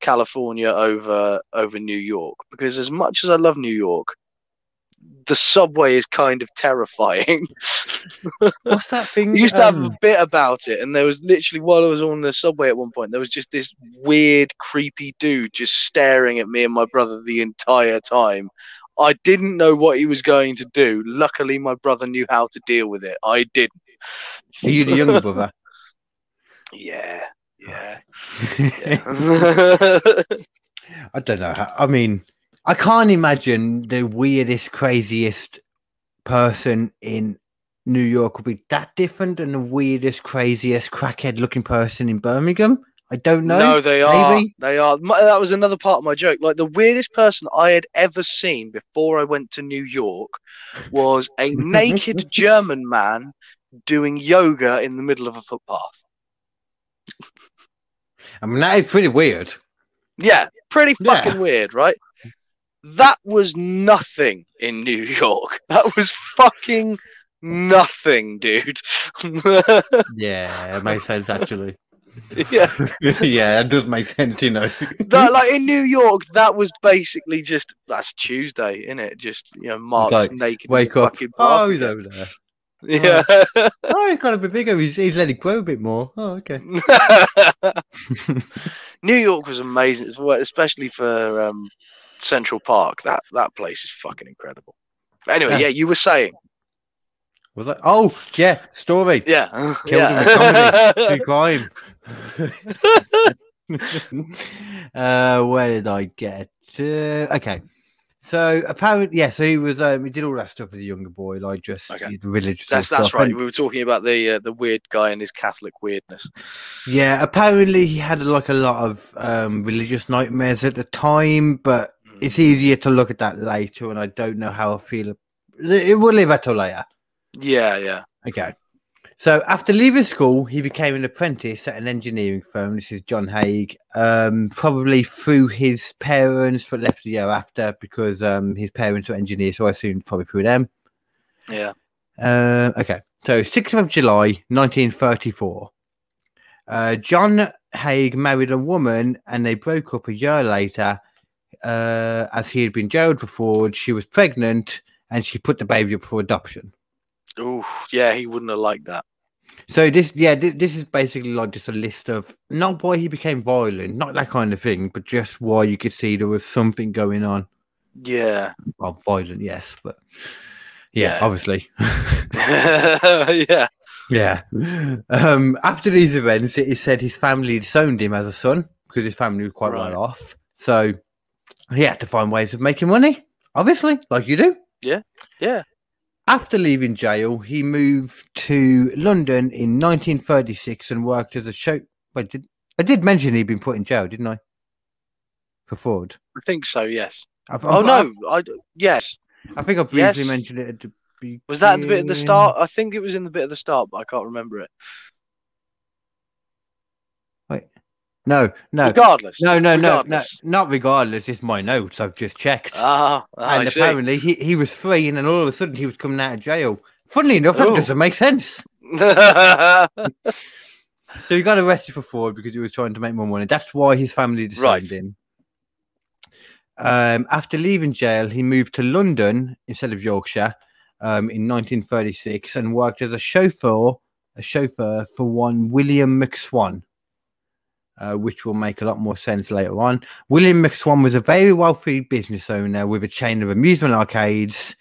Speaker 1: California over over New York because as much as I love New York, the subway is kind of terrifying.
Speaker 2: what's that thing?
Speaker 1: We used to have a
Speaker 2: um,
Speaker 1: bit about it, and there was literally while I was on the subway at one point, there was just this weird, creepy dude just staring at me and my brother the entire time. I didn't know what he was going to do. Luckily, my brother knew how to deal with it. I didn't.
Speaker 2: Are you the younger brother?
Speaker 1: Yeah, yeah.
Speaker 2: I don't know. how- I mean, I can't imagine the weirdest, craziest person in New York would be that different than the weirdest, craziest, crackhead looking person in Birmingham. I don't know.
Speaker 1: No, they are.
Speaker 2: maybe?
Speaker 1: They are. My- That was another part of my joke. Like the weirdest person I had ever seen before I went to New York was a naked German man doing yoga in the middle of a footpath.
Speaker 2: I mean, that is pretty weird.
Speaker 1: Yeah, pretty
Speaker 2: Yeah.
Speaker 1: fucking weird, right? That was nothing in New York. That was fucking nothing, dude.
Speaker 2: Yeah, it makes sense actually.
Speaker 1: yeah.
Speaker 2: yeah, that does make sense, you know.
Speaker 1: That, like in New York, that was basically just that's Tuesday, isn't it? Just you know, Mark's
Speaker 2: like,
Speaker 1: naked.
Speaker 2: Wake up. Oh, he's over there.
Speaker 1: Yeah.
Speaker 2: Oh, he's got a bit bigger. He's, he's let it grow a bit more. Oh, okay.
Speaker 1: New York was amazing, especially for um, Central Park. That that place is fucking incredible. Anyway,
Speaker 2: Yeah.
Speaker 1: yeah, you were saying,
Speaker 2: Was that? Oh, yeah. Story.
Speaker 1: yeah,
Speaker 2: Killed him
Speaker 1: yeah.
Speaker 2: with True crime. uh, where did I get? Uh, okay. So apparently, yeah. So he was. Um, he did all that stuff as a younger boy, like just
Speaker 1: Okay.
Speaker 2: religious.
Speaker 1: that's
Speaker 2: stuff.
Speaker 1: right.
Speaker 2: And-
Speaker 1: We were talking about the uh, the weird guy and his Catholic weirdness.
Speaker 2: yeah. Apparently, he had like a lot of um, religious nightmares at the time, but it's easier to look at that later, and I don't know how I feel. It will leave that till later.
Speaker 1: Yeah, yeah.
Speaker 2: Okay. So after leaving school, he became an apprentice at an engineering firm. This is John Haigh. Um, probably through his parents, but left a year after because um, his parents were engineers, so I assume probably through them.
Speaker 1: Yeah.
Speaker 2: Uh, okay. So 6th of July, 1934. Uh, John Haigh married a woman and they broke up a year later uh, as he had been jailed for fraud. She was pregnant and she put the baby up for adoption.
Speaker 1: Oh, yeah, he wouldn't have liked that.
Speaker 2: So this, yeah, thi- this is basically like just a list of not why he became violent, not that kind of thing, but just why you could see there was something going on.
Speaker 1: Yeah.
Speaker 2: Well, violent, yes, but yeah,
Speaker 1: Yeah.
Speaker 2: obviously,
Speaker 1: yeah.
Speaker 2: yeah. Um, after these events, it is said his family disowned him as a son because his family was quite
Speaker 1: Right.
Speaker 2: well off. So he had to find ways of making money, obviously, like you do.
Speaker 1: Yeah. Yeah.
Speaker 2: After leaving jail, he moved to London in 1936 and worked as a show. Wait, did I did mention he'd been put in jail, didn't I? For fraud.
Speaker 1: I think so, yes.
Speaker 2: I've,
Speaker 1: Oh
Speaker 2: I've-
Speaker 1: no, I yes.
Speaker 2: I, I think I briefly
Speaker 1: Yes.
Speaker 2: mentioned it at the beginning.
Speaker 1: Was that the bit at the start? I think it was in the bit at the start, but I can't remember it.
Speaker 2: No, no,
Speaker 1: Regardless.
Speaker 2: no, no, no, no, not regardless. It's my notes. I've just checked.
Speaker 1: Ah, ah,
Speaker 2: and apparently he, he was free, and then all of a sudden he was coming out of jail. Funnily enough, that
Speaker 1: Oh.
Speaker 2: doesn't make sense. So he got arrested for fraud because he was trying to make more money. That's why his family disowned
Speaker 1: Right.
Speaker 2: him. Um, after leaving jail, he moved to London instead of Yorkshire um, in 1936 and worked as a chauffeur, a chauffeur for one William McSwan, uh, which will make a lot more sense later on. William McSwan was a very wealthy business owner with a chain of amusement arcades.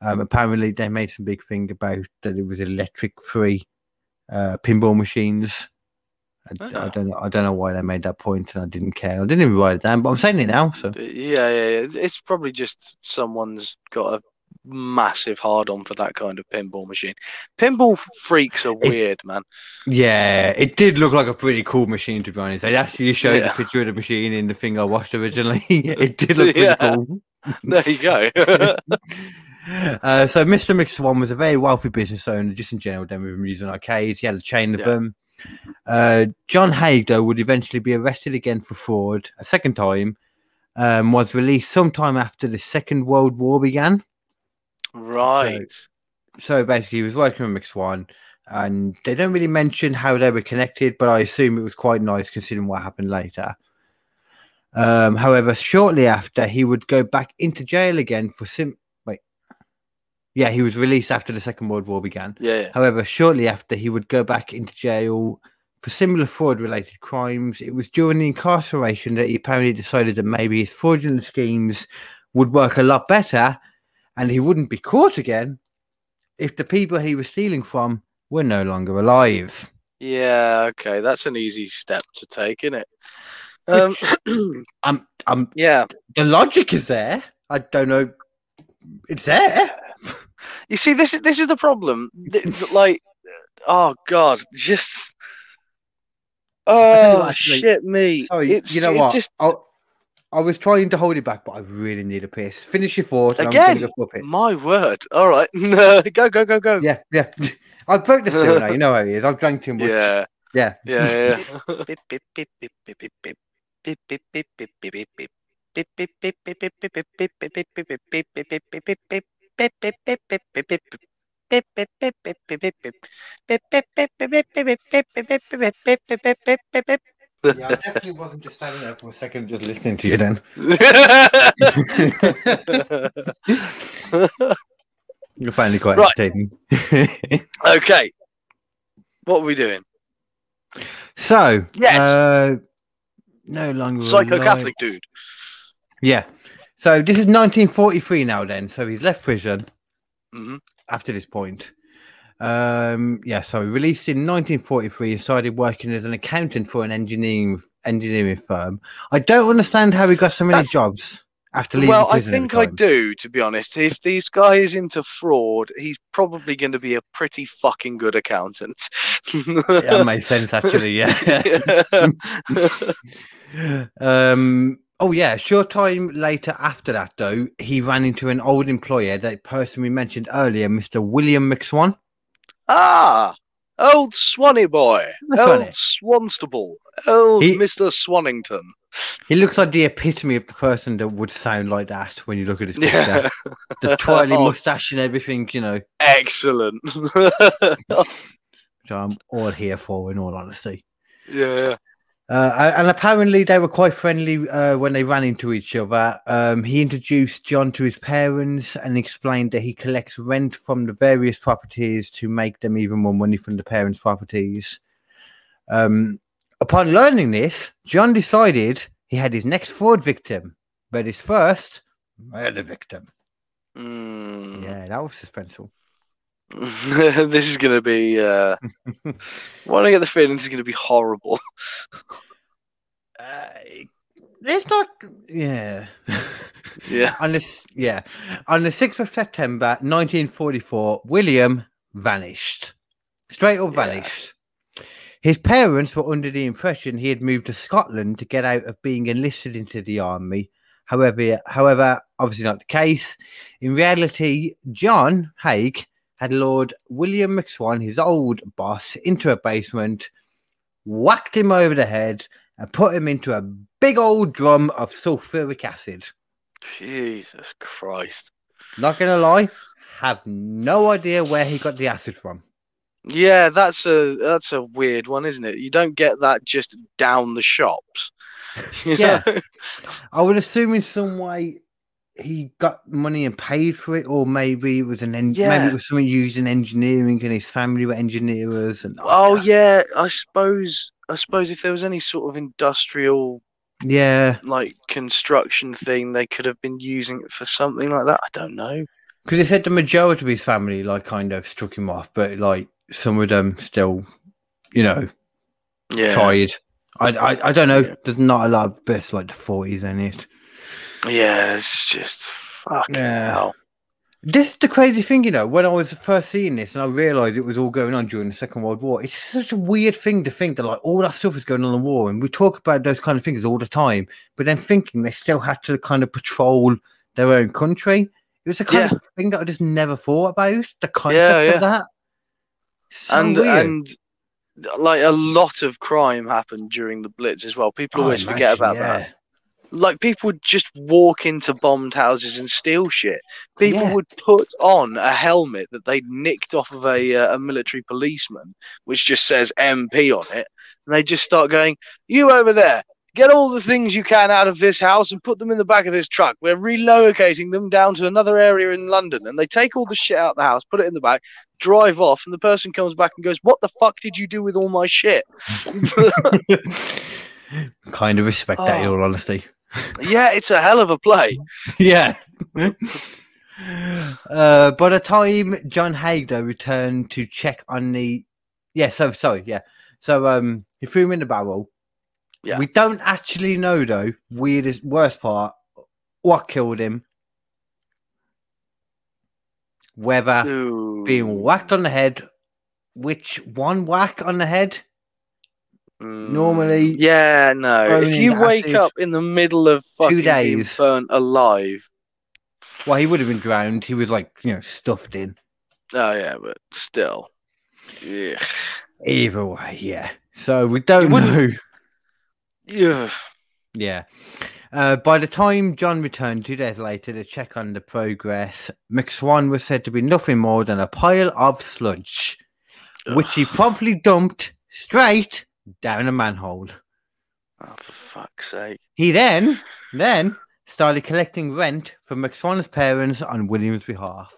Speaker 2: Um, apparently, they made some big thing about that it was electric free uh, pinball machines. I, I don't know. I don't know why they made that point, and I didn't care. I didn't even write it down, but I'm saying it now. So
Speaker 1: yeah, yeah, yeah. It's probably just someone's got a massive hard on for that kind of pinball machine. Pinball freaks are weird, man.
Speaker 2: yeah, it did look like a pretty cool machine to be honest. They actually showed
Speaker 1: Yeah.
Speaker 2: a picture of the machine in the thing I watched originally. it did look pretty
Speaker 1: Yeah.
Speaker 2: cool.
Speaker 1: There you go.
Speaker 2: uh, so Mr. McSwan was a very wealthy business owner, just in general. Then with amusement arcades, he had a chain of
Speaker 1: Yeah.
Speaker 2: them. Uh, John Haigh, though, would eventually be arrested again for fraud a second time. Um, was released sometime after the Second World War began.
Speaker 1: Right.
Speaker 2: So basically, he was working with McSwan, and they don't really mention how they were connected, but I assume it was quite nice considering what happened later. Um, however, shortly after, he would go back into jail again for sim. Wait, yeah, he was released after the Second World War began.
Speaker 1: Yeah, yeah.
Speaker 2: However, shortly after, he would go back into jail for similar fraud-related crimes. It was during the incarceration that he apparently decided that maybe his fraudulent schemes would work a lot better, and he wouldn't be caught again if the people he was stealing from were no longer alive.
Speaker 1: Yeah, okay, that's an easy step to take, isn't it? Um,
Speaker 2: I'm, I'm,
Speaker 1: yeah.
Speaker 2: the logic is there. I don't know. It's there.
Speaker 1: You see, this is this is the problem. Like, oh god, just oh shit, me.
Speaker 2: Sorry,
Speaker 1: it's
Speaker 2: you know what?
Speaker 1: Just
Speaker 2: I, I was trying to hold it back, but I really need a piss. Finish your thought.
Speaker 1: Again? my word. All right, go go go go.
Speaker 2: Yeah, yeah. I broke the seal now. You know how it is. I've drank too much.
Speaker 1: yeah,
Speaker 2: yeah.
Speaker 1: yeah, yeah.
Speaker 2: Yeah, I definitely wasn't just standing there for a second, just listening to you. Then you're finally quite
Speaker 1: Right.
Speaker 2: entertaining.
Speaker 1: okay, what are we doing?
Speaker 2: so,
Speaker 1: Yes.
Speaker 2: uh, no longer
Speaker 1: psycho Catholic dude.
Speaker 2: Yeah. So this is 1943 now. Then, so he's left prison
Speaker 1: hmm
Speaker 2: after this point. Um, yeah. So he released in 1943 and started working as an accountant for an engineering engineering firm. I don't understand how he got so many
Speaker 1: That's-
Speaker 2: jobs after leaving
Speaker 1: Well, I think I do, to be honest. If this guy is into fraud, he's probably going to be a pretty fucking good accountant.
Speaker 2: yeah, That makes sense, actually. Yeah. um. Oh yeah. Short time later, after that, though, he ran into an old employer, that person we mentioned earlier, Mr. William McSwan.
Speaker 1: Ah, old Swanee boy,
Speaker 2: That's
Speaker 1: old. Swanstable, old
Speaker 2: He-
Speaker 1: Mister Swannington.
Speaker 2: He looks like the epitome of the person that would sound like that when you look at his picture.
Speaker 1: Yeah,
Speaker 2: The twirly
Speaker 1: Oh,
Speaker 2: mustache and everything, you know.
Speaker 1: excellent.
Speaker 2: Which I'm all here for, in all honesty.
Speaker 1: yeah,
Speaker 2: Uh, and apparently they were quite friendly uh, when they ran into each other. Um, he introduced John to his parents and explained that he collects rent from the various properties to make them even more money from the parents' properties. Um, upon learning this, John decided he had his next fraud victim, but his first murder victim.
Speaker 1: Mm.
Speaker 2: Yeah, that was suspenseful.
Speaker 1: this is going to be. Uh, why do I get the feeling this is going to be horrible?
Speaker 2: Uh, it's not, yeah.
Speaker 1: Yeah.
Speaker 2: on this, yeah, on the sixth of September, nineteen forty-four, William vanished, straight up
Speaker 1: Yeah.
Speaker 2: vanished. His parents were under the impression he had moved to Scotland to get out of being enlisted into the army. However, however, obviously not the case. In reality, John Haigh had lured William McSwan, his old boss, into a basement, whacked him over the head, and put him into a big old drum of sulfuric acid.
Speaker 1: Jesus Christ.
Speaker 2: Not gonna lie, have no idea where he got the acid from.
Speaker 1: Yeah, that's a that's a weird one, isn't it? You don't get that just down the shops.
Speaker 2: Yeah. I would assume in some way he got money and paid for it, or maybe it was an en- maybe it was something used in engineering and his family were engineers and
Speaker 1: Oh yeah, I suppose I suppose if there was any sort of industrial
Speaker 2: yeah.
Speaker 1: like construction thing, they could have been using it for something like that. I don't know.
Speaker 2: Because he said the majority of his family like kind of struck him off, but like some of them still, you know,
Speaker 1: Yeah.
Speaker 2: tried. I, I I don't know.
Speaker 1: Yeah.
Speaker 2: There's not a lot of bits like the forties in it.
Speaker 1: Yeah, it's just fucking
Speaker 2: Yeah.
Speaker 1: hell.
Speaker 2: This is the crazy thing, you know, when I was first seeing this and I realised it was all going on during the Second World War, it's such a weird thing to think that like all that stuff is going on in the war and we talk about those kind of things all the time, but then thinking they still had to kind of patrol their own country. It was a kind of thing that I just never thought about. The concept
Speaker 1: yeah.
Speaker 2: of that. So
Speaker 1: and
Speaker 2: weird.
Speaker 1: and like a lot of crime happened during the Blitz as well. People always forget
Speaker 2: imagine,
Speaker 1: about that. Like people would just walk into bombed houses and steal shit. People
Speaker 2: Yeah.
Speaker 1: would put on a helmet that they'd nicked off of a uh, a military policeman, which just says MP on it, and they just start going, "You over there, get all the things you can out of this house and put them in the back of this truck. We're relocating them down to another area in London." And they take all the shit out of the house, put it in the back, drive off, and the person comes back and goes, "What the fuck did you do with all my shit?"
Speaker 2: kind of respect that in
Speaker 1: Oh.
Speaker 2: all honesty.
Speaker 1: Yeah, it's a hell of a play.
Speaker 2: yeah. Uh, by the time John Haigh returned to check on the, yeah, so sorry, yeah, so um, he threw him in the barrel.
Speaker 1: Yeah.
Speaker 2: we don't actually know though. Weirdest, worst part, what killed him? Whether
Speaker 1: Ooh.
Speaker 2: being whacked on the head, which one whack on the head? Normally
Speaker 1: Yeah, no. If you wake up in the middle of fucking being
Speaker 2: days.
Speaker 1: burnt alive.
Speaker 2: Well, he would have been drowned. He was like, you know, stuffed in.
Speaker 1: Oh yeah, but still. Yeah.
Speaker 2: Either way, yeah. So we don't know.
Speaker 1: Yeah.
Speaker 2: Yeah. Uh, by the time John returned two days later to check on the progress, McSwan was said to be nothing more than a pile of sludge, which he promptly dumped straight down a manhole.
Speaker 1: Oh, for fuck's sake.
Speaker 2: He then, then started collecting rent from McSwan's parents on William's behalf.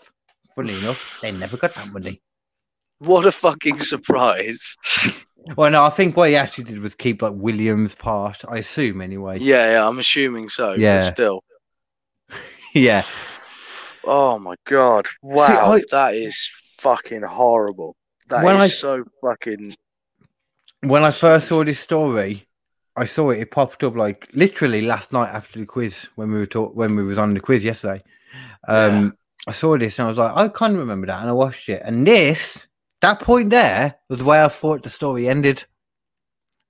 Speaker 2: Funny enough, they never got that money.
Speaker 1: What a fucking surprise.
Speaker 2: Well, no, I think what he actually did was keep like William's part. I assume anyway.
Speaker 1: yeah, yeah, I'm assuming so.
Speaker 2: Yeah.
Speaker 1: Still.
Speaker 2: yeah.
Speaker 1: Oh my god. Wow.
Speaker 2: I-
Speaker 1: that is fucking horrible. That is
Speaker 2: When I-
Speaker 1: so fucking
Speaker 2: When I first saw this story, I saw it. It popped up like literally last night after the quiz when we were talk- when we was on the quiz yesterday. Um, I saw this and I was like, I can't remember that, and I watched it. And this, that point there, was where I thought the story ended.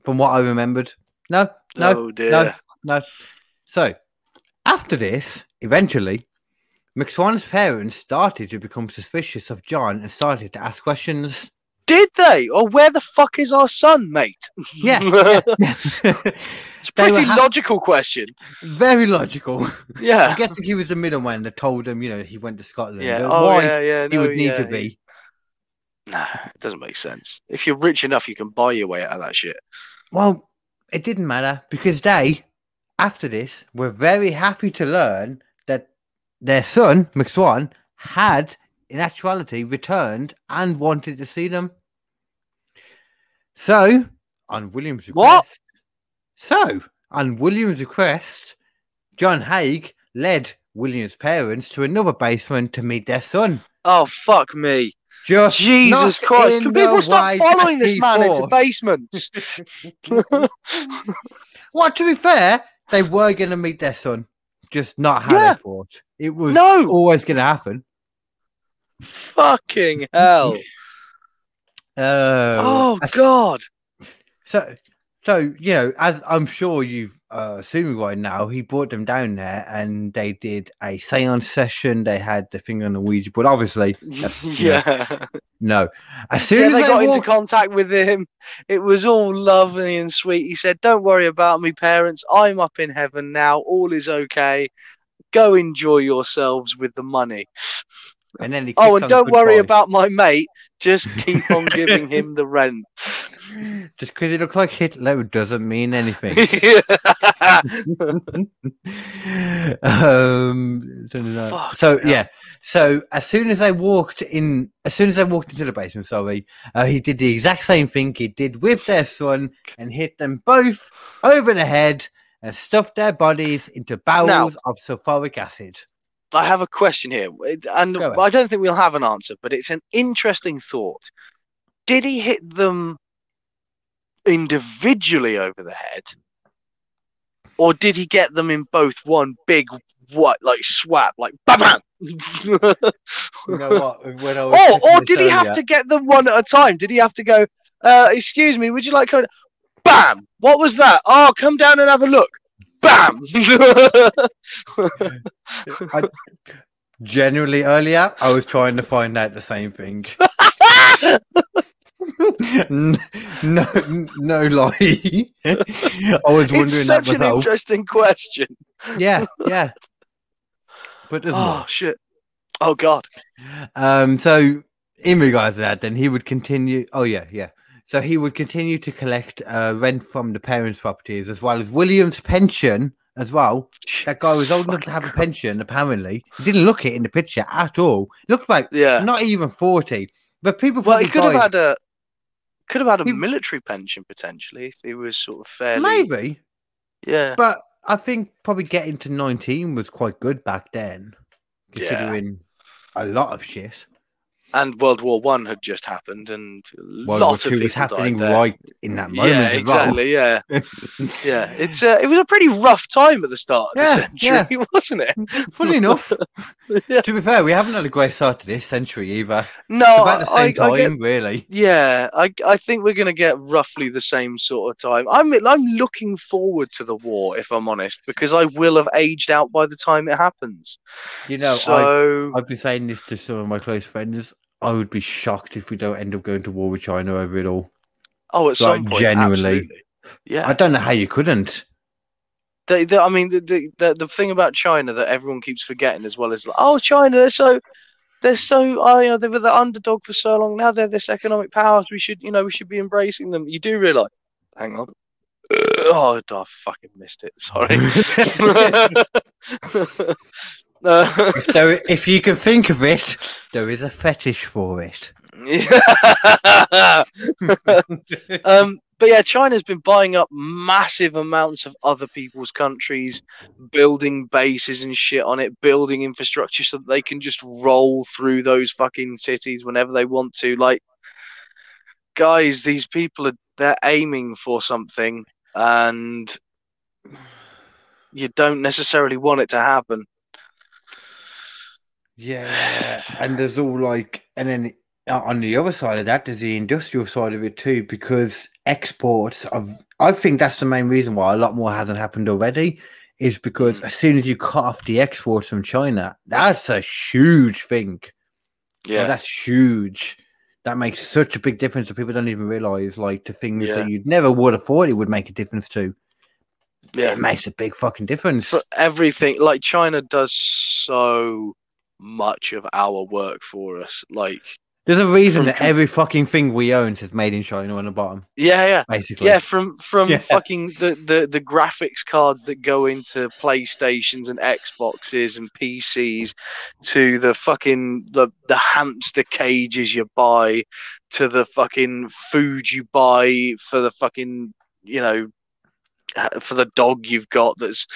Speaker 2: From what I remembered. No, no,
Speaker 1: oh dear.
Speaker 2: no. So after this, eventually, McSwan's parents started to become suspicious of John and started to ask questions.
Speaker 1: Did they? Or where the fuck is our son, mate?
Speaker 2: Yeah, yeah.
Speaker 1: It's a pretty
Speaker 2: ha-
Speaker 1: logical question.
Speaker 2: Very logical.
Speaker 1: Yeah.
Speaker 2: I guess he was the middleman that told him, you know, he went to Scotland.
Speaker 1: Yeah. Oh
Speaker 2: why
Speaker 1: yeah, yeah.
Speaker 2: he
Speaker 1: no,
Speaker 2: would need
Speaker 1: yeah,
Speaker 2: to
Speaker 1: he-
Speaker 2: be.
Speaker 1: Nah, it doesn't make sense. If you're rich enough, you can buy your way out of that shit.
Speaker 2: Well, it didn't matter because they, after this, were very happy to learn that their son, McSwan, had in actuality returned and wanted to see them. So, on William's request,
Speaker 1: What?
Speaker 2: so on William's request, John Haigh led William's parents to another basement to meet their son.
Speaker 1: Oh fuck me.
Speaker 2: Just
Speaker 1: Jesus Christ. Can people stop following this
Speaker 2: he
Speaker 1: man into basements?
Speaker 2: Well, to be fair, they were going to meet their son, just not how
Speaker 1: Yeah.
Speaker 2: they thought. It was
Speaker 1: no.
Speaker 2: always going to happen.
Speaker 1: Fucking hell.
Speaker 2: Uh,
Speaker 1: Oh
Speaker 2: as-
Speaker 1: god.
Speaker 2: So, so you know, as I'm sure you've uh, assuming right now, he brought them down there, and they did a seance session. They had the thing on the Ouija board. Obviously,
Speaker 1: Yeah.
Speaker 2: no. As soon
Speaker 1: Yeah,
Speaker 2: as
Speaker 1: they got into contact with him. It was all lovely and sweet. He said, Don't worry about me, parents. I'm up in heaven now. All is okay. Go enjoy yourselves with the money.
Speaker 2: And then he
Speaker 1: Oh, and
Speaker 2: on
Speaker 1: don't worry
Speaker 2: goodbye.
Speaker 1: about my mate. Just keep on giving him the rent.
Speaker 2: Just because he looks like Hitler doesn't mean anything. um so-
Speaker 1: hell.
Speaker 2: yeah so as soon as i walked in as soon as i walked into the basement sorry uh, he did the exact same thing he did with their son and hit them both over the head and stuffed their bodies into barrels of sulfuric acid
Speaker 1: I have a question here, and I don't think we'll have an answer, but it's an interesting thought. Did he hit them individually over the head, or did he get them in both one big what like swap, like bam bam?
Speaker 2: you know what when I was
Speaker 1: or or did he have to get them one at a time? Did he have to go? Uh, excuse me, would you like? to-" Bam! What was that? Oh, come down and have a look. Bam!
Speaker 2: I, generally earlier i was trying to find out the same thing no, no lie. I was wondering
Speaker 1: it's such an interesting question.
Speaker 2: Yeah, yeah. But
Speaker 1: Oh
Speaker 2: more.
Speaker 1: shit! Oh god!
Speaker 2: Um, so in regards to that, then he would continue. Oh yeah, yeah. So he would continue to collect uh, rent from the parents' properties as well as William's pension as well. That guy was old enough to have a pension. Apparently, he didn't look it in the picture at all. Looked like
Speaker 1: Yeah.
Speaker 2: not even forty. But people
Speaker 1: Well,
Speaker 2: probably
Speaker 1: he could have
Speaker 2: died-
Speaker 1: had a could have had a
Speaker 2: He-
Speaker 1: military pension potentially if he was sort of fairly.
Speaker 2: considering a lot of shit.
Speaker 1: And World War One had just happened, and a
Speaker 2: World
Speaker 1: lot
Speaker 2: War
Speaker 1: of
Speaker 2: Two
Speaker 1: people
Speaker 2: was happening right in that moment.
Speaker 1: yeah, exactly. Yeah,
Speaker 2: Well.
Speaker 1: yeah. It's uh, it was a pretty rough time at the start of
Speaker 2: Yeah,
Speaker 1: the century, wasn't it?
Speaker 2: Funny enough,
Speaker 1: Yeah.
Speaker 2: to be fair, we haven't had a great start to this century either.
Speaker 1: No,
Speaker 2: It's about the
Speaker 1: I,
Speaker 2: same
Speaker 1: I
Speaker 2: time,
Speaker 1: get
Speaker 2: really.
Speaker 1: Yeah, I I think we're gonna get roughly the same sort of time. I'm I'm looking forward to the war, if I'm honest, because I will have aged out by the time it happens.
Speaker 2: You know, I,
Speaker 1: so
Speaker 2: I've been saying this to some of my close friends. I would be shocked if we don't end up going to war with China over it all.
Speaker 1: oh, at some point,
Speaker 2: genuinely.
Speaker 1: absolutely. Yeah,
Speaker 2: I don't know how you couldn't.
Speaker 1: they, they, I mean, the, the the thing about China that everyone keeps forgetting as well is like, oh, China, they're so they're so oh, you know they were the underdog for so long. Now they're this economic powers. We should you know we should be embracing them. You do realize? Hang on. Oh, I fucking missed it. Sorry. Uh,
Speaker 2: There, if you can think of it, there is a fetish for it.
Speaker 1: Yeah. um, but yeah, China's been buying up massive amounts of other people's countries, building bases and shit on it, building infrastructure so that they can just roll through those fucking cities whenever they want to. Like, guys, these people are they're aiming for something, and you don't necessarily want it to happen.
Speaker 2: Yeah, and there's all like, and then uh, on the other side of that, there's the industrial side of it too, because exports of, I think that's the main reason why a lot more hasn't happened already, is because
Speaker 1: Mm.
Speaker 2: as soon as you cut off the exports from China, that's a huge thing. Like,
Speaker 1: Yeah,
Speaker 2: that's huge. That makes such a big difference that people don't even realize, like, the things
Speaker 1: Yeah.
Speaker 2: that you never would have thought it would make a difference to.
Speaker 1: yeah.
Speaker 2: It makes a big fucking difference.
Speaker 1: for everything like china does so much of our work for us like
Speaker 2: There's a reason that
Speaker 1: com-
Speaker 2: every fucking thing we own says made in China on the bottom,
Speaker 1: yeah yeah
Speaker 2: basically.
Speaker 1: yeah from from
Speaker 2: Yeah.
Speaker 1: fucking the, the the graphics cards that go into playstations and xboxes and pcs to the fucking the the hamster cages you buy to the fucking food you buy for the fucking you know for the dog you've got that's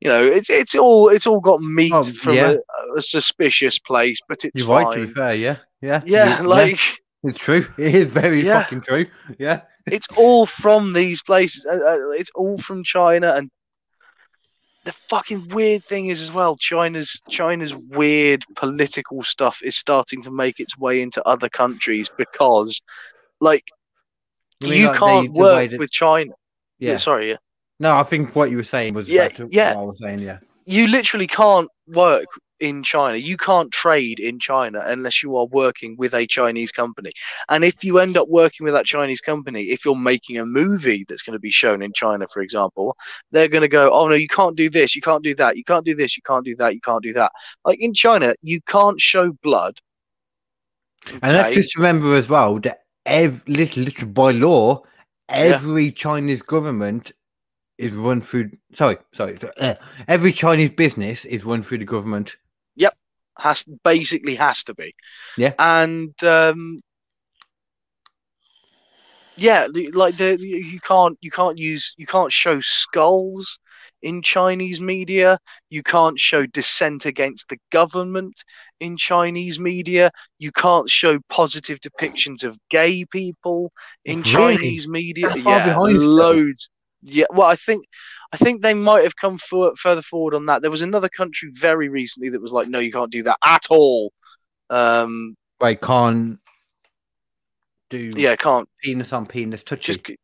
Speaker 1: you know it's it's all it's all got meat
Speaker 2: Oh,
Speaker 1: from
Speaker 2: yeah.
Speaker 1: a, a suspicious place but it's
Speaker 2: You're
Speaker 1: fine
Speaker 2: right, to be fair, yeah. Yeah.
Speaker 1: yeah
Speaker 2: you-
Speaker 1: like
Speaker 2: it's true. It is very
Speaker 1: Yeah.
Speaker 2: fucking true. Yeah.
Speaker 1: it's all from these places. Uh, uh, It's all from China, and the fucking weird thing is as well. China's China's weird political stuff is starting to make its way into other countries because, like, you,
Speaker 2: mean, like,
Speaker 1: can't
Speaker 2: the way
Speaker 1: work
Speaker 2: that-
Speaker 1: with China.
Speaker 2: Yeah.
Speaker 1: sorry, yeah.
Speaker 2: No, I think what you were saying was
Speaker 1: Yeah, yeah.
Speaker 2: what I was saying, yeah.
Speaker 1: You literally can't work in China. You can't trade in China unless you are working with a Chinese company. And if you end up working with that Chinese company, if you're making a movie that's going to be shown in China, for example, they're going to go, oh no, you can't do this, you can't do that, you can't do this, you can't do that, you can't do that. Like in China, you can't show blood.
Speaker 2: And let's just remember as well that ev- literally, literally by law, every Chinese government is run through. Sorry, sorry. uh, every Chinese business is run through the government.
Speaker 1: Yep, has basically has to be.
Speaker 2: Yeah.
Speaker 1: And um yeah, the, like the you you can't you can't use you can't show skulls in Chinese media. You can't show dissent against the government in Chinese media. You can't show positive depictions of gay people in
Speaker 2: Really?
Speaker 1: Chinese media. Yeah,
Speaker 2: behind
Speaker 1: loads. Yeah, well, I think I think they might have come for, further forward on that. There was another country very recently that was like, no, you can't do that at all. Um,
Speaker 2: Right, can't do
Speaker 1: yeah, can't
Speaker 2: penis on penis touching.
Speaker 1: just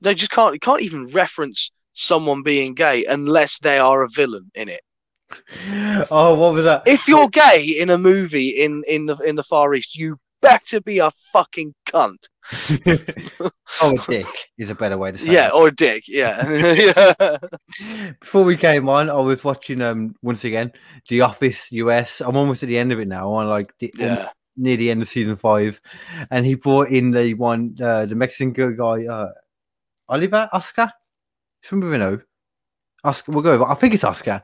Speaker 1: they just can't. You can't even reference someone being gay unless they are a villain in it.
Speaker 2: oh, what was that?
Speaker 1: If you're gay in a movie in in the in the Far East, you better be a fucking cunt.
Speaker 2: oh, a dick is a better way to say it.
Speaker 1: Yeah,
Speaker 2: it.
Speaker 1: or a dick. Yeah, yeah.
Speaker 2: Before we came on, I was watching um once again The Office US. I'm almost at the end of it now. I'm like the,
Speaker 1: yeah.
Speaker 2: near the end of season five, and he brought in the one, uh, the Mexican guy, uh, Oliver Oscar. From we know, Oscar. We'll go. Over, I think it's Oscar.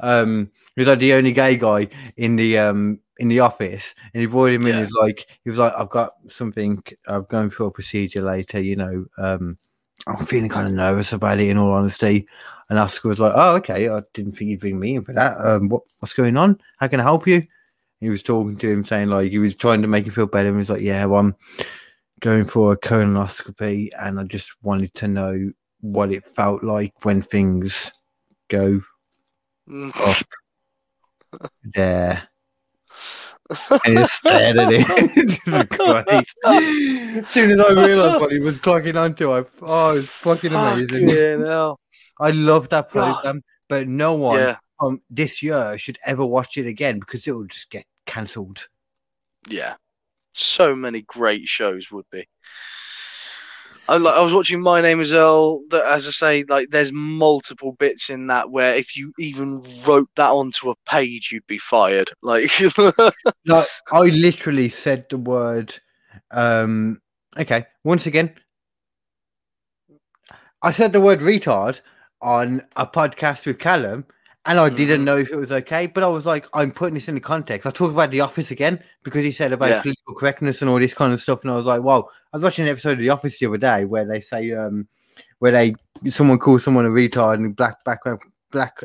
Speaker 2: Um, he was like the only gay guy in the um in the office, and he brought him.
Speaker 1: Yeah.
Speaker 2: He was like, he was like, I've got something. I'm going through a procedure later. You know, um, I'm feeling kind of nervous about it, in all honesty. And Oscar was like, "Oh, okay. I didn't think you'd bring me in for that. Um, what, what's going on? How can I help you?" He was talking to him, saying like he was trying to make him feel better. And he was like, "Yeah, well, I'm going for a colonoscopy, and I just wanted to know what it felt like when things go
Speaker 1: Mm.
Speaker 2: up there." and he just stared at it. As soon as I realised what he was clocking onto, I oh, it was fucking amazing.
Speaker 1: Yeah, hell.
Speaker 2: I love that
Speaker 1: God.
Speaker 2: program, but no one
Speaker 1: Yeah,
Speaker 2: um, this year should ever watch it again because it will just get cancelled.
Speaker 1: yeah. So many great shows would be. I, like, I was watching My Name Is Earl. That, as I say, like there's multiple bits in that where if you even wrote that onto a page, you'd be fired. Like,
Speaker 2: Like I literally said the word. Um, okay, once again, I said the word retard on a podcast with Callum, and I didn't
Speaker 1: Mhm.
Speaker 2: know if it was okay. But I was like, I'm putting this in the context. I talked about The Office again because he said about
Speaker 1: Yeah.
Speaker 2: political correctness and all this kind of stuff, and I was like, wow. I was watching an episode of The Office the other day where they say, um, where they someone calls someone a retard and black back black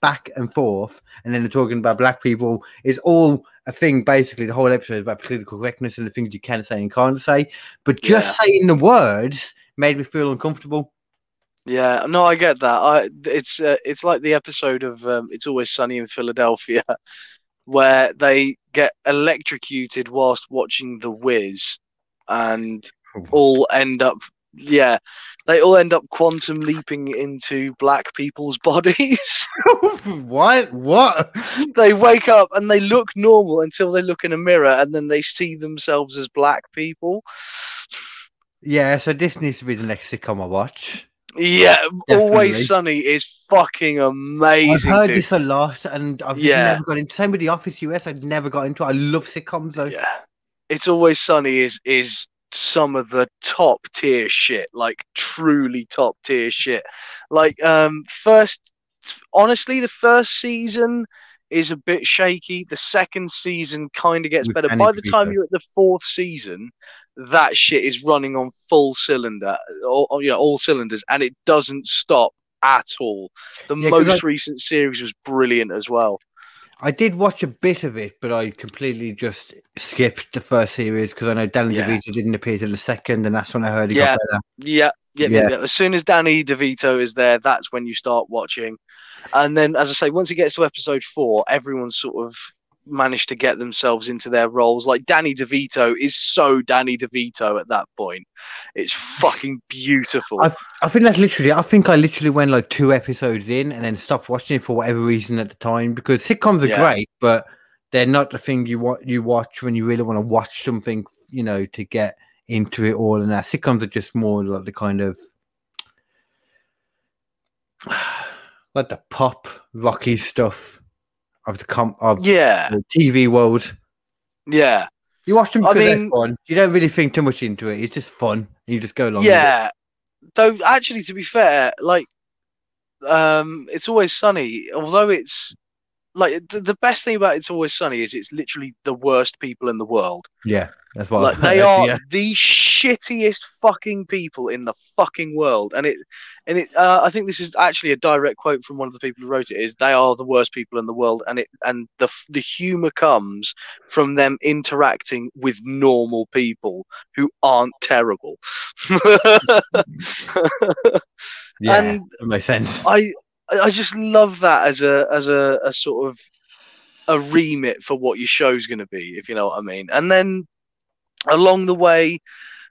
Speaker 2: back and forth, and then they're talking about black people. It's all a thing. Basically, the whole episode is about political correctness and the things you can say and can't say. But just
Speaker 1: Yeah.
Speaker 2: saying the words made me feel uncomfortable.
Speaker 1: Yeah, no, I get that. I it's uh, it's like the episode of um, It's Always Sunny in Philadelphia, where they get electrocuted whilst watching The Wiz, and all end up yeah, they all end up quantum leaping into black people's bodies.
Speaker 2: what? What?
Speaker 1: they wake up and they look normal until they look in a mirror, and then they see themselves as black people.
Speaker 2: Yeah, so this needs to be the next sitcom I watch.
Speaker 1: Yeah,
Speaker 2: Definitely.
Speaker 1: Always Sunny is fucking amazing.
Speaker 2: I've heard
Speaker 1: dude.
Speaker 2: this a lot, and I've
Speaker 1: Yeah.
Speaker 2: never got into. Same with The Office US, I've never got into. it. I love sitcoms though.
Speaker 1: yeah it's always sunny is is some of the top tier shit like truly top tier shit like um first honestly the first season is a bit shaky the second season kind of gets
Speaker 2: With
Speaker 1: better by the time
Speaker 2: DeVito.
Speaker 1: you're at the fourth season that shit is running on full cylinder all, you know, all cylinders and it doesn't stop at all the
Speaker 2: Yeah,
Speaker 1: most
Speaker 2: I-
Speaker 1: recent series was brilliant as well
Speaker 2: I did watch a bit of it, but I completely just skipped the first series because I know Danny
Speaker 1: Yeah.
Speaker 2: DeVito didn't appear till the second, and that's when I heard he
Speaker 1: Yeah.
Speaker 2: got better.
Speaker 1: Yeah, yeah, yeah. As soon as Danny DeVito is there, that's when you start watching. And then, as I say, once it gets to episode four, everyone's sort of managed to get themselves into their roles. Like Danny DeVito is so Danny DeVito at that point. It's fucking beautiful.
Speaker 2: I, I think that's literally. I think I literally went like two episodes in and then stopped watching it for whatever reason at the time because sitcoms are
Speaker 1: Yeah.
Speaker 2: great, but they're not the thing you want you watch when you really want to watch something, you know, to get into it all. And that sitcoms are just more like the kind of like the pop rocky stuff of the com of
Speaker 1: yeah,
Speaker 2: the TV world.
Speaker 1: yeah,
Speaker 2: You watch them
Speaker 1: I mean-
Speaker 2: fun. You don't really think too much into it. It's just fun. You just go along. with it.
Speaker 1: yeah. Though, actually, to be fair, like, um, it's always sunny. Although it's like the best thing about it's always sunny is it's literally the worst people in the world.
Speaker 2: yeah, that's what
Speaker 1: like they are
Speaker 2: yeah.
Speaker 1: the shittiest fucking people in the fucking world and it and it uh, i think this is actually a direct quote from one of the people who wrote it is they are the worst people in the world and it and the the humor comes from them interacting with normal people who aren't terrible
Speaker 2: Yeah,
Speaker 1: and
Speaker 2: that makes sense.
Speaker 1: I I just love that as a as a, a sort of a remit for what your show's going to be, if you know what I mean. And then along the way,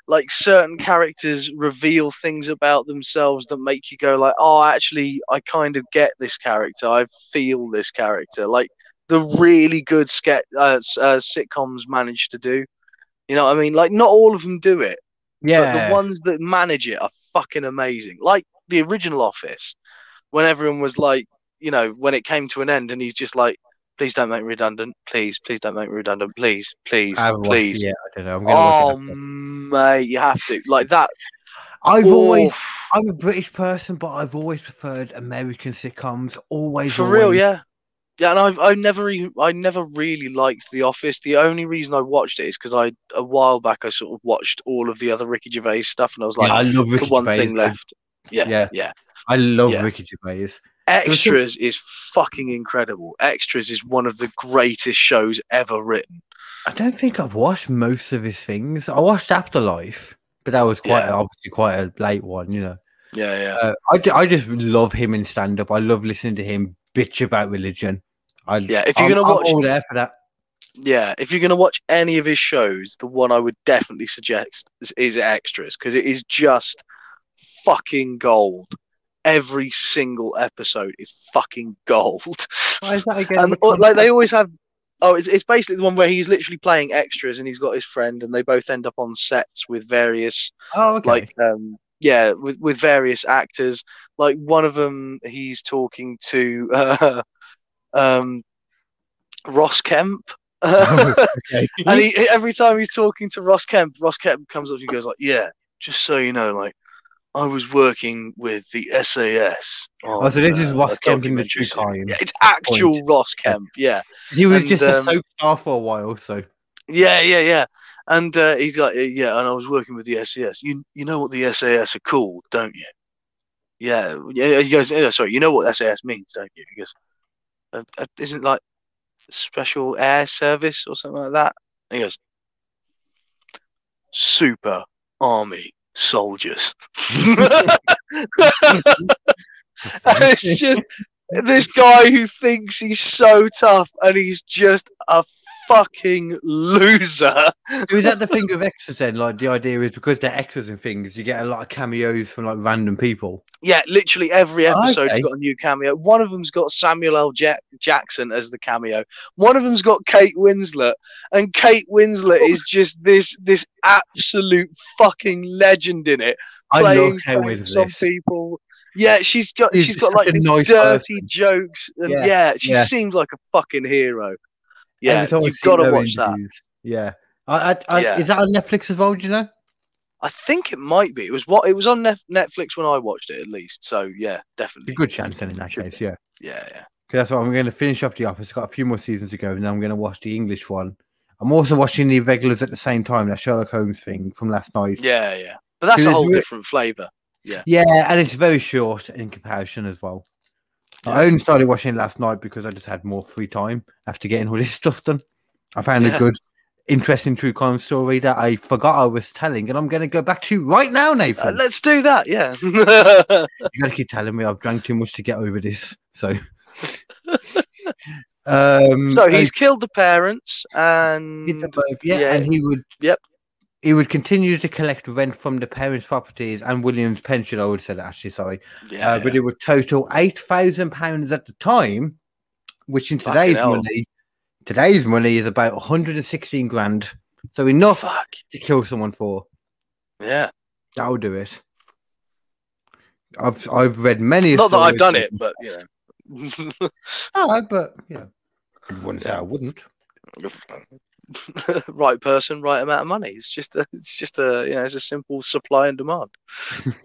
Speaker 1: like certain characters reveal things about themselves that make you go like, oh, actually, I kind of get this character. I feel this character. Like the really good sketch uh, uh, sitcoms manage to do. You know what I mean? Like not all of them do it, but
Speaker 2: yeah,
Speaker 1: the ones that manage it are fucking amazing. Like the original Office, when everyone was like, you know, when it came to an end, and he's just like, "Please don't make me redundant. Please, please don't make me redundant. Please, please,
Speaker 2: I haven't watched
Speaker 1: please."
Speaker 2: yet. I don't know. I'm gonna
Speaker 1: Oh
Speaker 2: watch it. after.
Speaker 1: Oh, mate, you have to like that.
Speaker 2: I've always,
Speaker 1: Oh,
Speaker 2: I'm a British person, but I've always preferred American sitcoms. Always,
Speaker 1: for real, yeah, Yeah, and I've I never even I never really liked The Office. The only reason I watched it is because I a while back I sort of watched all of the other Ricky Gervais stuff, and I was like,
Speaker 2: yeah, I love
Speaker 1: the one
Speaker 2: Gervais.
Speaker 1: thing
Speaker 2: man.
Speaker 1: left. Yeah,
Speaker 2: Yeah.
Speaker 1: yeah.
Speaker 2: I love
Speaker 1: Yeah.
Speaker 2: Ricky Gervais. Was some-
Speaker 1: Extras is fucking incredible. Extras is one of the greatest shows ever written.
Speaker 2: I don't think I've watched most of his things. I watched Afterlife, but that was quite
Speaker 1: Yeah.
Speaker 2: obviously quite a late one, you know.
Speaker 1: Yeah, yeah.
Speaker 2: Uh, I, I just love him in stand up. I love listening to him bitch about religion. I,
Speaker 1: Yeah, if you're
Speaker 2: I'm-
Speaker 1: gonna watch, I'm
Speaker 2: all there for that.
Speaker 1: Yeah, if you're going to watch any of his shows, the one I would definitely suggest is, is Extras because it is just fucking gold. Every single episode is fucking gold.
Speaker 2: Why is that again?
Speaker 1: and
Speaker 2: Which
Speaker 1: or- like they always have. Oh, it's, it's basically the one where he's literally playing extras and he's got his friend and they both end up on sets with various
Speaker 2: oh, okay.
Speaker 1: like um yeah with with various actors like one of them he's talking to uh, um ross kemp
Speaker 2: okay.
Speaker 1: and he every time he's talking to ross kemp ross kemp comes up and he goes like yeah just so you know like i was working with the sas
Speaker 2: Oh, so this is
Speaker 1: on,
Speaker 2: Ross Kemp in the true
Speaker 1: series."
Speaker 2: time.
Speaker 1: yeah, it's actual
Speaker 2: point.
Speaker 1: ross kemp yeah
Speaker 2: he was
Speaker 1: and,
Speaker 2: just a
Speaker 1: um,
Speaker 2: soap star for a while, so
Speaker 1: Yeah, yeah, yeah. And uh, he's like, "Uh, yeah, and I was working with the SAS. You you know what the SAS are called, don't you? Yeah, yeah. He goes, yeah, sorry, you know what SAS means, don't you? He goes, uh, uh, isn't like special air service or something like that? And he goes, super army soldiers. And it's just this guy who thinks he's so tough and he's just a fucking loser.
Speaker 2: is that the thing of extras then? Like the idea is because they're extras and things, you get a lot of cameos from like random people.
Speaker 1: Yeah, literally every ah, episode's
Speaker 2: Okay.
Speaker 1: got a new cameo. One of them's got Samuel L. Ja- Jackson as the cameo. One of them's got Kate Winslet, and Kate Winslet is just this this absolute fucking legend in it,
Speaker 2: I love
Speaker 1: playing
Speaker 2: Kate
Speaker 1: pranks on
Speaker 2: Winslet.
Speaker 1: people. Yeah, she's got
Speaker 2: She's
Speaker 1: she's got like these
Speaker 2: nice
Speaker 1: dirty
Speaker 2: person.
Speaker 1: jokes, and
Speaker 2: Yeah,
Speaker 1: yeah, she
Speaker 2: yeah.
Speaker 1: seems like a fucking hero. Yeah, you've got to watch that.
Speaker 2: Yeah. I, I, I,
Speaker 1: Yeah.
Speaker 2: Is that on Netflix as well? Do you know?
Speaker 1: I think it might be. It was what it was on Nef- Netflix when I watched it, at least. So yeah, definitely.
Speaker 2: A good chance then in that
Speaker 1: Should
Speaker 2: case, yeah.
Speaker 1: Yeah, yeah.
Speaker 2: Because that's what I'm going to finish up The Office. I've got a few more seasons to go, and then I'm going to watch the English one. I'm also watching the regulars at the same time, that Sherlock Holmes thing from last night.
Speaker 1: Yeah, yeah. But that's a whole different flavour.
Speaker 2: Yeah. Yeah, and it's very short in comparison as well.
Speaker 1: Yeah.
Speaker 2: I only started watching it last night because I just had more free time after getting all this stuff done. I found
Speaker 1: Yeah.
Speaker 2: a good, interesting true crime story that I forgot I was telling, and I'm going to go back to right now,
Speaker 1: Uh,
Speaker 2: Nathan.
Speaker 1: let's do that. Yeah.
Speaker 2: you got to keep telling me I've drank too much to get over this. So, um,
Speaker 1: so he's killed the parents, and
Speaker 2: both, yeah,
Speaker 1: yeah.
Speaker 2: and he would,
Speaker 1: Yep.
Speaker 2: He would continue to collect rent from the parents' properties and William's pension. I would say that actually, sorry,
Speaker 1: yeah,
Speaker 2: uh, but it would total eight thousand pounds at the time, which in today's money, today's money is about one hundred and sixteen grand. So enough
Speaker 1: fuck.
Speaker 2: to kill someone for.
Speaker 1: Yeah.
Speaker 2: That'll do it. I've I've read many.
Speaker 1: Not that I've done it, but you know.
Speaker 2: Oh, but you know, I wouldn't say I wouldn't.
Speaker 1: right person, right amount of money. It's just a, it's just a you know it's a simple supply and demand.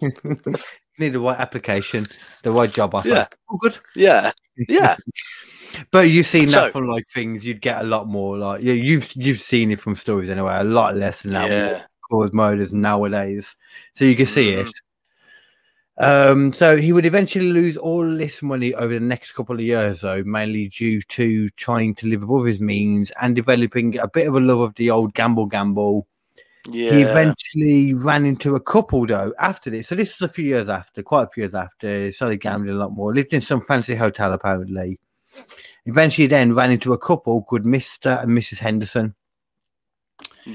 Speaker 2: Need the right application, the right job offer.
Speaker 1: Yeah.
Speaker 2: Oh, good.
Speaker 1: Yeah, yeah,
Speaker 2: But you've seen
Speaker 1: So-
Speaker 2: from like things you'd get a lot more like yeah, you've you've seen it from stories anyway, a lot less than that
Speaker 1: yeah.
Speaker 2: cause murders nowadays. So you can see
Speaker 1: Mhm.
Speaker 2: it. Um, so he would eventually lose all this money over the next couple of years, though, mainly due to trying to live above his means and developing a bit of a love of the old gamble gamble.
Speaker 1: Yeah.
Speaker 2: He eventually ran into a couple though after this. So this was a few years after, quite a few years after. He started gambling a lot more. Lived in some fancy hotel apparently. Eventually, then ran into a couple called Mister and Mrs Henderson.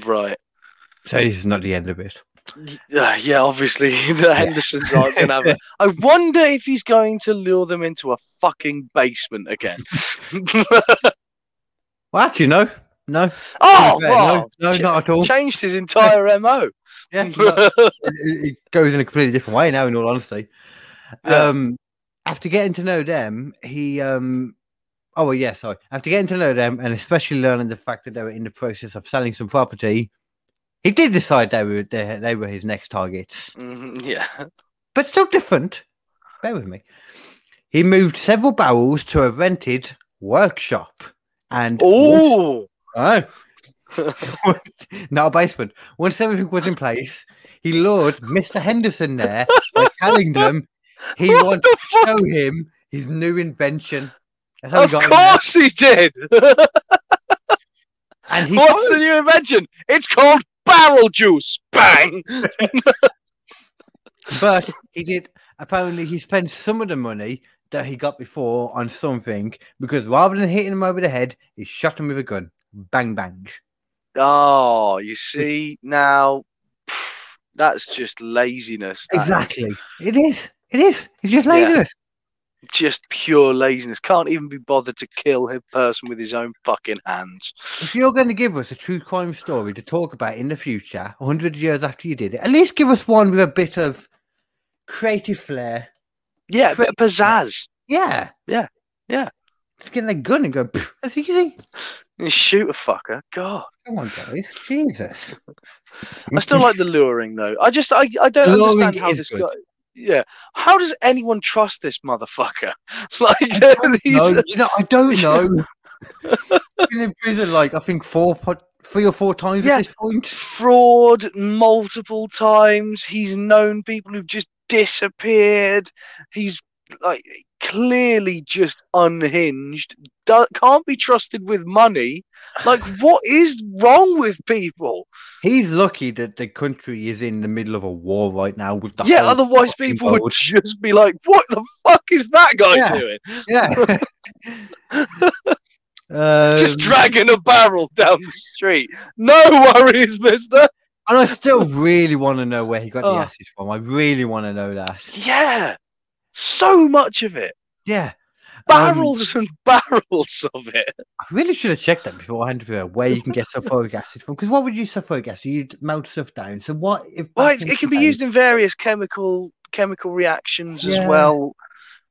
Speaker 1: Right.
Speaker 2: So this is not the end of it.
Speaker 1: Yeah, yeah, obviously the Hendersons aren't gonna have it. I wonder if he's going to lure them into a fucking basement again.
Speaker 2: Well, actually, no, no,
Speaker 1: oh,
Speaker 2: fair,
Speaker 1: well,
Speaker 2: no, no,
Speaker 1: ch-
Speaker 2: not at all.
Speaker 1: Changed his entire mo.
Speaker 2: yeah, no, it, it goes in a completely different way now. In all honesty,
Speaker 1: Yeah.
Speaker 2: um, after getting to know them, he um. Oh well, yeah. Sorry. After getting to know them, and especially learning the fact that they were in the process of selling some property, he did decide they were they, they were his next targets.
Speaker 1: Mhm, yeah.
Speaker 2: but still different. Bear with me. He moved several barrels to a rented workshop. And
Speaker 1: Oh,
Speaker 2: Oh. not a basement. Once everything was in place, he lured Mr. Henderson there by telling them he
Speaker 1: What
Speaker 2: wanted
Speaker 1: the
Speaker 2: to show him his new invention.
Speaker 1: Of course he did.
Speaker 2: And he
Speaker 1: What's the new invention? It's called barrel juice. Bang.
Speaker 2: but he did apparently he spent some of the money that he got before on something because rather than hitting him over the head, he shot him with a gun. Bang bang.
Speaker 1: Oh, you see now, that's just laziness. That is
Speaker 2: Exactly. It is. It is. It's just laziness.
Speaker 1: Just pure laziness. Can't even be bothered to kill a person with his own fucking hands.
Speaker 2: If you're going to give us a true crime story to talk about in the future, 100 years after you did it, at least give us one with a bit of creative flair.
Speaker 1: Yeah, a bit of pizzazz.
Speaker 2: Yeah.
Speaker 1: Yeah. Yeah.
Speaker 2: Just get in a gun and go, that's easy.
Speaker 1: You shoot a fucker. God.
Speaker 2: Come on, guys. Jesus.
Speaker 1: I still like the luring though. I just I, I don't
Speaker 2: Luring
Speaker 1: understand how this
Speaker 2: good.
Speaker 1: guy. Yeah, how does anyone trust this motherfucker? like
Speaker 2: No, you know, I don't know. Been in prison like I think four, three or four times
Speaker 1: Yeah.
Speaker 2: at this point.
Speaker 1: fraud multiple times. He's known people who've just disappeared. He's like clearly just unhinged. Do- can't be trusted with money. Like, what is wrong with people?
Speaker 2: He's lucky that the country is in the middle of a war right now with the
Speaker 1: yeah, otherwise people would just be like, "What the fuck is that guy
Speaker 2: Yeah.
Speaker 1: doing?
Speaker 2: Yeah. um,
Speaker 1: just dragging a barrel down the street? No worries, Mister."
Speaker 2: and I still really want to know where he got
Speaker 1: Oh.
Speaker 2: the acid from. I really want to know that.
Speaker 1: Yeah, so much of it.
Speaker 2: Yeah. Um,
Speaker 1: Barrels and barrels of it.
Speaker 2: I really should have checked that beforehand to figure out where you can get sulfuric acid from. Because what would you use sulfuric acid? You'd melt stuff down. So what if
Speaker 1: Well, it, can be used in various chemical chemical reactions as well.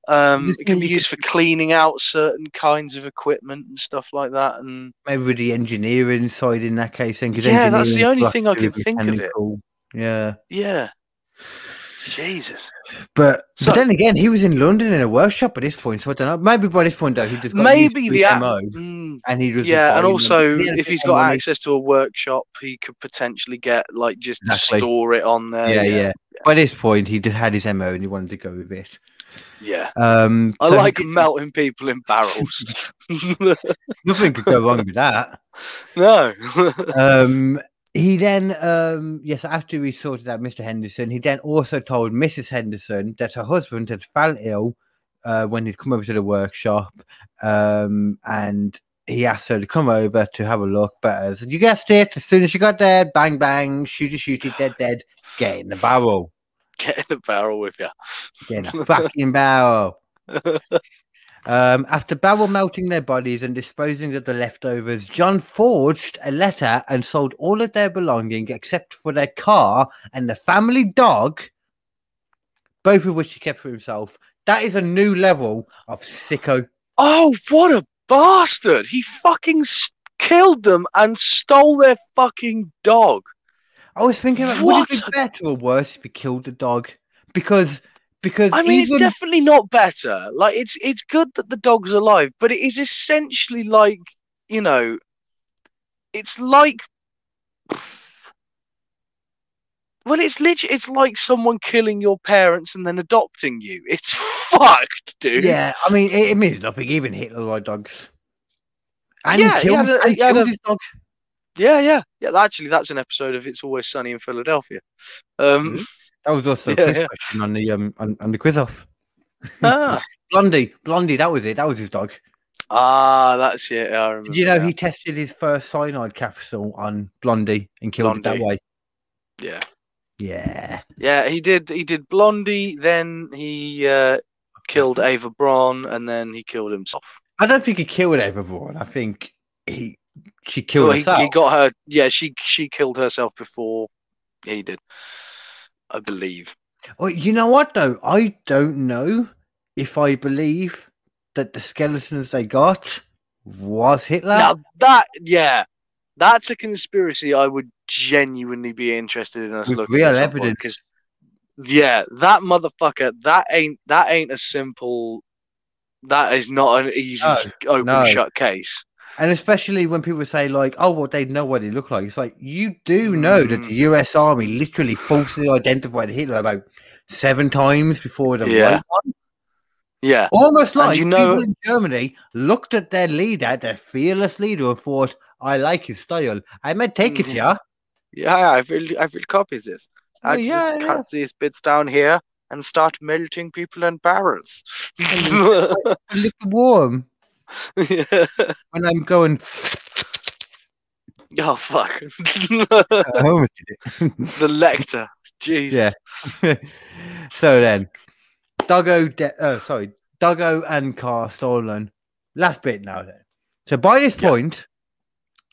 Speaker 1: Um, it can be used for cleaning out certain kinds of equipment and stuff like that. And
Speaker 2: maybe with the engineering side in that case then
Speaker 1: Yeah, that's the only thing I can think of it.
Speaker 2: Yeah.
Speaker 1: yeah, Jesus.
Speaker 2: But
Speaker 1: So-
Speaker 2: but then again, he was in London in a workshop at this point, so I don't know. Maybe by this point though, he just got
Speaker 1: Maybe the app.
Speaker 2: MO,
Speaker 1: Mm,
Speaker 2: and he
Speaker 1: yeah, and
Speaker 2: them.
Speaker 1: also if he's got
Speaker 2: money.
Speaker 1: access to a workshop, he could potentially get like just
Speaker 2: Exactly.
Speaker 1: store it on there.
Speaker 2: yeah, yeah, By this point, he just had his MO and he wanted to go with this.
Speaker 1: yeah.
Speaker 2: Um,
Speaker 1: I
Speaker 2: so
Speaker 1: like
Speaker 2: did-
Speaker 1: melting people in barrels.
Speaker 2: nothing could go wrong with that.
Speaker 1: no.
Speaker 2: Um, he then, um, yes, after he sorted out Mr. Henderson, he then also told Mrs. Henderson that her husband had fell ill uh, when he'd come over to the workshop, um, and he asked her to come over to have a look. But as you guessed it, as soon as she got there, bang bang, shoot it, shoot it, dead, dead, get in the barrel,
Speaker 1: Get in the barrel with you.
Speaker 2: get in the fucking barrel. Um, after barrel melting their bodies and disposing of the leftovers, John forged a letter and sold all of their belongings except for their car and the family dog, both of which he kept for himself. That is a new level of sicko.
Speaker 1: Oh, what a bastard! He fucking killed them and stole their fucking dog.
Speaker 2: I was thinking, like, would
Speaker 1: What
Speaker 2: it be better or worse if he killed the dog? Because, because
Speaker 1: I mean,
Speaker 2: even,
Speaker 1: it's definitely not better. Like, it's it's good that the dog's alive, but it is essentially like you know, it's like. Well, it's literally it's like someone killing your parents and then adopting you. It's fucked, dude.
Speaker 2: yeah, I mean, it, it means nothing. Even Hitler liked dogs. And
Speaker 1: Yeah,
Speaker 2: he
Speaker 1: he
Speaker 2: killed,
Speaker 1: a-
Speaker 2: and
Speaker 1: he
Speaker 2: killed
Speaker 1: a-
Speaker 2: his dog.
Speaker 1: yeah, yeah, yeah. Actually, that's an episode of It's Always Sunny in Philadelphia. Um,
Speaker 2: Mhm. That was also
Speaker 1: Yeah, yeah.
Speaker 2: question on the um on, on the quiz off.
Speaker 1: ah,
Speaker 2: Blondie, Blondie, that was it. That was his dog.
Speaker 1: ah, that's it. I remember.
Speaker 2: Did you know
Speaker 1: now.
Speaker 2: he tested his first cyanide capsule on Blondie and killed it that way?
Speaker 1: Yeah.
Speaker 2: Yeah.
Speaker 1: Yeah, he did. He did Blondie. Then he uh, killed Ava Braun, and then he killed himself.
Speaker 2: I don't think he killed everyone. I think he she killed
Speaker 1: Well, he, he got her. Yeah, she she killed herself before he did. I believe.
Speaker 2: Oh, you know what though? I don't know if I believe that the skeletons they got was Hitler.
Speaker 1: Now that, yeah, that's a conspiracy. I would genuinely be interested in us
Speaker 2: with
Speaker 1: looking
Speaker 2: real
Speaker 1: at some point,
Speaker 2: evidence.
Speaker 1: 'cause, yeah, that motherfucker. That ain't that ain't a simple That is not an easy
Speaker 2: No,
Speaker 1: open
Speaker 2: no.
Speaker 1: shut case.
Speaker 2: And especially when people say like, "Oh, well, they know what he looked like." It's like you do know that
Speaker 1: Mm.
Speaker 2: the U.S. Army literally falsely identified Hitler about seven times before the
Speaker 1: Yeah.
Speaker 2: right one.
Speaker 1: Yeah.
Speaker 2: Almost
Speaker 1: And
Speaker 2: like
Speaker 1: you know-
Speaker 2: people in Germany looked at their leader, their fearless leader, and thought, "I like his style. I might take it,
Speaker 1: Mm.
Speaker 2: yeah."
Speaker 1: Yeah, I will I will copy this. I
Speaker 2: Oh,
Speaker 1: just
Speaker 2: yeah, yeah.
Speaker 1: cut these bits down here and start melting people in barrels.
Speaker 2: A little warm
Speaker 1: yeah.
Speaker 2: when I'm going.
Speaker 1: Oh fuck.
Speaker 2: I almost did it.
Speaker 1: the lector. Jesus.
Speaker 2: Yeah. so then, Doggo, de- oh, sorry, Doggo and Car stolen. Last bit now then. So by this
Speaker 1: Yeah.
Speaker 2: point,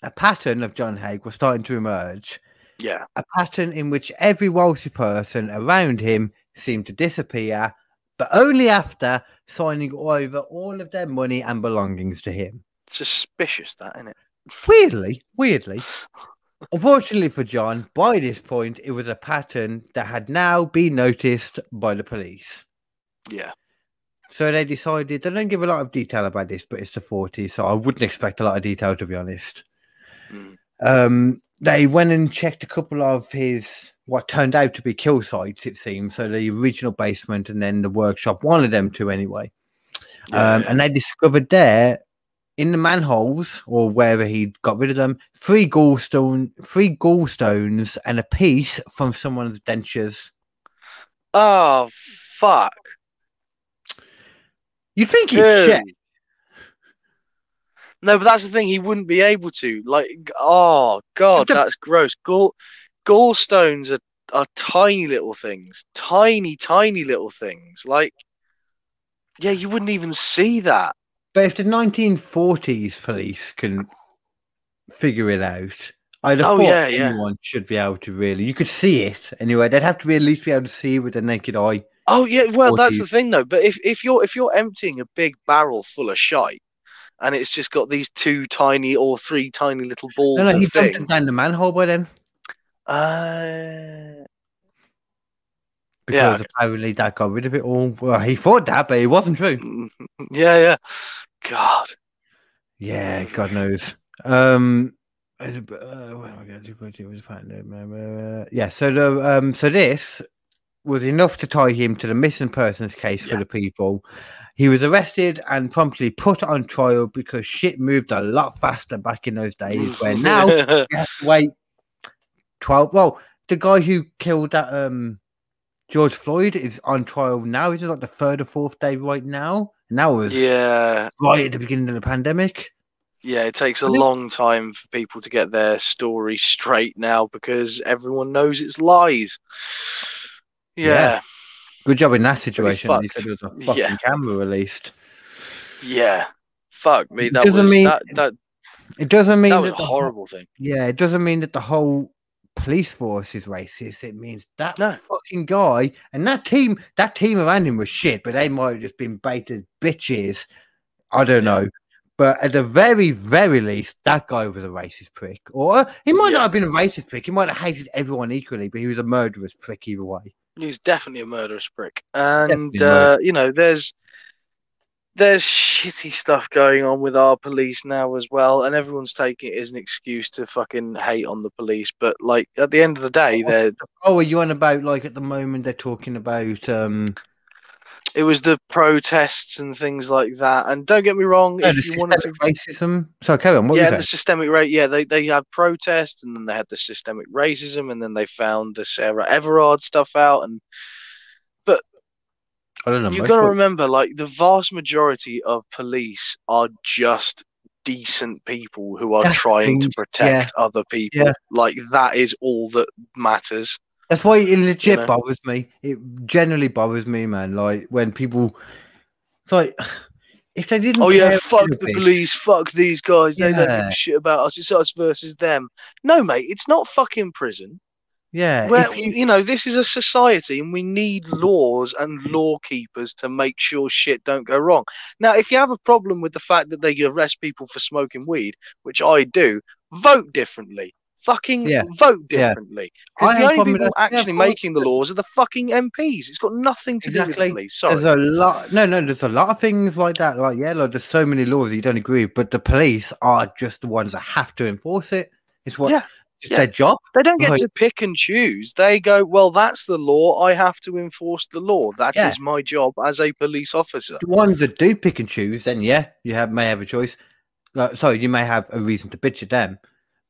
Speaker 2: a pattern of John Haigh was starting to emerge.
Speaker 1: Yeah.
Speaker 2: A pattern in which every wealthy person around him seemed to disappear, but only after signing over all of their money and belongings to him.
Speaker 1: Suspicious that, isn't it?
Speaker 2: Weirdly, weirdly. Unfortunately for John, by this point, it was a pattern that had now been noticed by the police.
Speaker 1: Yeah.
Speaker 2: So they decided, they don't give a lot of detail about this, but it's the 40s, so I wouldn't expect a lot of detail to be honest.
Speaker 1: Mm.
Speaker 2: Um, they went and checked a couple of his, what turned out to be kill sites, it seems. So the original basement and then the workshop, one of them two anyway.
Speaker 1: Yeah,
Speaker 2: um. And they discovered there in the manholes or wherever he'd got rid of them, three gallstone, three gallstones, and a piece from someone's dentures.
Speaker 1: Oh fuck.
Speaker 2: You'd think he'd check.
Speaker 1: No, but that's the thing. He wouldn't be able to. Like, oh god,
Speaker 2: the-
Speaker 1: that's gross. Gall gallstones are are tiny little things, tiny, tiny little things. Like, yeah, you wouldn't even see that.
Speaker 2: But if the 1940s police can figure it out, I'd have
Speaker 1: Oh,
Speaker 2: thought
Speaker 1: yeah, yeah.
Speaker 2: anyone should be able to really. You could see it anyway. They'd have to be at least be able to see with the naked eye.
Speaker 1: Oh yeah, well that's the thing though. But if if you're if you're emptying a big barrel full of shite, and it's just got these two tiny or three tiny little balls
Speaker 2: No, no,
Speaker 1: of
Speaker 2: he dumped
Speaker 1: thing,
Speaker 2: down the manhole by then
Speaker 1: uh,
Speaker 2: because
Speaker 1: Yeah.
Speaker 2: apparently that got rid of it all. Well, he thought that, but it wasn't true.
Speaker 1: yeah, yeah. God,
Speaker 2: Yeah, God knows. Um, uh, what am I going to do? What was partner? Uh, yeah. So the um, so this was enough to tie him to the missing persons case for
Speaker 1: Yeah.
Speaker 2: the people. He was arrested and promptly put on trial because shit moved a lot faster back in those days. Where now you have to wait twelve. Well, the guy who killed that um George Floyd is on trial now. He's it like the third or fourth day right now? And that was
Speaker 1: yeah,
Speaker 2: right at the beginning of the pandemic.
Speaker 1: yeah. It takes a long time for people to get their story straight now because everyone knows it's lies.
Speaker 2: Yeah.
Speaker 1: Yeah,
Speaker 2: Good job in that situation. He said there was a fucking
Speaker 1: Yeah.
Speaker 2: camera released.
Speaker 1: yeah. Fuck me.
Speaker 2: It
Speaker 1: That
Speaker 2: doesn't
Speaker 1: was
Speaker 2: mean-
Speaker 1: that that,
Speaker 2: It doesn't mean
Speaker 1: that
Speaker 2: that
Speaker 1: a
Speaker 2: the whole-
Speaker 1: horrible thing.
Speaker 2: yeah, it doesn't mean that the whole police force is racist. It means that
Speaker 1: No.
Speaker 2: fucking guy and that team, that team around him was shit, but they might have just been baited bitches. I don't know. But at the very, very least, that guy was a racist prick. Or he might
Speaker 1: Yeah.
Speaker 2: not have been a racist prick. He might have hated everyone equally, but he was a murderous prick either way.
Speaker 1: He was definitely a murderous prick, and
Speaker 2: Definitely a murderer.
Speaker 1: uh, you know, there's there's shitty stuff going on with our police now as well, and everyone's taking it as an excuse to fucking hate on the police. But like at the end of the day, they're
Speaker 2: Oh, are you on about like at the moment they're talking about um
Speaker 1: it was the protests and things like that. And don't get me wrong,
Speaker 2: no, the
Speaker 1: if you to
Speaker 2: systemic racism? So carry on, what
Speaker 1: yeah, the systemic rate. Yeah, they they had protests, and then they had the systemic racism, and then they found the Sarah Everard stuff out, and
Speaker 2: I don't know.
Speaker 1: you
Speaker 2: most
Speaker 1: got to remember, like the vast majority of police are just decent people who are
Speaker 2: That's the
Speaker 1: trying to
Speaker 2: thing,
Speaker 1: protect other people.
Speaker 2: Yeah.
Speaker 1: Like that is all that matters.
Speaker 2: That's why it legit
Speaker 1: know?
Speaker 2: bothers me. It generally bothers me, man. Like when people, it's like if they didn't.
Speaker 1: Oh yeah, fuck the police, fuck these guys. They don't give a shit about us. It's us versus them. No, mate, it's not fucking prison.
Speaker 2: Yeah,
Speaker 1: Well, you,
Speaker 2: you,
Speaker 1: know, this is a society, and we need laws and law keepers to make sure shit don't go wrong. Now, if you have a problem with the fact that they arrest people for smoking weed, which I do, vote differently. Fucking
Speaker 2: Yeah.
Speaker 1: vote differently.
Speaker 2: I
Speaker 1: Because the only people
Speaker 2: that. Yeah,
Speaker 1: actually making the laws are the fucking MPs. It's got nothing to do with
Speaker 2: Exactly.
Speaker 1: the police. Sorry.
Speaker 2: There's a lot. No, no. There's a lot of things like that. Like, yeah, like there's so many laws that you don't agree with, but the police are just the ones that have to enforce it. It's what
Speaker 1: Yeah,
Speaker 2: it's
Speaker 1: yeah.
Speaker 2: their job.
Speaker 1: They don't get
Speaker 2: Like-
Speaker 1: to pick and choose. They go, well, that's the law. I have to enforce the law. That is
Speaker 2: Yeah.
Speaker 1: my job as a police officer.
Speaker 2: The ones that do pick and choose, then yeah, you have may have a choice. Like, sorry, you may have a reason to bitch at them,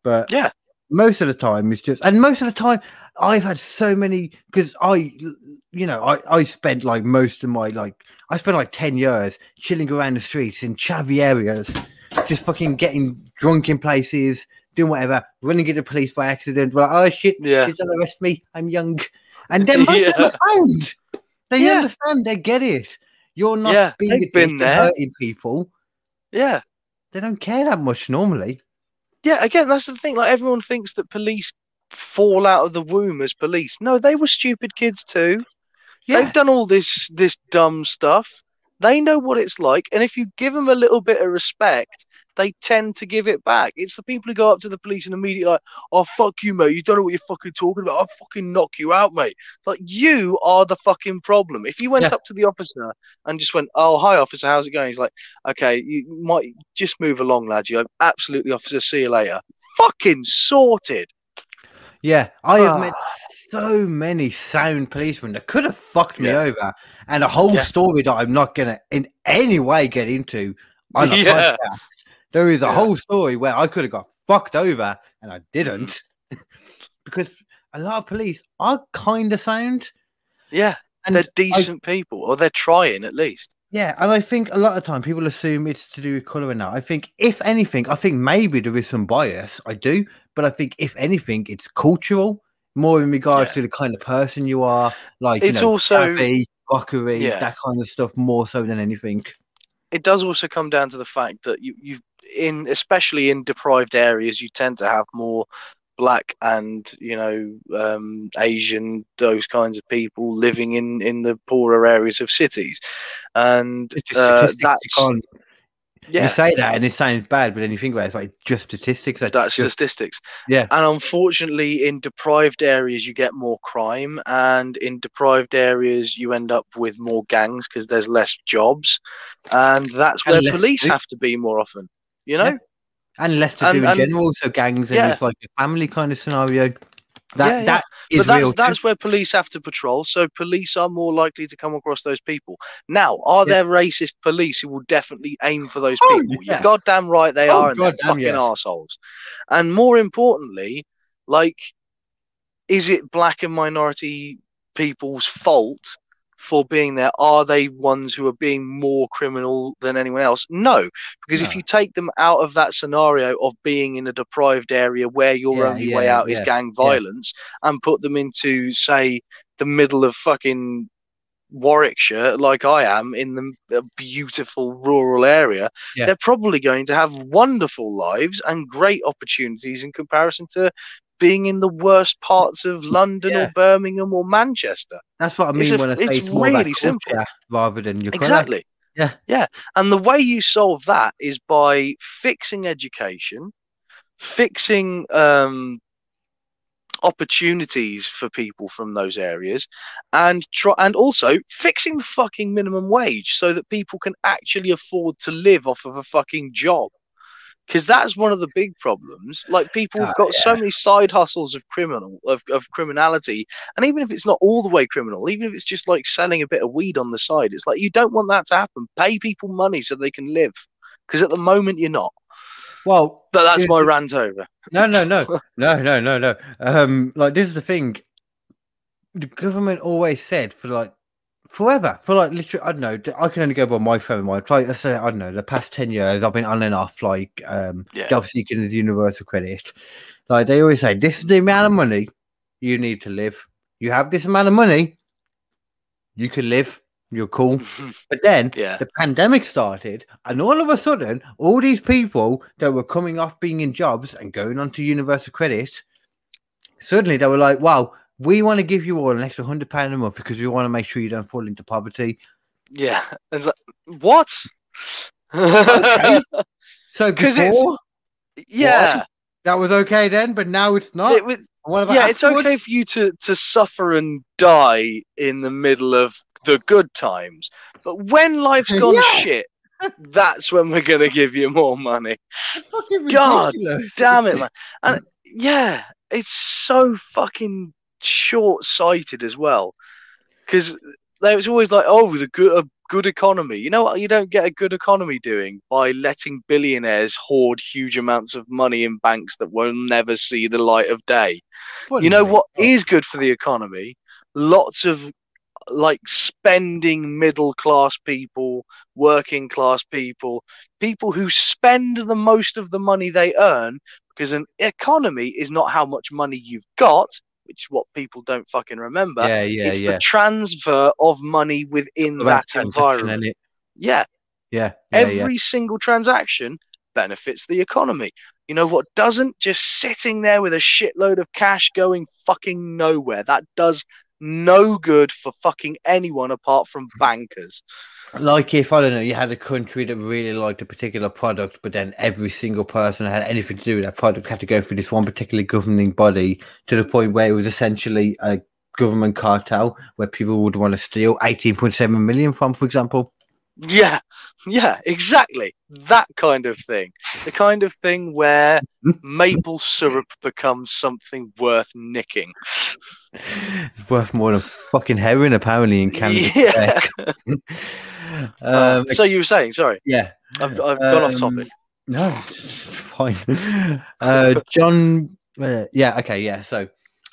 Speaker 2: but
Speaker 1: Yeah.
Speaker 2: most of the time it's just, and most of the time I've had so many because I, you know, I I spent like most of my like I spent like ten years chilling around the streets in chavvy areas, just fucking getting drunk in places, doing whatever, running into police by accident. Like, oh shit,
Speaker 1: Yeah.
Speaker 2: please don't arrest me, I'm young, and then most
Speaker 1: Yeah.
Speaker 2: of them are found. They
Speaker 1: Yeah.
Speaker 2: understand, they get it. You're not
Speaker 1: Yeah,
Speaker 2: being a
Speaker 1: been there.
Speaker 2: hurting people.
Speaker 1: Yeah.
Speaker 2: They don't care that much normally.
Speaker 1: Yeah, again, that's the thing. Like everyone thinks that police fall out of the womb as police. No, they were stupid kids too.
Speaker 2: Yeah,
Speaker 1: They've done all this this dumb stuff. They know what it's like, and if you give them a little bit of respect, they tend to give it back. It's the people who go up to the police and immediately like, "Oh fuck you, mate! You don't know what you're fucking talking about. I'll fucking knock you out, mate." It's like you are the fucking problem. If you went
Speaker 2: Yeah.
Speaker 1: up to the officer and just went, "Oh hi, officer, how's it going?" He's like, "Okay, you might just move along, lad. You absolutely, officer. See you later." Fucking sorted.
Speaker 2: yeah. I have met
Speaker 1: Ah.
Speaker 2: so many sound policemen that could have fucked me
Speaker 1: Yeah.
Speaker 2: over, and a whole
Speaker 1: Yeah.
Speaker 2: story that I'm not gonna in any way get into
Speaker 1: Yeah.
Speaker 2: podcast. There is a
Speaker 1: Yeah.
Speaker 2: whole story where I could have got fucked over and I didn't, mm. because a lot of police are kind of sound.
Speaker 1: Yeah,
Speaker 2: And
Speaker 1: they're
Speaker 2: I-
Speaker 1: decent people, or they're trying at least.
Speaker 2: Yeah, and I think a lot of time people assume it's to do with colour and that. I think if anything, I think maybe there is some bias. I do, but I think if anything, it's cultural, more in regards
Speaker 1: Yeah.
Speaker 2: to the kind of person you are, like you
Speaker 1: It's
Speaker 2: know,
Speaker 1: also-
Speaker 2: savvy, rockery,
Speaker 1: Yeah.
Speaker 2: that kind of stuff, more so than anything.
Speaker 1: It does also come down to the fact that you you in especially in deprived areas you tend to have more black and you know um, Asian those kinds of people living in in the poorer areas of cities, and uh, that's yeah
Speaker 2: you say that and it sounds bad, but then you think about it, it's like just statistics. That's,
Speaker 1: that's
Speaker 2: just,
Speaker 1: statistics.
Speaker 2: yeah,
Speaker 1: And unfortunately, in deprived areas, you get more crime, and in deprived areas, you end up with more gangs because there's less jobs, and that's
Speaker 2: And
Speaker 1: where police
Speaker 2: food.
Speaker 1: have to be more often. You know,
Speaker 2: Yeah. and less to
Speaker 1: And-
Speaker 2: do in
Speaker 1: and-
Speaker 2: general. So gangs and
Speaker 1: Yeah.
Speaker 2: it's like a family kind of scenario. That
Speaker 1: Yeah, yeah.
Speaker 2: that is
Speaker 1: but that's
Speaker 2: real.
Speaker 1: that's where police have to patrol. So police are more likely to come across those people. Now, are
Speaker 2: Yeah.
Speaker 1: there racist police who will definitely aim for those
Speaker 2: Oh,
Speaker 1: people? You're goddamn right they
Speaker 2: Oh,
Speaker 1: are, and they're fucking
Speaker 2: yes.
Speaker 1: assholes. And more importantly, like, is it black and minority people's fault for being there? Are they ones who are being more criminal than anyone else? No, because if you take them out of that scenario of being in a deprived area where your
Speaker 2: Yeah,
Speaker 1: only way
Speaker 2: yeah,
Speaker 1: out is
Speaker 2: yeah,
Speaker 1: gang
Speaker 2: yeah.
Speaker 1: violence and put them into, say, the middle of fucking Warwickshire, like I am in the beautiful rural area,
Speaker 2: Yeah.
Speaker 1: they're probably going to have wonderful lives and great opportunities in comparison to being in the worst parts of London
Speaker 2: Yeah.
Speaker 1: or Birmingham or Manchester.
Speaker 2: That's what I mean
Speaker 1: a-
Speaker 2: when I say
Speaker 1: it's
Speaker 2: it's,
Speaker 1: really simple.
Speaker 2: rather than your.
Speaker 1: Exactly.
Speaker 2: Yeah.
Speaker 1: Yeah. And the way you solve that is by fixing education, fixing um, opportunities for people from those areas, and try and also fixing the fucking minimum wage so that people can actually afford to live off of a fucking job. Because that's one of the big problems. Like people have
Speaker 2: Oh,
Speaker 1: got so many side hustles of criminal of, of criminality and even if it's not all the way criminal, even if it's just like selling a bit of weed on the side, it's like you don't want that to happen. Pay people money so they can live. Because at the moment you're not.
Speaker 2: Well,
Speaker 1: But that's
Speaker 2: Yeah,
Speaker 1: my rant over.
Speaker 2: no, no, no, no, no, no, no. Um, like this is the thing. The government always said for like forever, for like literally, I don't know. i can only go by my phone. My like, let's say, I don't know. The past ten years, I've been on and off, like, um,
Speaker 1: Yeah.
Speaker 2: job seeking as universal credit. Like they always say, this is the amount of money you need to live. You have this amount of money, you can live. You're cool. But then
Speaker 1: Yeah.
Speaker 2: the pandemic started, and all of a sudden, all these people that were coming off being in jobs and going on to universal credit, suddenly they were like, "Wow, we want to give you all an extra hundred pound a month because we want to make sure you don't fall into poverty."
Speaker 1: yeah. And it's like, what?
Speaker 2: Okay. So
Speaker 1: 'Cause it's-
Speaker 2: before
Speaker 1: yeah.
Speaker 2: That was okay then, but now it's not.
Speaker 1: It was-
Speaker 2: What
Speaker 1: yeah, it's okay for you to to suffer and die in the middle of the good times, but when life's gone
Speaker 2: Yeah.
Speaker 1: shit, that's when we're gonna give you more money. God. Damn it, man! And yeah, it's so fucking short-sighted as well, because there was always like, oh, the good a good economy. You know what? You don't get a good economy doing by letting billionaires hoard huge amounts of money in banks that will never see the light of day. You know what is good for the economy? Lots of like spending middle class people, working class people, people who spend the most of the money they earn because an economy is not how much money you've got, which is what people don't fucking remember.
Speaker 2: Yeah, yeah,
Speaker 1: it's
Speaker 2: yeah.
Speaker 1: the transfer of money within that environment. Yeah,
Speaker 2: Yeah, yeah,
Speaker 1: every
Speaker 2: yeah.
Speaker 1: single transaction benefits the economy. You know what doesn't? Just sitting there with a shitload of cash going fucking nowhere. That does no good for fucking anyone apart from bankers.
Speaker 2: Like if I don't know, you had a country that really liked a particular product, but then every single person that had anything to do with that product had to go through this one particular governing body to the point where it was essentially a government cartel where people would want to steal 18.7 million from, for example.
Speaker 1: Yeah, yeah, exactly. That kind of thing. The kind of thing where maple syrup becomes something worth nicking.
Speaker 2: It's worth more than fucking heroin apparently in Canada.
Speaker 1: Yeah.
Speaker 2: um,
Speaker 1: so you were saying, sorry,
Speaker 2: yeah.
Speaker 1: I've, I've gone off
Speaker 2: Um,
Speaker 1: topic.
Speaker 2: No, fine. Uh, John, uh, yeah, okay, yeah. So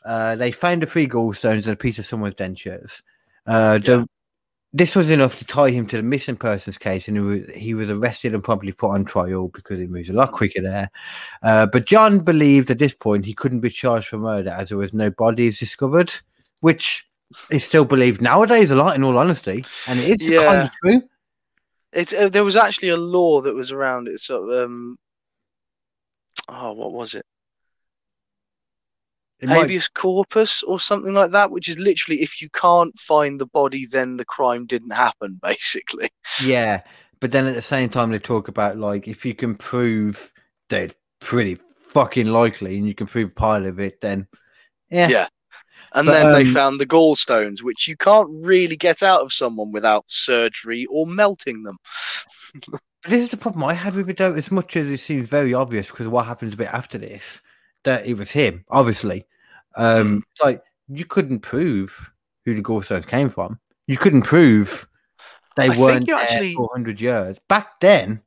Speaker 2: uh, they found the three gallstones and a piece of someone's dentures. Uh,
Speaker 1: Yeah.
Speaker 2: This was enough to tie him to the missing persons case, and he was, he was arrested and probably put on trial because he moves a lot quicker there. Uh, but John believed at this point he couldn't be charged for murder as there was no bodies discovered, which is still believed nowadays a lot, in all honesty, and it is kind of true.
Speaker 1: It's uh, there was actually a law that was around it. So um, oh, what was it?
Speaker 2: It might-
Speaker 1: Habeas corpus or something like that, which is literally if you can't find the body, then the crime didn't happen. Basically,
Speaker 2: Yeah, but then at the same time they talk about like if you can prove that it's pretty fucking likely and you can prove part of it, then yeah,
Speaker 1: Yeah. and
Speaker 2: But,
Speaker 1: then they
Speaker 2: um,
Speaker 1: found the gallstones, which you can't really get out of someone without surgery or melting them.
Speaker 2: This is the problem I had with it though. As much as it seems very obvious because of what happens a bit after this, that it was him, obviously. Um, it's like you couldn't prove who the gallstones came from. You couldn't prove they
Speaker 1: I
Speaker 2: weren't there
Speaker 1: actually-
Speaker 2: 400 years back then.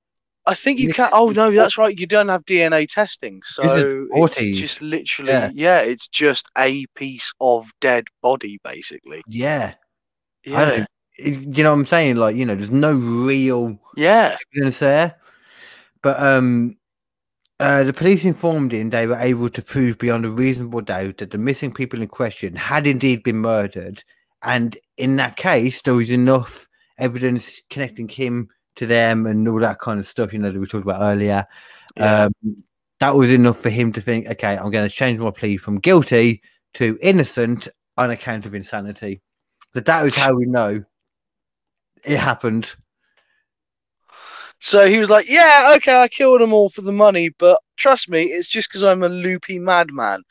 Speaker 1: I think you
Speaker 2: Yeah.
Speaker 1: can. Oh no, that's right. You don't have DNA testing, so it's just literally
Speaker 2: Yeah.
Speaker 1: yeah. It's just a piece of dead body, basically.
Speaker 2: Yeah, I
Speaker 1: Yeah,
Speaker 2: don't, you know what I'm saying? Like you know, there's no real
Speaker 1: yeah,
Speaker 2: evidence there. But um, uh, the police informed him they were able to prove beyond a reasonable doubt that the missing people in question had indeed been murdered. And in that case, there was enough evidence connecting him to them and all that kind of stuff, you know, that we talked about earlier.
Speaker 1: yeah.
Speaker 2: Um, that was enough for him to think, okay, I'm going to change my plea from guilty to innocent on account of insanity. So that is how we know it happened.
Speaker 1: So he was like, "Yeah, okay, I killed them all for the money, but trust me, it's just because I'm a loopy madman."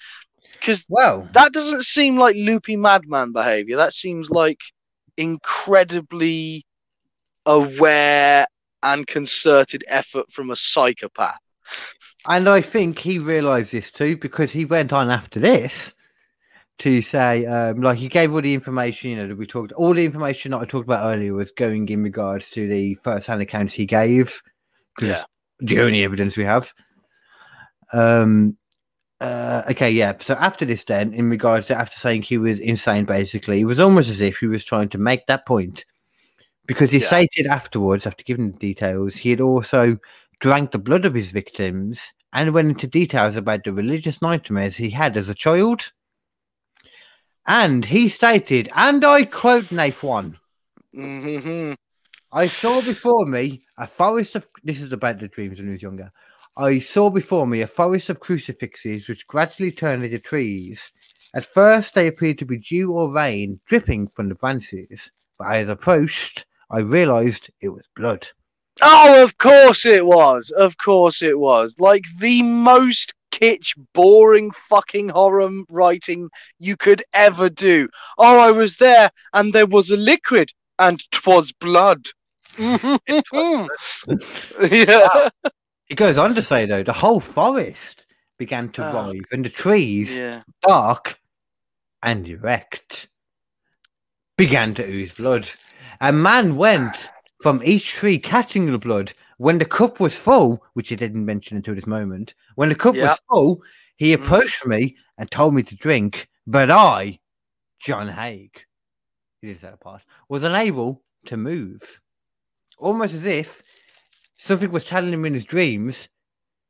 Speaker 1: Because
Speaker 2: Well,
Speaker 1: that doesn't seem like loopy madman behavior. That seems like incredibly aware and concerted effort from a psychopath.
Speaker 2: And I think he realised this too because he went on after this to say, um, like, he gave all the information, you know, that we talked, all the information that I talked about earlier was going in regards to the first hand accounts he gave because
Speaker 1: Yeah.
Speaker 2: the only evidence we have. Um, uh, okay, yeah. So after this, then, in regards to after saying he was insane, basically, it was almost as if he was trying to make that point because he
Speaker 1: Yeah.
Speaker 2: stated afterwards, after giving the details, he had also drank the blood of his victims and went into details about the religious nightmares he had as a child. And he stated, and I quote Nathan,
Speaker 1: hmm
Speaker 2: I saw before me a forest of this is about the dreams when he was younger. I saw before me a forest of crucifixes which gradually turned into trees. At first they appeared to be dew or rain dripping from the branches, but as I approached, I realized it was blood.
Speaker 1: Oh, of course it was. Of course it was. Like the most kitsch, boring fucking horror writing you could ever do. Oh, I was there and there was a liquid and 'twas blood. yeah.
Speaker 2: It goes on to say though, the whole forest began to
Speaker 1: Oh.
Speaker 2: and the trees,
Speaker 1: Yeah.
Speaker 2: dark and erect, began to ooze blood. A man went from each tree catching the blood. When the cup was full, which he didn't mention until this moment, when the cup
Speaker 1: Yep.
Speaker 2: was full, he
Speaker 1: Mhm.
Speaker 2: approached me and told me to drink. But I, John Haigh, he did that part, was unable to move. Almost as if something was telling him in his dreams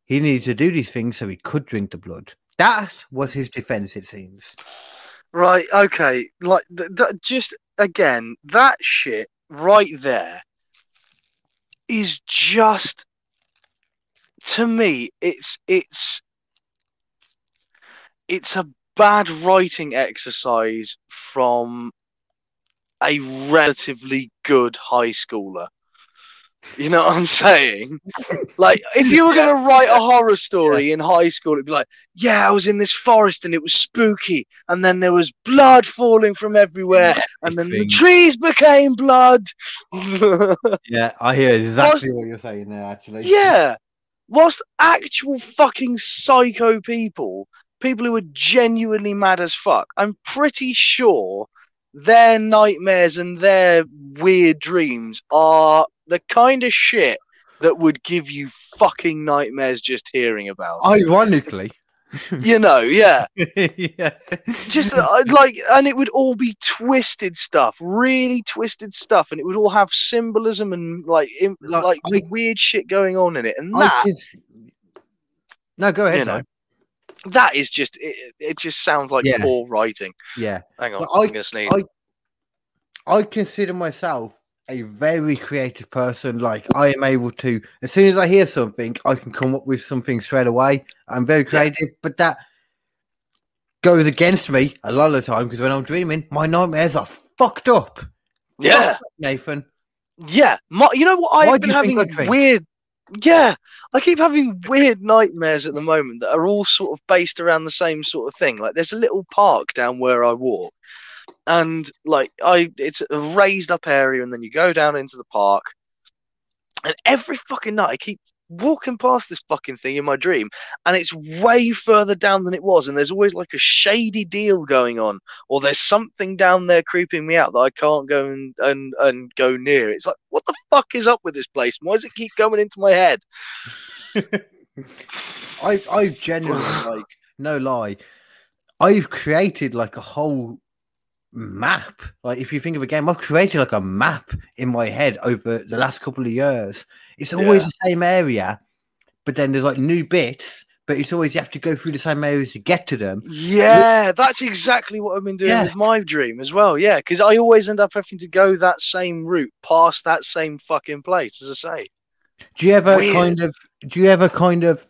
Speaker 2: he needed to do these things so he could drink the blood. That was his defense, it seems.
Speaker 1: Right. Okay. Like th- th- just again, that shit right there is just to me. It's it's it's a bad writing exercise from a relatively good high schooler. You know what I'm saying? Like, if you were going to write a horror story in high school, it'd be like, yeah, I was in this forest and it was spooky, and then there was blood falling from everywhere, and then the trees became blood.
Speaker 2: Yeah, I hear exactly
Speaker 1: Whilst-
Speaker 2: what you're saying there, actually.
Speaker 1: yeah. Whilst actual fucking psycho people, people who are genuinely mad as fuck, I'm pretty sure their nightmares and their weird dreams are the kind of shit that would give you fucking nightmares just hearing about. it.
Speaker 2: Ironically.
Speaker 1: you know, yeah.
Speaker 2: yeah.
Speaker 1: Just uh, like, and it would all be twisted stuff, really twisted stuff, and it would all have symbolism and like,
Speaker 2: Like,
Speaker 1: like
Speaker 2: I-
Speaker 1: weird shit going on in it, and
Speaker 2: I
Speaker 1: that
Speaker 2: just- No, go ahead.
Speaker 1: you know, that is just it, it just sounds like
Speaker 2: Yeah.
Speaker 1: poor writing
Speaker 2: Yeah.
Speaker 1: hang on i'm
Speaker 2: I-
Speaker 1: gonna sneeze
Speaker 2: I- I consider myself a very creative person. Like I am able to, as soon as I hear something, I can come up with something straight away. I'm very creative, but that goes against me a lot of the time because when I'm dreaming, my nightmares are fucked up.
Speaker 1: yeah
Speaker 2: Nathan.
Speaker 1: yeah my, you know what i've
Speaker 2: do
Speaker 1: been having weird yeah i keep having weird nightmares at the moment that are all sort of based around the same sort of thing like there's a little park down where i walk and like i it's a raised up area and then you go down into the park and every fucking night i keep walking past this fucking thing in my dream and it's way further down than it was and there's always like a shady deal going on or there's something down there creeping me out that i can't go and and, and go near it's like what the fuck is up with this place why does it keep coming into my head
Speaker 2: I I genuinely like no lie. I've created like a whole map. Like if you think of a game, I've created like a map in my head over the last couple of years. It's always
Speaker 1: Yeah.
Speaker 2: the same area, but then there's like new bits. But it's always you have to go through the same areas to get to them.
Speaker 1: yeah that's exactly what i've been doing
Speaker 2: Yeah.
Speaker 1: with my dream as well yeah because i always end up having to go that same route past that same fucking place as i say
Speaker 2: Do you ever
Speaker 1: Weird.
Speaker 2: kind of? Do you ever kind of?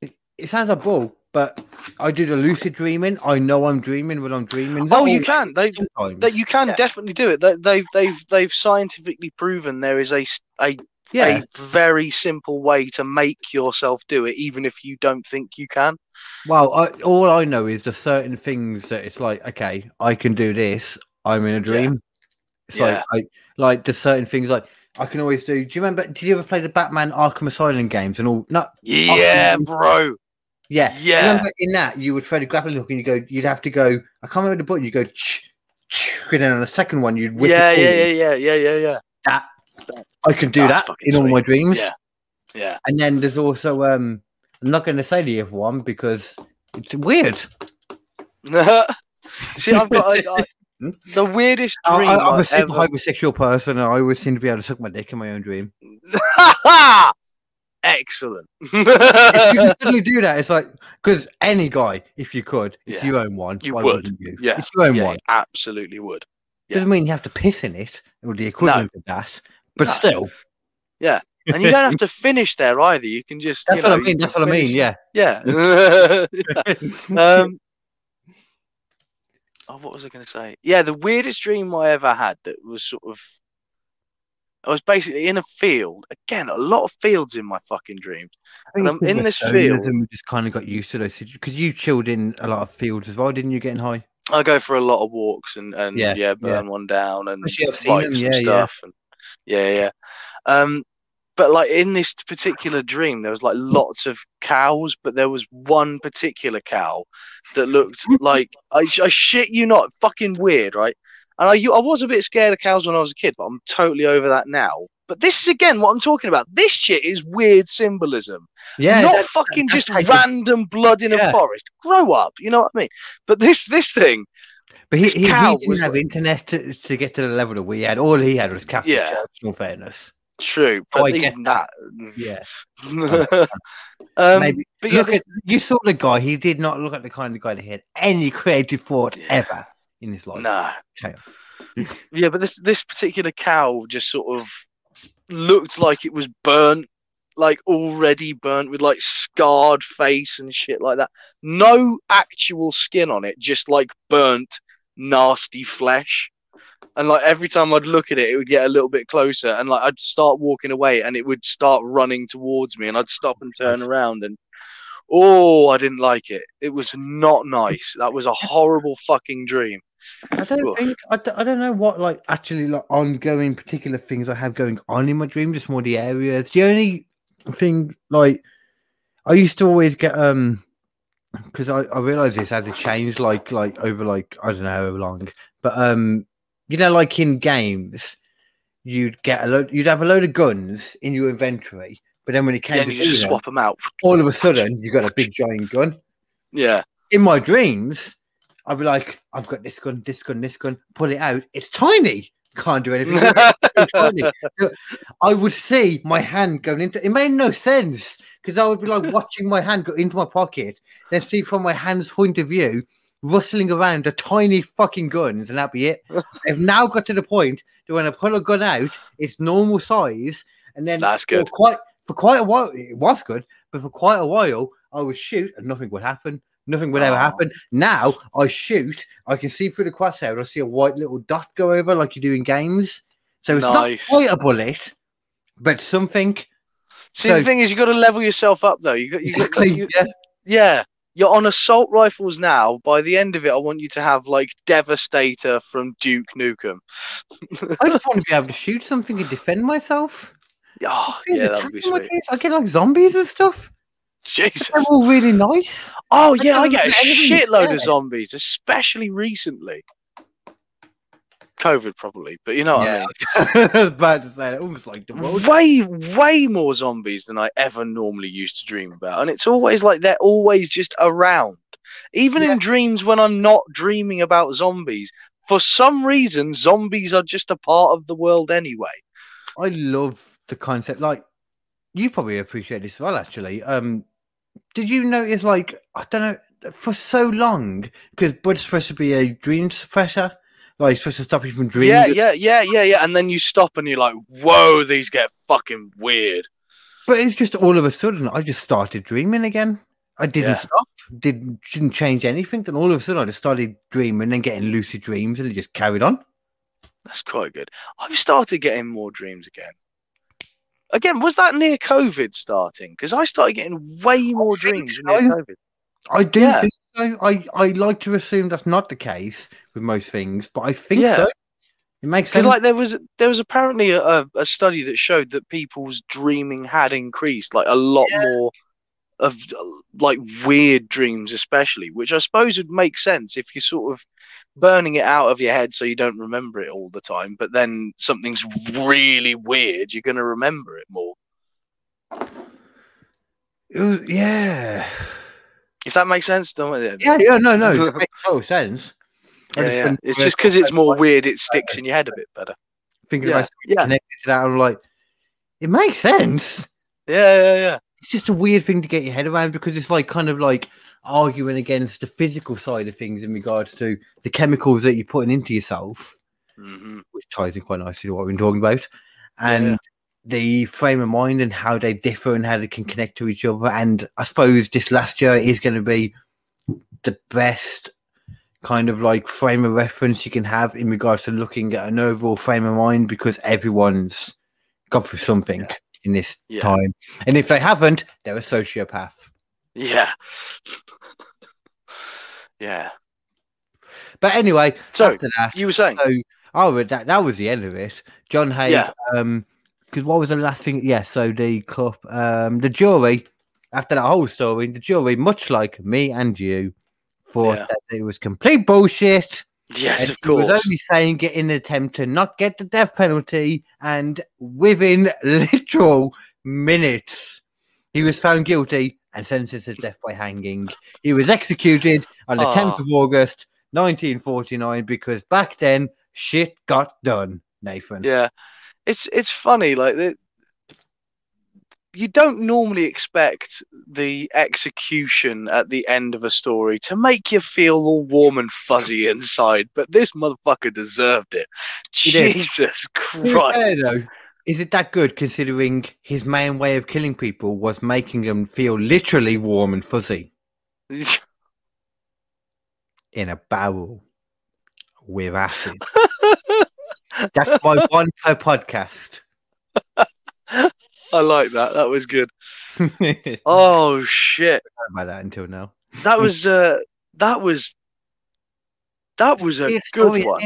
Speaker 2: It, sounds like bull, but I do the lucid dreaming. I know I'm dreaming when I'm dreaming.
Speaker 1: oh you
Speaker 2: Always,
Speaker 1: can they,
Speaker 2: sometimes.
Speaker 1: that you can
Speaker 2: Yeah.
Speaker 1: definitely do it they, they've they've they've scientifically proven there is a
Speaker 2: yeah.
Speaker 1: a very simple way to make yourself do it, even if you don't think you can.
Speaker 2: Well, I, all I know is there's certain things that it's like, okay, I can do this. I'm in a dream. It's
Speaker 1: Yeah.
Speaker 2: like, I, like there's certain things like I can always do. Do you remember? Did you ever play the Batman Arkham Asylum games and all? No,
Speaker 1: Yeah,
Speaker 2: Often-
Speaker 1: bro.
Speaker 2: Yeah,
Speaker 1: Yeah.
Speaker 2: Remember in that you would throw the grappling hook and you go, you'd have to go. I can't remember the button. You go, ch, ch, and then on the second one you'd whip
Speaker 1: Yeah, yeah, yeah, yeah, yeah, yeah, yeah.
Speaker 2: That I can do that in all my dreams.
Speaker 1: Yeah. Yeah.
Speaker 2: And then there's also um, I'm not going to say the other one because it's weird.
Speaker 1: See, I've got I, I,
Speaker 2: Hmm?
Speaker 1: the weirdest dream
Speaker 2: I, I'm a
Speaker 1: ever-
Speaker 2: hypersexual person, and I always seem to be able to suck my dick in my own dream.
Speaker 1: Excellent.
Speaker 2: if you suddenly do that, it's like because any guy, if you could, if
Speaker 1: Yeah.
Speaker 2: you own one,
Speaker 1: You would.
Speaker 2: you?
Speaker 1: Yeah.
Speaker 2: If you own
Speaker 1: yeah,
Speaker 2: one,
Speaker 1: absolutely would. yeah.
Speaker 2: doesn't mean you have to piss in it or the equivalent of that, but
Speaker 1: No.
Speaker 2: still, Yeah,
Speaker 1: And you don't have to finish there either. You can just.
Speaker 2: that's
Speaker 1: you
Speaker 2: what
Speaker 1: know,
Speaker 2: I mean. That's what I mean.
Speaker 1: finish-
Speaker 2: Yeah.
Speaker 1: Yeah. um, oh, what was I going to say? Yeah, the weirdest dream I ever had that was sort of I was basically in a field. Again, a lot of fields in my fucking dreams. And I'm in this field.
Speaker 2: and we just kind of got used to those because you chilled in a lot of fields as well, didn't you? Getting high.
Speaker 1: I go for a lot of walks and and
Speaker 2: Yeah,
Speaker 1: yeah,
Speaker 2: yeah.
Speaker 1: burn one down and
Speaker 2: Actually, I've seen
Speaker 1: like
Speaker 2: them,
Speaker 1: some
Speaker 2: yeah, yeah.
Speaker 1: stuff and yeah, yeah. Um, but like in this particular dream, there was like lots of cows, but there was one particular cow that looked like I, I shit you not, fucking weird, right? And I I was a bit scared of cows when I was a kid, but I'm totally over that now. But this is again what I'm talking about. This shit is weird symbolism
Speaker 2: Yeah,
Speaker 1: not
Speaker 2: that-
Speaker 1: fucking just random blood in
Speaker 2: Yeah.
Speaker 1: a forest. Grow up, you know what I mean? But this this thing,
Speaker 2: but he, he, he didn't have
Speaker 1: like-
Speaker 2: internet to, to get to the level that we had. All he had was Catholic
Speaker 1: Yeah.
Speaker 2: Church, in fairness.
Speaker 1: true,
Speaker 2: Oh,
Speaker 1: but
Speaker 2: I get
Speaker 1: even that.
Speaker 2: Yeah.
Speaker 1: um,
Speaker 2: Maybe
Speaker 1: but yeah,
Speaker 2: look
Speaker 1: this-
Speaker 2: at you saw the guy. He did not look like the kind of guy that had any creative thought
Speaker 1: Yeah.
Speaker 2: ever in his life.
Speaker 1: nah. Yeah, but this this particular cow just sort of looked like it was burnt, like already burnt with like scarred face and shit like that. No actual skin on it, just like burnt, nasty flesh. And like every time I'd look at it, it would get a little bit closer, and like I'd start walking away, and it would start running towards me, and I'd stop and turn around, and oh, I didn't like it. It was not nice. That was a horrible fucking dream.
Speaker 2: I don't
Speaker 1: Oof.
Speaker 2: think I, d- I don't know what like actually like ongoing particular things I have going on in my dream. Just more the areas. The only thing like I used to always get um because I, I realize this as it changed like like over like I don't know how long, but um you know like in games you'd get a load you'd have a load of guns in your inventory, but then when it came
Speaker 1: Yeah,
Speaker 2: to
Speaker 1: you just swap them out.
Speaker 2: all of a sudden you got a big giant gun
Speaker 1: Yeah.
Speaker 2: in my dreams, I'd be like, I've got this gun, this gun, this gun, pull it out. It's tiny. Can't do anything. It's tiny. I would see my hand going into it made no sense because I would be like watching my hand go into my pocket, then see from my hand's point of view, rustling around a tiny fucking guns, and that'd be it. I've now got to the point that when I pull a gun out, it's normal size, and then
Speaker 1: That's
Speaker 2: for
Speaker 1: good.
Speaker 2: quite for quite a while, it was good, but for quite a while, I would shoot and nothing would happen. Nothing would ever
Speaker 1: Oh.
Speaker 2: happen. Now I shoot, I can see through the crosshair, I see a white little dot go over like you do in games. So it's
Speaker 1: Nice.
Speaker 2: not quite a bullet, but something.
Speaker 1: See,
Speaker 2: So-
Speaker 1: the thing is, you've got to level yourself up, though. You got, you got,
Speaker 2: Exactly.
Speaker 1: you-
Speaker 2: yeah.
Speaker 1: yeah. You're on assault rifles now. By the end of it, I want you to have like Devastator from Duke Nukem.
Speaker 2: I just want to be able to shoot something and defend myself.
Speaker 1: Oh, yeah, that would be sweet.
Speaker 2: I get like zombies and stuff.
Speaker 1: Jesus.
Speaker 2: They're all really nice.
Speaker 1: Oh yeah, I
Speaker 2: don't
Speaker 1: get a
Speaker 2: think
Speaker 1: shitload
Speaker 2: there.
Speaker 1: of zombies, especially recently. COVID probably, but you know what I mean.
Speaker 2: I was about to say that. Almost like the world.
Speaker 1: way way more zombies than I ever normally used to dream about, and it's always like they're always just around. Even
Speaker 2: Yeah.
Speaker 1: in dreams when I'm not dreaming about zombies, for some reason, zombies are just a part of the world anyway.
Speaker 2: I love the concept. Like, you probably appreciate this as well, actually. Um, did you notice, like, I don't know, for so long, because blood's supposed to be a dream suppressor, like, it's supposed to stop you from dreaming.
Speaker 1: Yeah, yeah, yeah, yeah, yeah. And then you stop and you're like, "Whoa, these get fucking weird."
Speaker 2: But it's just all of a sudden, I just started dreaming again. I didn't
Speaker 1: Yeah.
Speaker 2: stop, didn't didn't change anything. Then all of a sudden, I just started dreaming and getting lucid dreams, and it just carried on.
Speaker 1: That's quite good. I've started getting more dreams again. Again, was that near COVID starting? Because I started getting way more dreams
Speaker 2: so.
Speaker 1: near COVID.
Speaker 2: I do
Speaker 1: Yeah.
Speaker 2: think so. I, I like to assume that's not the case with most things, but I think
Speaker 1: Yeah.
Speaker 2: so. It makes sense.
Speaker 1: like there was there was apparently a, a study that showed that people's dreaming had increased, like a lot more of like weird dreams, especially, which I suppose would make sense if you're sort of burning it out of your head so you don't remember it all the time. But then something's really weird, you're gonna remember it more.
Speaker 2: It was, yeah.
Speaker 1: If that makes sense, don't it?
Speaker 2: Yeah, yeah, no, no, it makes total sense.
Speaker 1: Yeah,
Speaker 2: just
Speaker 1: yeah. It's just because it's more weird, it sticks in your head a bit better.
Speaker 2: thinking
Speaker 1: Yeah,
Speaker 2: about
Speaker 1: yeah.
Speaker 2: connected to that. I'm like, it makes sense.
Speaker 1: Yeah, yeah, yeah.
Speaker 2: It's just a weird thing to get your head around because it's like kind of like arguing against the physical side of things in regards to the chemicals that you're putting into yourself,
Speaker 1: hmm
Speaker 2: which ties in quite nicely to what we've been talking about, and
Speaker 1: Yeah.
Speaker 2: the frame of mind and how they differ and how they can connect to each other. And I suppose this last year is going to be the best kind of like frame of reference you can have in regards to looking at an overall frame of mind because everyone's gone through something in this
Speaker 1: Yeah.
Speaker 2: time. And if they haven't, they're a sociopath.
Speaker 1: Yeah. yeah.
Speaker 2: But anyway,
Speaker 1: So
Speaker 2: after that,
Speaker 1: you were saying,
Speaker 2: so oh, that that was the end of it. John Haigh,
Speaker 1: Yeah.
Speaker 2: um, because what was the last thing? Yeah, so the cup, um, the jury. After that whole story, the jury, much like me and you, thought
Speaker 1: Yeah.
Speaker 2: that it was complete bullshit.
Speaker 1: Yes,
Speaker 2: and
Speaker 1: of
Speaker 2: he was only saying it in an attempt to not get the death penalty, and within literal minutes, he was found guilty and sentenced to death by hanging. He was executed on the 10th
Speaker 1: Ah.
Speaker 2: of August, 1949, because back then shit got done, Nathan.
Speaker 1: Yeah, it's it's funny. Like the, you don't normally expect the execution at the end of a story to make you feel all warm and fuzzy inside, but this motherfucker deserved it. Jesus
Speaker 2: be fair,
Speaker 1: Christ!
Speaker 2: though, is it that good considering his main way of killing people was making them feel literally warm and fuzzy in a barrel with acid? That's my one per podcast.
Speaker 1: I like that. That was good. Oh shit!
Speaker 2: that until now.
Speaker 1: That was uh, that was that was a
Speaker 2: Weird
Speaker 1: good
Speaker 2: story,
Speaker 1: one.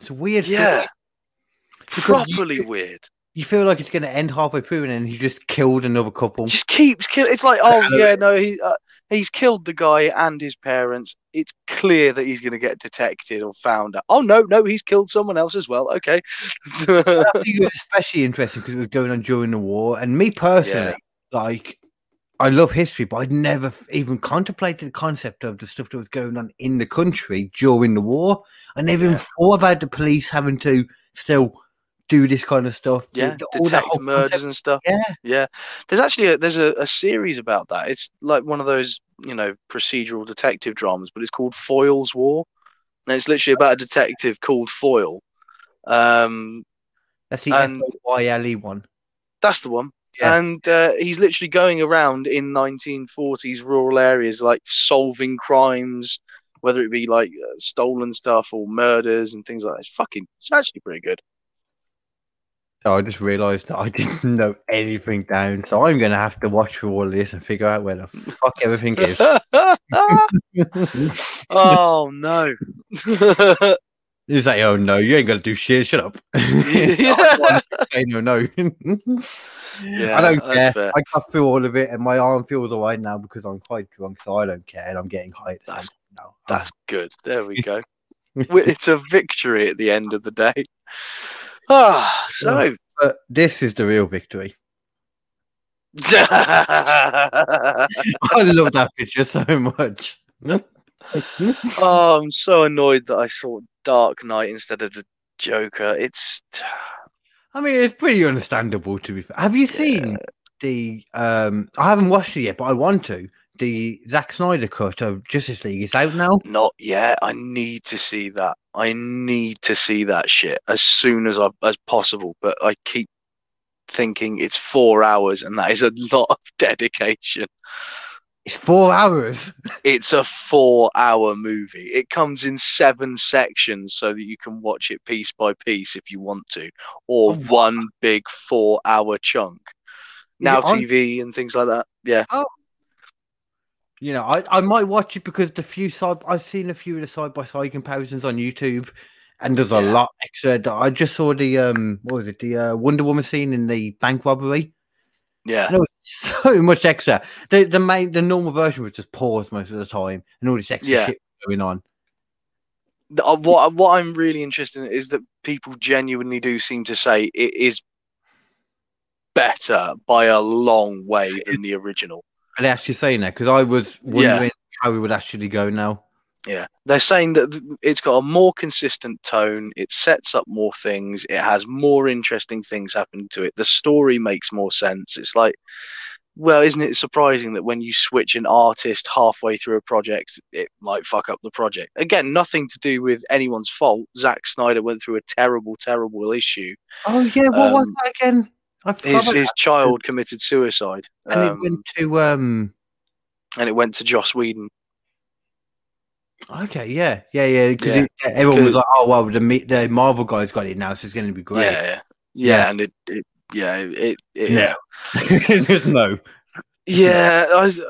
Speaker 2: It's a weird
Speaker 1: Yeah,
Speaker 2: story. Because you-
Speaker 1: properly weird.
Speaker 2: You feel like it's going to end halfway through, and then he just killed another couple.
Speaker 1: just keeps kill. It's like, oh yeah, no, he uh, he's killed the guy and his parents. It's clear that he's going to get detected or found out. Oh no, no, he's killed someone else as well. Okay.
Speaker 2: I think it was especially interesting because it was going on during the war. And me personally, like, I love history, but I'd never even contemplated the concept of the stuff that was going on in the country during the war. I never even
Speaker 1: Yeah.
Speaker 2: thought about the police having to still do this kind of stuff.
Speaker 1: yeah,
Speaker 2: all
Speaker 1: detect murders
Speaker 2: concept-
Speaker 1: and stuff.
Speaker 2: Yeah.
Speaker 1: Yeah, there's actually a, there's a, a series about that. It's like one of those you know procedural detective dramas, but it's called Foyle's War, and it's literally about a detective called Foyle. Um,
Speaker 2: That's the
Speaker 1: And-
Speaker 2: F-O-Y-L-E E one.
Speaker 1: That's the one.
Speaker 2: Yeah.
Speaker 1: And uh, he's literally going around in 1940s rural areas, like solving crimes, whether it be like uh, stolen stuff or murders and things like that. It's fucking, it's actually pretty good.
Speaker 2: So I just realised that I didn't know anything down. So I'm going to have to watch through all this and figure out where the fuck everything is.
Speaker 1: oh no!
Speaker 2: You say, oh no, you ain't gonna do shit. Shut up.
Speaker 1: yeah,
Speaker 2: I no, no.
Speaker 1: Yeah,
Speaker 2: I don't care.
Speaker 1: fair.
Speaker 2: I got through all of it, and my arm feels alright now because I'm quite drunk, so I don't care, and I'm getting high. At
Speaker 1: That's-
Speaker 2: now.
Speaker 1: that's good. There we go. It's a victory at the end of the day. Ah, so
Speaker 2: But this is the real victory. I love that picture so much.
Speaker 1: Oh, I'm so annoyed that I saw Dark Knight instead of the Joker. It's
Speaker 2: I mean, it's pretty understandable to be fair. Have you seen the? um I haven't watched it yet, but I want to. The Zack Snyder cut of Justice League is out now.
Speaker 1: not yet. I need to see that. I need to see that shit as soon as I as possible. But I keep thinking it's four hours, and that is a lot of dedication.
Speaker 2: It's four hours.
Speaker 1: It's a four-hour movie. It comes in seven sections so that you can watch it piece by piece if you want to, or
Speaker 2: Oh,
Speaker 1: one big four-hour chunk. Now TV and things like that. Yeah.
Speaker 2: Oh, You know, I, I might watch it because the few side I've seen a few of the side by side comparisons on YouTube, and there's a
Speaker 1: Yeah.
Speaker 2: lot extra. I just saw the um, what was it, the uh, Wonder Woman scene in the bank robbery.
Speaker 1: Yeah.
Speaker 2: And there was so much extra. The the main the normal version was just pause most of the time, and all this extra
Speaker 1: Yeah.
Speaker 2: shit going on.
Speaker 1: The- uh, what what I'm really interested in is that people genuinely do seem to say it is better by a long way than the original.
Speaker 2: They actually saying that? Because I was
Speaker 1: Yeah.
Speaker 2: wondering how we would actually go now.
Speaker 1: Yeah, they're saying that it's got a more consistent tone. It sets up more things. It has more interesting things happening to it. The story makes more sense. It's like, well, isn't it surprising that when you switch an artist halfway through a project, it might fuck up the project? Again, nothing to do with anyone's fault. Zack Snyder went through a terrible, terrible issue.
Speaker 2: Oh yeah, what was
Speaker 1: Um,
Speaker 2: that again?
Speaker 1: His his child committed suicide,
Speaker 2: and
Speaker 1: um,
Speaker 2: it went to um.
Speaker 1: and it went to Joss Whedon.
Speaker 2: Okay, yeah, yeah, yeah. Because
Speaker 1: Yeah.
Speaker 2: everyone was like, "Oh well, the the Marvel guys got it now, so it's going to be great."
Speaker 1: Yeah, yeah,
Speaker 2: Yeah.
Speaker 1: yeah, and it, it yeah, it, it.
Speaker 2: Just no.
Speaker 1: Yeah, I, was-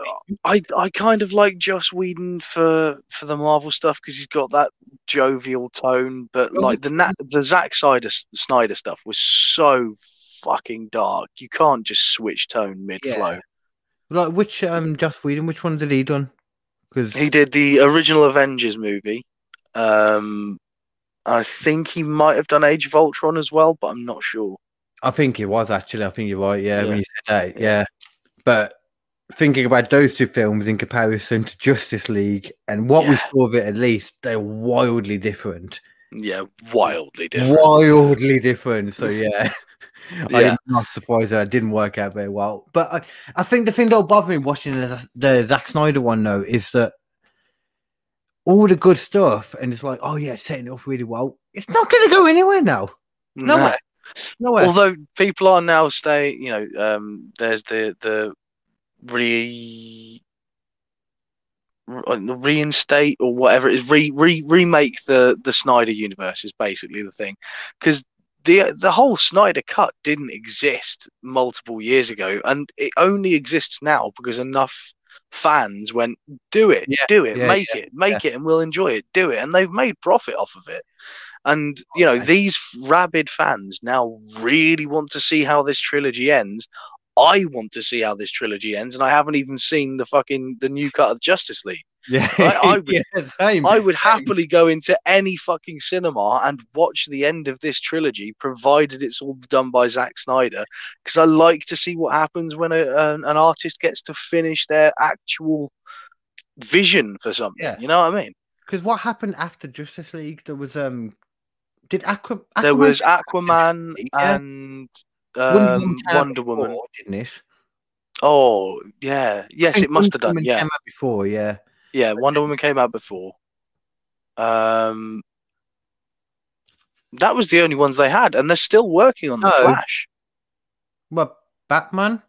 Speaker 1: I I kind of like Joss Whedon for for the Marvel stuff because he's got that jovial tone, but like the Na- the Zack Snyder Snyder stuff was so fucking dark. You can't just switch tone mid flow.
Speaker 2: Yeah. Like which um Joss Whedon, which one did he done? Because
Speaker 1: He did the original Avengers movie. Um, I think he might have done Age of Ultron as well, but I'm not sure.
Speaker 2: I think it was actually. I think you're right. Yeah,
Speaker 1: Yeah.
Speaker 2: when you said that, yeah. But thinking about those two films in comparison to Justice League and what we saw of it, at least they're wildly different.
Speaker 1: Yeah, wildly different.
Speaker 2: Wildly different. So yeah,
Speaker 1: Yeah.
Speaker 2: I'm not surprised that it didn't work out very well. But I, I think the thing that'll bother me watching the, the Zack Snyder one though is that all the good stuff, and it's like, oh yeah, setting it up really well. It's not going to go anywhere now. Nowhere. Nowhere.
Speaker 1: Although people are now staying, you know, um, there's the the re re- reinstate or whatever it is re, re remake the the Snyder universe is basically the thing because the the whole Snyder cut didn't exist multiple years ago and it only exists now because enough fans went do it
Speaker 2: Yeah,
Speaker 1: do it
Speaker 2: yeah,
Speaker 1: make it make it and we'll enjoy it. Do it. And they've made profit off of it. And oh, you know these rabid fans now really want to see how this trilogy ends. I want to see how this trilogy ends and i haven't even seen the fucking the new cut of justice league
Speaker 2: yeah,
Speaker 1: I- I would-
Speaker 2: yeah, same.
Speaker 1: I would happily go into any fucking cinema and watch the end of this trilogy, provided it's all done by Zack Snyder, because I like to see what happens when a, an, an artist gets to finish their actual vision for something.
Speaker 2: Yeah.
Speaker 1: You know what I mean?
Speaker 2: Because what happened after Justice League? There was um, did Aqua, Aquaman
Speaker 1: There was Aquaman
Speaker 2: Yeah.
Speaker 1: and
Speaker 2: Wonder
Speaker 1: um,
Speaker 2: Woman
Speaker 1: Wonder Woman.
Speaker 2: before, didn't it?
Speaker 1: Oh, yeah. Yes, it must have done.
Speaker 2: Woman
Speaker 1: Yeah.
Speaker 2: before. Yeah,
Speaker 1: Yeah, Wonder Woman came out before. Um, that was the only ones they had, and they're still working on the
Speaker 2: No.
Speaker 1: Flash.
Speaker 2: well, Batman.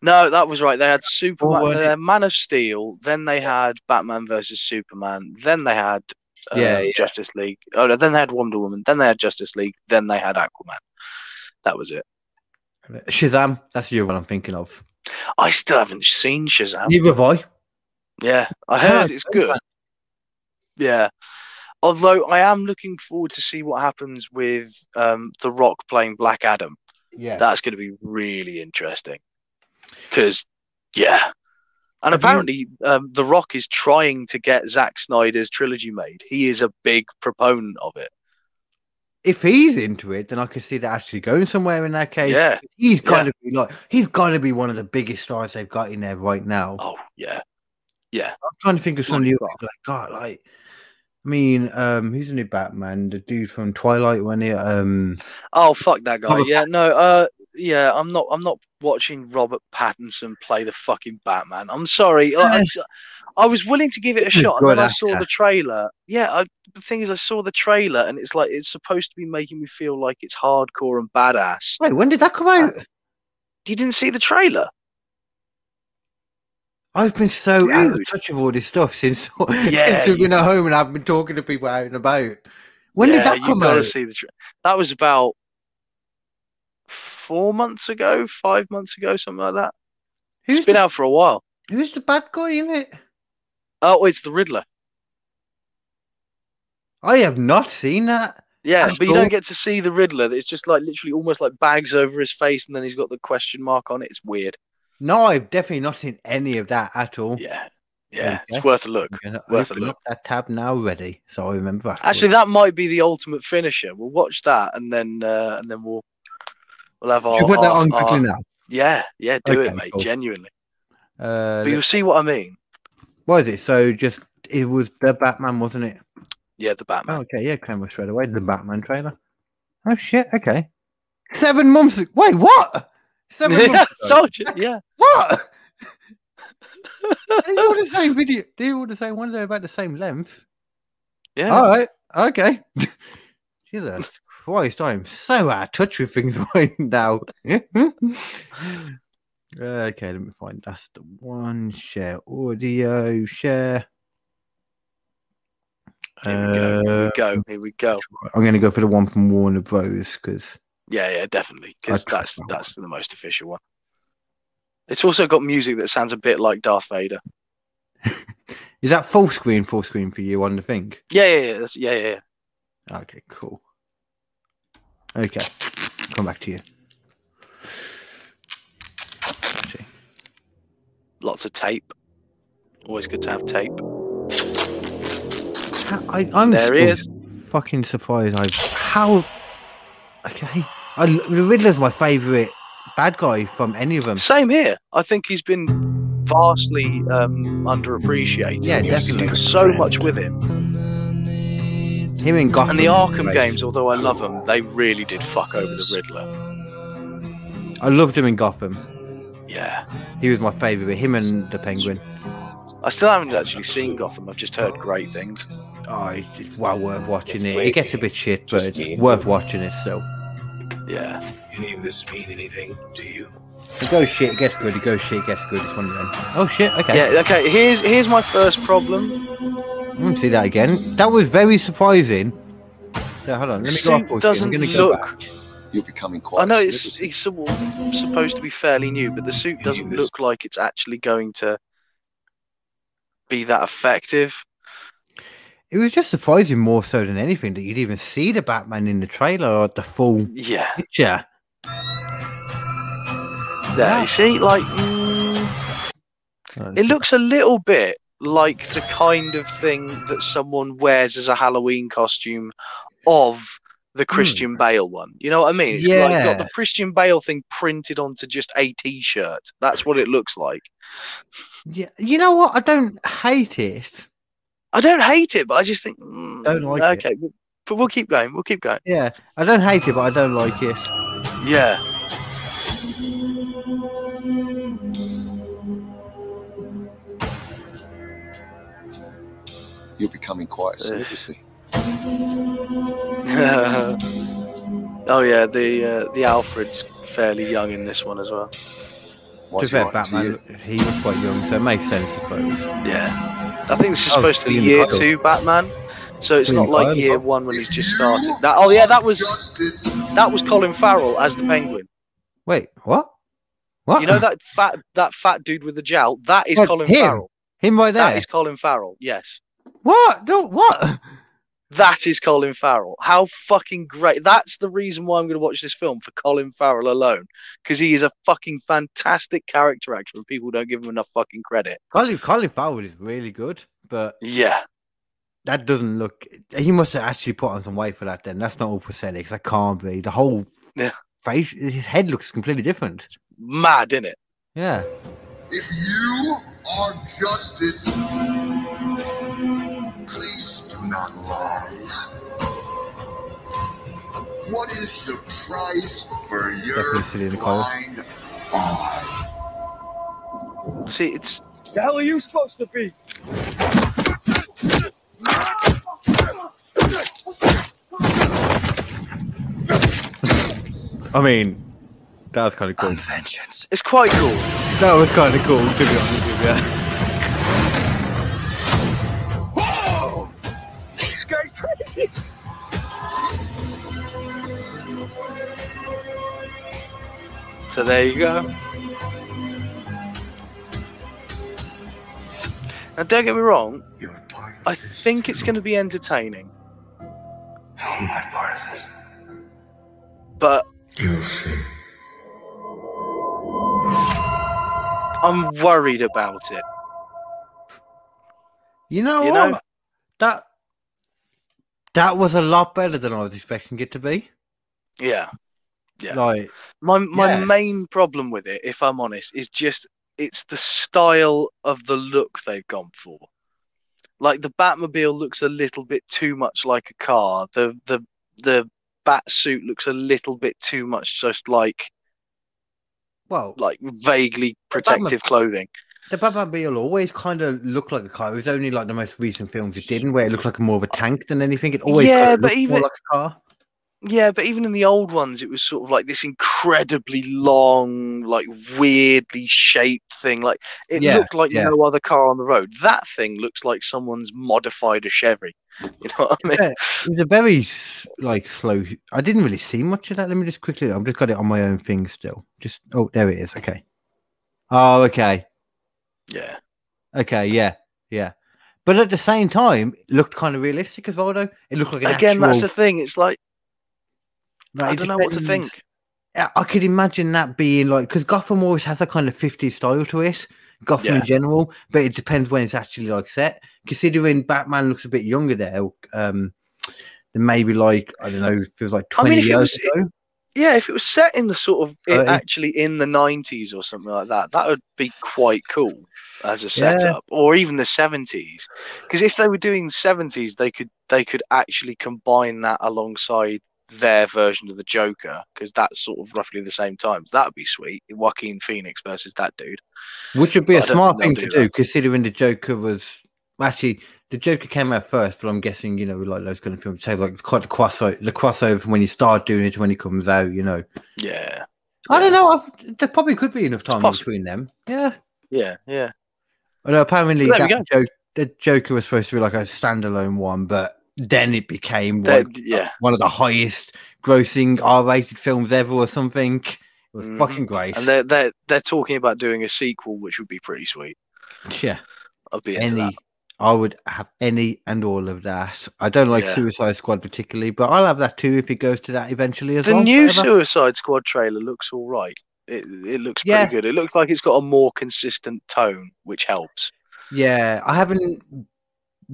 Speaker 1: No, that was right. They had Superman, had Man of Steel, then they had Batman versus Superman, then they had uh,
Speaker 2: Yeah, yeah.
Speaker 1: Justice League. Oh, no, then they had Wonder Woman, then they had Justice League, then they had Aquaman. That was it.
Speaker 2: Shazam. That's you. What I'm thinking of.
Speaker 1: I still haven't seen Shazam.
Speaker 2: Neither have I.
Speaker 1: Yeah, I heard it's good. Yeah. Although I am looking forward to see what happens with um, The Rock playing Black Adam.
Speaker 2: Yeah.
Speaker 1: That's going to be really interesting. Because, yeah. And apparently, um, The Rock is trying to get Zack Snyder's trilogy made. He is a big proponent of it.
Speaker 2: if he's into it, then I could see that actually going somewhere in that case.
Speaker 1: Yeah.
Speaker 2: He's got
Speaker 1: Yeah.
Speaker 2: to be like he's got to be one of the biggest stars they've got in there right now.
Speaker 1: Oh, yeah. Yeah.
Speaker 2: I'm trying to think of some of
Speaker 1: my
Speaker 2: the
Speaker 1: God.
Speaker 2: other people like God, like I mean, um, who's the new Batman? The dude from Twilight when he um
Speaker 1: Oh, fuck that guy.
Speaker 2: Robert
Speaker 1: Yeah, no, uh, yeah, I'm not. I'm not watching Robert Pattinson play the fucking Batman. I'm sorry. I, I- I was willing to give it a shot, and then I saw the trailer. Yeah, I, the thing is, I saw the trailer, and it's like it's supposed to be making me feel like it's hardcore and badass.
Speaker 2: Wait, when did that come out?
Speaker 1: You didn't see the trailer?
Speaker 2: I've been so out of touch with all this stuff since,
Speaker 1: Yeah,
Speaker 2: since we've been at home and I've been talking to people out and about. When
Speaker 1: yeah,
Speaker 2: did that come out?
Speaker 1: see the. Tra- that was about four months ago, five months ago, something like that.
Speaker 2: Who's
Speaker 1: it's been
Speaker 2: the,
Speaker 1: out for a while.
Speaker 2: who's the bad guy in it?
Speaker 1: Oh, it's the Riddler.
Speaker 2: I have not seen that.
Speaker 1: Yeah,
Speaker 2: That's
Speaker 1: but you don't get to see the Riddler. It's just like literally almost like bags over his face, and then he's got the question mark on it. It's weird.
Speaker 2: No, I've definitely not seen any of that at all.
Speaker 1: Yeah, yeah,
Speaker 2: Okay.
Speaker 1: it's worth a look. Worth a look.
Speaker 2: that tab now ready, so I remember.
Speaker 1: Actually, that might be the ultimate finisher. We'll watch that, and then uh, and then we'll we'll have our,
Speaker 2: Should put that on quickly
Speaker 1: our-
Speaker 2: now.
Speaker 1: yeah, yeah, do
Speaker 2: Okay,
Speaker 1: it, mate.
Speaker 2: cool.
Speaker 1: Genuinely,
Speaker 2: Uh,
Speaker 1: but you'll see what I mean.
Speaker 2: what is it? So just it was the Batman, wasn't it?
Speaker 1: Yeah, the Batman.
Speaker 2: Oh, okay, yeah, came straight away. The Batman trailer. Oh shit. Okay. Seven months. Wait, what? Seven months. ago?
Speaker 1: Told you. Yeah,
Speaker 2: What? they all the same video. They're all the same ones. They're about the same length.
Speaker 1: yeah.
Speaker 2: All right. Okay. Jesus Christ, I am so out of touch with things right now. okay, let me find that's the one. Share audio. Share.
Speaker 1: Here we go. Here we go. Um, here we go.
Speaker 2: I'm going to go for the one from Warner Bros. because
Speaker 1: Yeah, yeah, definitely. Because that's
Speaker 2: that
Speaker 1: that's the most official one. It's also got music that sounds a bit like Darth Vader.
Speaker 2: Is that full screen? Full screen for you on the thing?
Speaker 1: Yeah, yeah, yeah, that's, yeah, yeah, yeah.
Speaker 2: Okay, cool. Okay, come back to you. See.
Speaker 1: Lots of tape. Always good to have tape.
Speaker 2: How- I, I'm
Speaker 1: There he
Speaker 2: still fucking surprised. I how? Okay, I, the Riddler's my favourite bad guy from any of them.
Speaker 1: Same here. I think he's been vastly um, underappreciated.
Speaker 2: Yeah,
Speaker 1: There's
Speaker 2: definitely.
Speaker 1: so much with him.
Speaker 2: Him in Gotham.
Speaker 1: And the Arkham
Speaker 2: Right.
Speaker 1: games, although I love them, they really did fuck over the Riddler.
Speaker 2: I loved him in Gotham.
Speaker 1: Yeah.
Speaker 2: He was my favourite. Him and the Penguin.
Speaker 1: I still haven't actually seen Gotham. I've just heard great things.
Speaker 2: Oh, it's, it's well worth watching
Speaker 5: It's
Speaker 2: it.
Speaker 5: way
Speaker 2: It gets a bit shit, but
Speaker 5: just
Speaker 2: it's worth watching it still.
Speaker 1: Yeah.
Speaker 5: Any of this mean anything to you?
Speaker 2: It goes shit, it gets good. It goes shit, it gets good. It's one of them. Oh shit. Okay.
Speaker 1: Yeah. Okay. Here's here's my first problem.
Speaker 2: I want to see that again. That was very surprising. Yeah, hold on. Let me go
Speaker 1: Suit
Speaker 2: off pause here. I'm
Speaker 1: doesn't
Speaker 2: gonna go
Speaker 1: look-
Speaker 2: back.
Speaker 5: You're becoming quite.
Speaker 1: I know it's
Speaker 5: celebrity.
Speaker 1: it's sort of supposed to be fairly new, but the suit doesn't
Speaker 5: this-
Speaker 1: look like it's actually going to be that effective.
Speaker 2: It was just surprising more so than anything that you'd even see the Batman in the trailer or the full
Speaker 1: Yeah.
Speaker 2: picture.
Speaker 1: There. You see, like. mm, It looks a little bit like the kind of thing that someone wears as a Halloween costume of the Christian Bale one. You know what I mean? It's like got the Christian Bale thing printed onto just a t-shirt. That's what it looks like.
Speaker 2: Yeah, you know what? I don't hate it.
Speaker 1: I don't hate it, but I just think mm,
Speaker 2: Don't like it.
Speaker 1: okay, but- but we'll keep going. We'll keep going.
Speaker 2: Yeah, I don't hate it, but I don't like it.
Speaker 1: Yeah.
Speaker 5: You're becoming quite a celebrity.
Speaker 1: oh yeah, the uh, the Alfred's fairly young in this one as well.
Speaker 2: To
Speaker 5: What's
Speaker 2: be fair,
Speaker 5: right to
Speaker 2: Batman, he was quite young, so it makes sense, I suppose.
Speaker 1: Yeah, I think this is
Speaker 2: Oh,
Speaker 1: supposed to be year
Speaker 2: Kyle.
Speaker 1: two Batman, so it's
Speaker 2: Ian
Speaker 1: not like
Speaker 2: Kyle.
Speaker 1: year one when he's just started. That, oh yeah, that was that was Colin Farrell as the Penguin.
Speaker 2: Wait, what? What?
Speaker 1: You know that fat that fat dude with the jowl? That is
Speaker 2: What,
Speaker 1: Colin
Speaker 2: him?
Speaker 1: Farrell.
Speaker 2: him right there?
Speaker 1: That is Colin Farrell. Yes,
Speaker 2: What? No, what?
Speaker 1: That is Colin Farrell. How fucking great! That's the reason why I'm going to watch this film for Colin Farrell alone, because he is a fucking fantastic character actor, and people don't give him enough fucking credit.
Speaker 2: Colin, Colin Farrell is really good, but
Speaker 1: Yeah,
Speaker 2: that doesn't look. He must have actually put on some weight for that. Then that's not all prosthetics. That can't be. The whole
Speaker 1: Yeah.
Speaker 2: face, his head looks completely different.
Speaker 1: mad, isn't it?
Speaker 2: Yeah.
Speaker 6: If you are justice, please do not lie. What is the price for your
Speaker 2: Definitely Selina Kyle.
Speaker 6: blind eye?
Speaker 1: See, it's
Speaker 7: The hell are you supposed to be?
Speaker 2: I mean, that was kind of cool.
Speaker 5: Vengeance.
Speaker 1: it's quite cool.
Speaker 2: That was kind of cool, to be honest with you.
Speaker 7: Whoa!
Speaker 1: So there you go. Now, don't get me wrong.
Speaker 6: You're part of
Speaker 1: I
Speaker 6: this.
Speaker 1: think it's going to be entertaining,
Speaker 6: How am I part of this?
Speaker 1: but
Speaker 6: You'll see.
Speaker 1: I'm worried about it.
Speaker 2: You know
Speaker 1: You
Speaker 2: what?
Speaker 1: know?
Speaker 2: That that was a lot better than I was expecting it to be.
Speaker 1: Yeah. Yeah.
Speaker 2: Like,
Speaker 1: My my
Speaker 2: Yeah.
Speaker 1: main problem with it, if I'm honest, is just it's the style of the look they've gone for. Like the Batmobile looks a little bit too much like a car. The the the bat suit looks a little bit too much just like
Speaker 2: well,
Speaker 1: like vaguely protective clothing.
Speaker 2: the Batmobile always kind of looked like a car. It was only like the most recent films it didn't, where it looked like more of a tank than anything. It always
Speaker 1: Yeah, but
Speaker 2: looked
Speaker 1: even-
Speaker 2: more like a car.
Speaker 1: Yeah, but even in the old ones, it was sort of like this incredibly long, like weirdly shaped thing. Like it
Speaker 2: Yeah,
Speaker 1: looked like
Speaker 2: yeah.
Speaker 1: no other car on the road. That thing looks like someone's modified a Chevy. You know what I mean?
Speaker 2: Yeah, it's a very like slow. I didn't really see much of that. Let me just quickly. I've just got it on my own thing still. Just oh, there it is. Okay. Oh, okay,
Speaker 1: Yeah.
Speaker 2: okay, yeah, yeah. But at the same time, it looked kind of realistic as well. Though it looked like an
Speaker 1: Again, that's the thing. It's like
Speaker 2: like,
Speaker 1: I don't know what to think.
Speaker 2: I I could imagine that being like because Gotham always has a kind of 50s style to it, Gotham
Speaker 1: Yeah.
Speaker 2: in general, but it depends when it's actually like set. Considering Batman looks a bit younger there, um, than maybe like I don't know, if it was like
Speaker 1: I
Speaker 2: 20
Speaker 1: mean,
Speaker 2: years
Speaker 1: was-
Speaker 2: ago.
Speaker 1: Yeah, if it was set in the sort of it, actually in the nineties or something like that, that would be quite cool as a
Speaker 2: Yeah.
Speaker 1: setup, or even the seventies. Because if they were doing seventies, they could they could actually combine that alongside their version of the Joker, because that's sort of roughly the same times. That would be sweet. Joaquin Phoenix versus that dude.
Speaker 2: Which would be a
Speaker 1: But I
Speaker 2: smart thing to
Speaker 1: do
Speaker 2: do, considering the Joker was actually the Joker came out first, but I'm guessing you know like those kind of films, say like quite the crossover, the crossover from when you start doing it to when he comes out. You know,
Speaker 1: Yeah,
Speaker 2: I don't know. I've, there probably could be enough time between them. Yeah,
Speaker 1: yeah, yeah.
Speaker 2: although apparently that Joker, the Joker was supposed to be like a standalone one, but then it became
Speaker 1: That- yeah.
Speaker 2: one of the highest grossing R-rated films ever or something. It was
Speaker 1: Mhm.
Speaker 2: fucking great.
Speaker 1: And they're they're they're talking about doing a sequel, which would be pretty sweet.
Speaker 2: yeah.
Speaker 1: I'd be into that.
Speaker 2: any I would have any and all of that. I don't like
Speaker 1: Yeah.
Speaker 2: Suicide Squad particularly, but I'll have that too if it goes to that eventually as
Speaker 1: The
Speaker 2: well.
Speaker 1: new
Speaker 2: whatever.
Speaker 1: Suicide Squad trailer looks all right. It it looks pretty
Speaker 2: Yeah.
Speaker 1: good. It looks like it's got a more consistent tone, which helps.
Speaker 2: Yeah, I haven't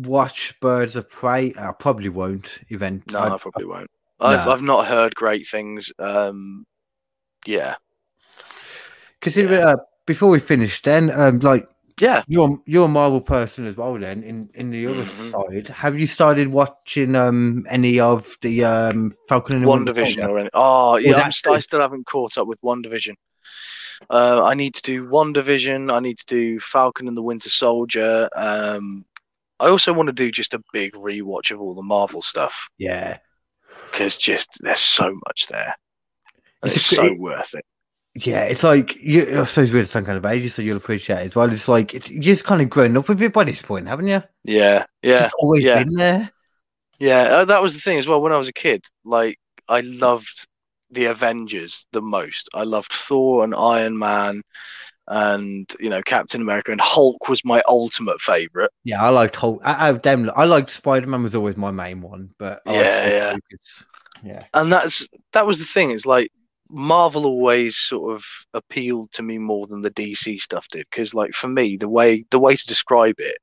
Speaker 2: watched Birds of Prey. I probably won't event.
Speaker 1: No,
Speaker 2: I-
Speaker 1: I, probably won't. I've
Speaker 2: no.
Speaker 1: I've not heard great things. Um, yeah,
Speaker 2: Because it, uh, before we finish, then, um, like
Speaker 1: yeah.
Speaker 2: you're you're a Marvel person as well. Then, in in the other
Speaker 1: Mhm.
Speaker 2: side, have you started watching um any of the um Falcon and the
Speaker 1: One
Speaker 2: Winter
Speaker 1: Division or any? Oh, yeah. I'm I still haven't caught up with WandaVision. Uh, I need to do WandaVision. I need to do Falcon and the Winter Soldier. Um, I also want to do just a big rewatch of all the Marvel stuff
Speaker 2: Yeah,
Speaker 1: because just there's so much there.
Speaker 2: It's
Speaker 1: It's, so
Speaker 2: great-
Speaker 1: worth it.
Speaker 2: Yeah, it's like you. I suppose we're some kind of age, so you'll appreciate it as well. It's like it's, you're just kind of grown up with it by this point, haven't you?
Speaker 1: Yeah, yeah.
Speaker 2: It's always
Speaker 1: yeah.
Speaker 2: been there.
Speaker 1: Yeah, uh, that was the thing as well. When I was a kid, like I loved the Avengers the most. I loved Thor and Iron Man, and you know Captain America and Hulk was my ultimate favorite.
Speaker 2: Yeah, I liked Hulk. Out of them, I liked Spider Man was always my main one, but I
Speaker 1: Yeah, yeah.
Speaker 2: yeah,
Speaker 1: And that's that was the thing. It's like Marvel always sort of appealed to me more than the DC stuff did. Because like for me, the way the way to describe it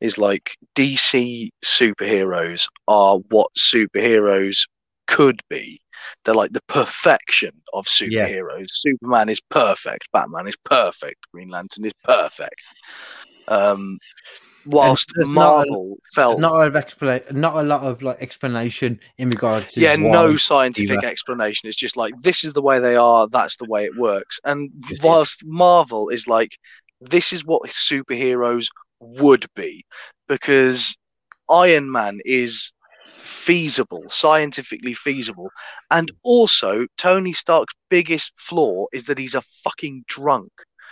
Speaker 1: is like DC superheroes are what superheroes could be. They're like the perfection of
Speaker 2: Yeah.
Speaker 1: superheroes. Superman is perfect. Batman is perfect. Green Lantern is perfect. Um, whilst
Speaker 2: there's not a-
Speaker 1: Marvel felt
Speaker 2: not a lot of explanation, not a lot of like explanation in regards to
Speaker 1: yeah, no scientific
Speaker 2: either.
Speaker 1: explanation. It's just like this is the way they are. That's the way it works. And
Speaker 2: Just is.
Speaker 1: whilst Marvel is like this is what superheroes would be, because Iron Man is feasible, scientifically feasible, and also Tony Stark's biggest flaw is that he's a fucking drunk.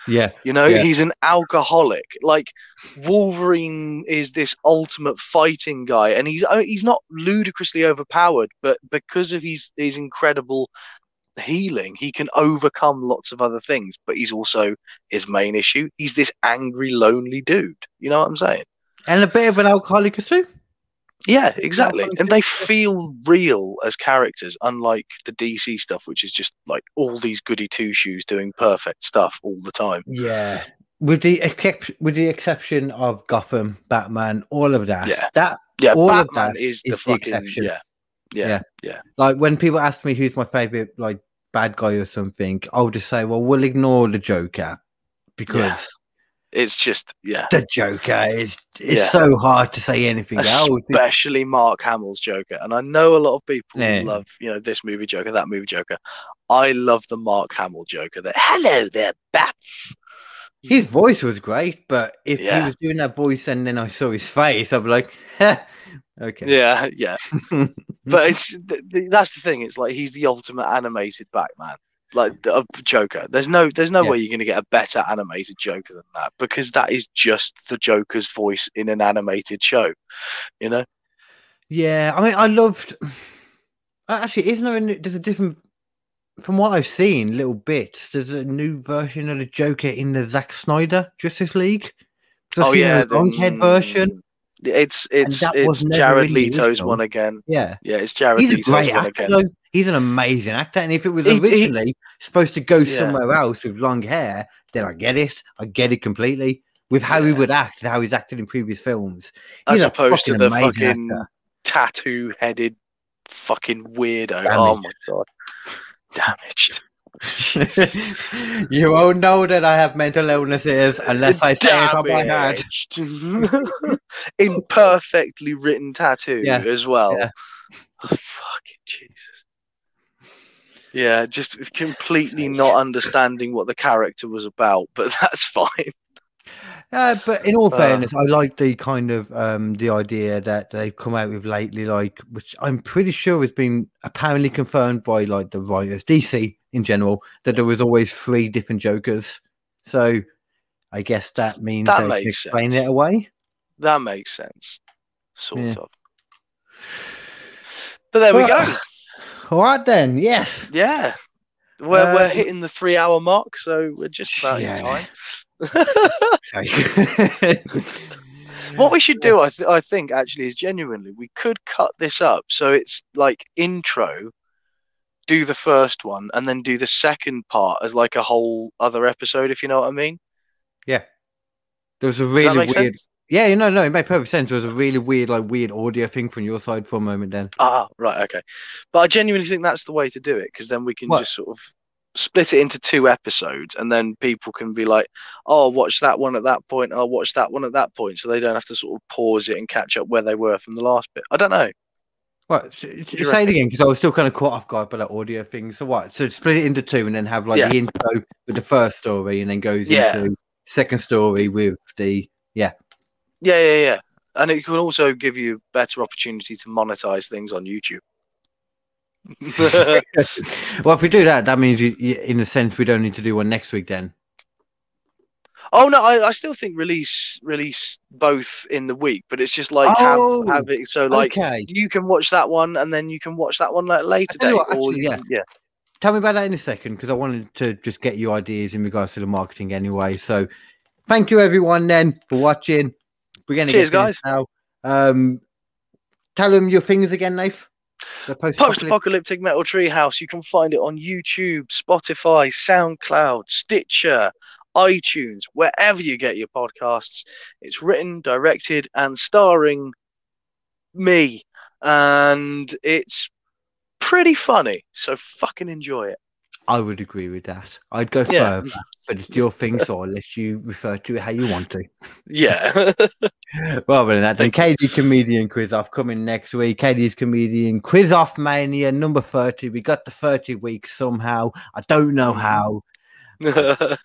Speaker 2: Yeah,
Speaker 1: You know,
Speaker 2: Yeah.
Speaker 1: he's an alcoholic. Like Wolverine is this ultimate fighting guy, and he's uh, he's not ludicrously overpowered, but because of his his incredible healing, he can overcome lots of other things. But he's also his main issue. He's this angry, lonely dude. You know what I'm saying?
Speaker 2: and a bit of an alcoholic too.
Speaker 1: Yeah, exactly. And they feel real as characters, unlike the DC stuff, which is just like all these goody two shoes doing perfect stuff all the time.
Speaker 2: Yeah, with the except with the exception of Gotham, Batman, all of that.
Speaker 1: Yeah.
Speaker 2: That
Speaker 1: Yeah,
Speaker 2: All of
Speaker 1: Batman
Speaker 2: that
Speaker 1: is the
Speaker 2: is the
Speaker 1: fucking
Speaker 2: exception.
Speaker 1: yeah, yeah,
Speaker 2: Yeah.
Speaker 1: yeah,
Speaker 2: like when people ask me who's my favorite like bad guy or something, I'll just say, well, we'll ignore the Joker because
Speaker 1: It's just yeah,
Speaker 2: the Joker is it's
Speaker 1: Yeah.
Speaker 2: so hard to say anything else.
Speaker 1: Especially Mark Hamill's Joker. And I know a lot of people
Speaker 2: Yeah.
Speaker 1: love you know this movie Joker, that movie Joker. I love the Mark Hamill Joker. That hello there, bats.
Speaker 2: His voice was great, but if
Speaker 1: Yeah.
Speaker 2: he was doing that voice and then I saw his face, I'd be like, okay.
Speaker 1: Yeah, yeah. but it's th- th- that's the thing. It's like he's the ultimate animated Batman, like the uh, Joker. There's no there's no
Speaker 2: Yeah.
Speaker 1: way you're going to get a better animated Joker than that because that is just the Joker's voice in an animated show. You know?
Speaker 2: Yeah, I mean, I loved. Actually, isn't there? A new, there's a different. From what I've seen, little bits. There's a new version of the Joker in the Zack Snyder Justice League. I've
Speaker 1: oh yeah,
Speaker 2: the long head version.
Speaker 1: It's it's it's Jared
Speaker 2: the
Speaker 1: Leto's
Speaker 2: original.
Speaker 1: one again.
Speaker 2: Yeah,
Speaker 1: Yeah, it's Jared
Speaker 2: he's
Speaker 1: Leto's
Speaker 2: great
Speaker 1: one
Speaker 2: actor.
Speaker 1: again.
Speaker 2: Though. He's an amazing actor, and if it was
Speaker 1: He- he-
Speaker 2: originally supposed to go
Speaker 1: Yeah.
Speaker 2: somewhere else with long hair, then I get it. I get it completely. With how he would act and how he's acted in previous films, he's a
Speaker 1: opposed to the fucking tattoo headed fucking weirdo.
Speaker 2: Damaged.
Speaker 1: Oh my god. Damaged.
Speaker 2: You won't know that I have mental illnesses unless I say it on my head.
Speaker 1: Imperfectly written tattoo
Speaker 2: Yeah,
Speaker 1: as well.
Speaker 2: yeah.
Speaker 1: Oh, fucking Jesus. Yeah, just completely not understanding what the character was about, but that's fine.
Speaker 2: Uh, but in all
Speaker 1: Uh.
Speaker 2: fairness, I like the kind of um, the idea that they've come out with lately, like which I'm pretty sure has been apparently confirmed by like the writers, DC in general, that there was always three different Jokers. So I guess that means
Speaker 1: That
Speaker 2: they
Speaker 1: makes
Speaker 2: explain
Speaker 1: sense.
Speaker 2: it away.
Speaker 1: That makes sense. Sort
Speaker 2: Yeah.
Speaker 1: of. But there we go.
Speaker 2: All right then, yes.
Speaker 1: Yeah. We're, we're
Speaker 2: Um,
Speaker 1: hitting the three hour mark, so we're just about
Speaker 2: yeah.
Speaker 1: in time. What we should do, I, th- I think, actually, is genuinely we could cut this up so it's like intro, do the first one, and then do the second part as like a whole other episode, if you know what I mean. Yeah.
Speaker 2: There was a really weird.
Speaker 1: sense?
Speaker 2: Yeah, you know, no, it made perfect sense. There was a really weird, like weird audio thing from your side for a moment. Then
Speaker 1: Ah, right, okay. But I genuinely think that's the way to do it because then we can
Speaker 2: What?
Speaker 1: just sort of split it into two episodes, and then people can be like, "Oh, I'll watch that one at that point. I'll watch that one at that point," so they don't have to sort of pause it and catch up where they were from the last bit. I don't know.
Speaker 2: What? Say it
Speaker 1: reckon?
Speaker 2: again because I was still kind of caught off guard by that audio thing. So what? So split it into two and then have like
Speaker 1: Yeah.
Speaker 2: the intro with the first story and then goes
Speaker 1: Yeah.
Speaker 2: into second story with the
Speaker 1: yeah. Yeah, yeah, yeah. And it can also give you better opportunity to monetize things on YouTube.
Speaker 2: well, if we do that, that means you, you, in a sense we don't need to do one next week then.
Speaker 1: Oh no, I, I still think release release both in the week, but it's just like
Speaker 2: Oh,
Speaker 1: have, have it so like
Speaker 2: okay.
Speaker 1: you can watch that one and then you can watch that one like later
Speaker 2: tell what, actually,
Speaker 1: you
Speaker 2: yeah.
Speaker 1: yeah.
Speaker 2: Tell me about that in a second because I wanted to just get your ideas in regards to the marketing anyway. So thank you everyone then for watching. We're to
Speaker 1: Cheers,
Speaker 2: this now. Um, tell them your things again, Nath. The post
Speaker 1: Post-apocalyptic Metal Treehouse. You can find it on YouTube, Spotify, SoundCloud, Stitcher, iTunes, wherever you get your podcasts. It's written, directed, and starring me, and it's pretty funny. So fucking enjoy it.
Speaker 2: I would agree with that. I'd go
Speaker 1: Yeah.
Speaker 2: further, but it's your thing, so I'll let you refer to it how you want to.
Speaker 1: Yeah.
Speaker 2: Rather than that, then KD Comedian Quiz Off coming next week. KD's Comedian Quiz Off Mania number 30. We got the 30 weeks somehow. I don't know how.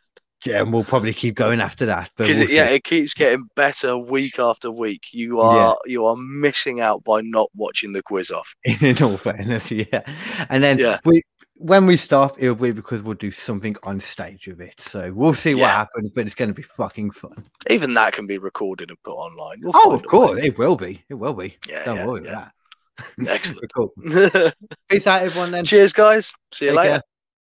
Speaker 1: Because
Speaker 2: Yeah, and we'll probably keep going after that. But we'll
Speaker 1: it, yeah, it keeps getting better week after week. You are you are missing out by not watching the quiz off.
Speaker 2: in all fairness, yeah. And then
Speaker 1: Yeah.
Speaker 2: we when we stop, it'll be because we'll do something on stage with it. So we'll see what happens, but it's going to be fucking fun.
Speaker 1: Even that can be recorded and put online. We'll
Speaker 2: Oh, of course, it will be. It will be.
Speaker 1: Yeah,
Speaker 2: Don't
Speaker 1: yeah,
Speaker 2: worry
Speaker 1: yeah.
Speaker 2: about that.
Speaker 1: Excellent.
Speaker 2: cool. Peace out, everyone. Then.
Speaker 1: Cheers, guys. See you
Speaker 2: Take
Speaker 1: later.
Speaker 2: care.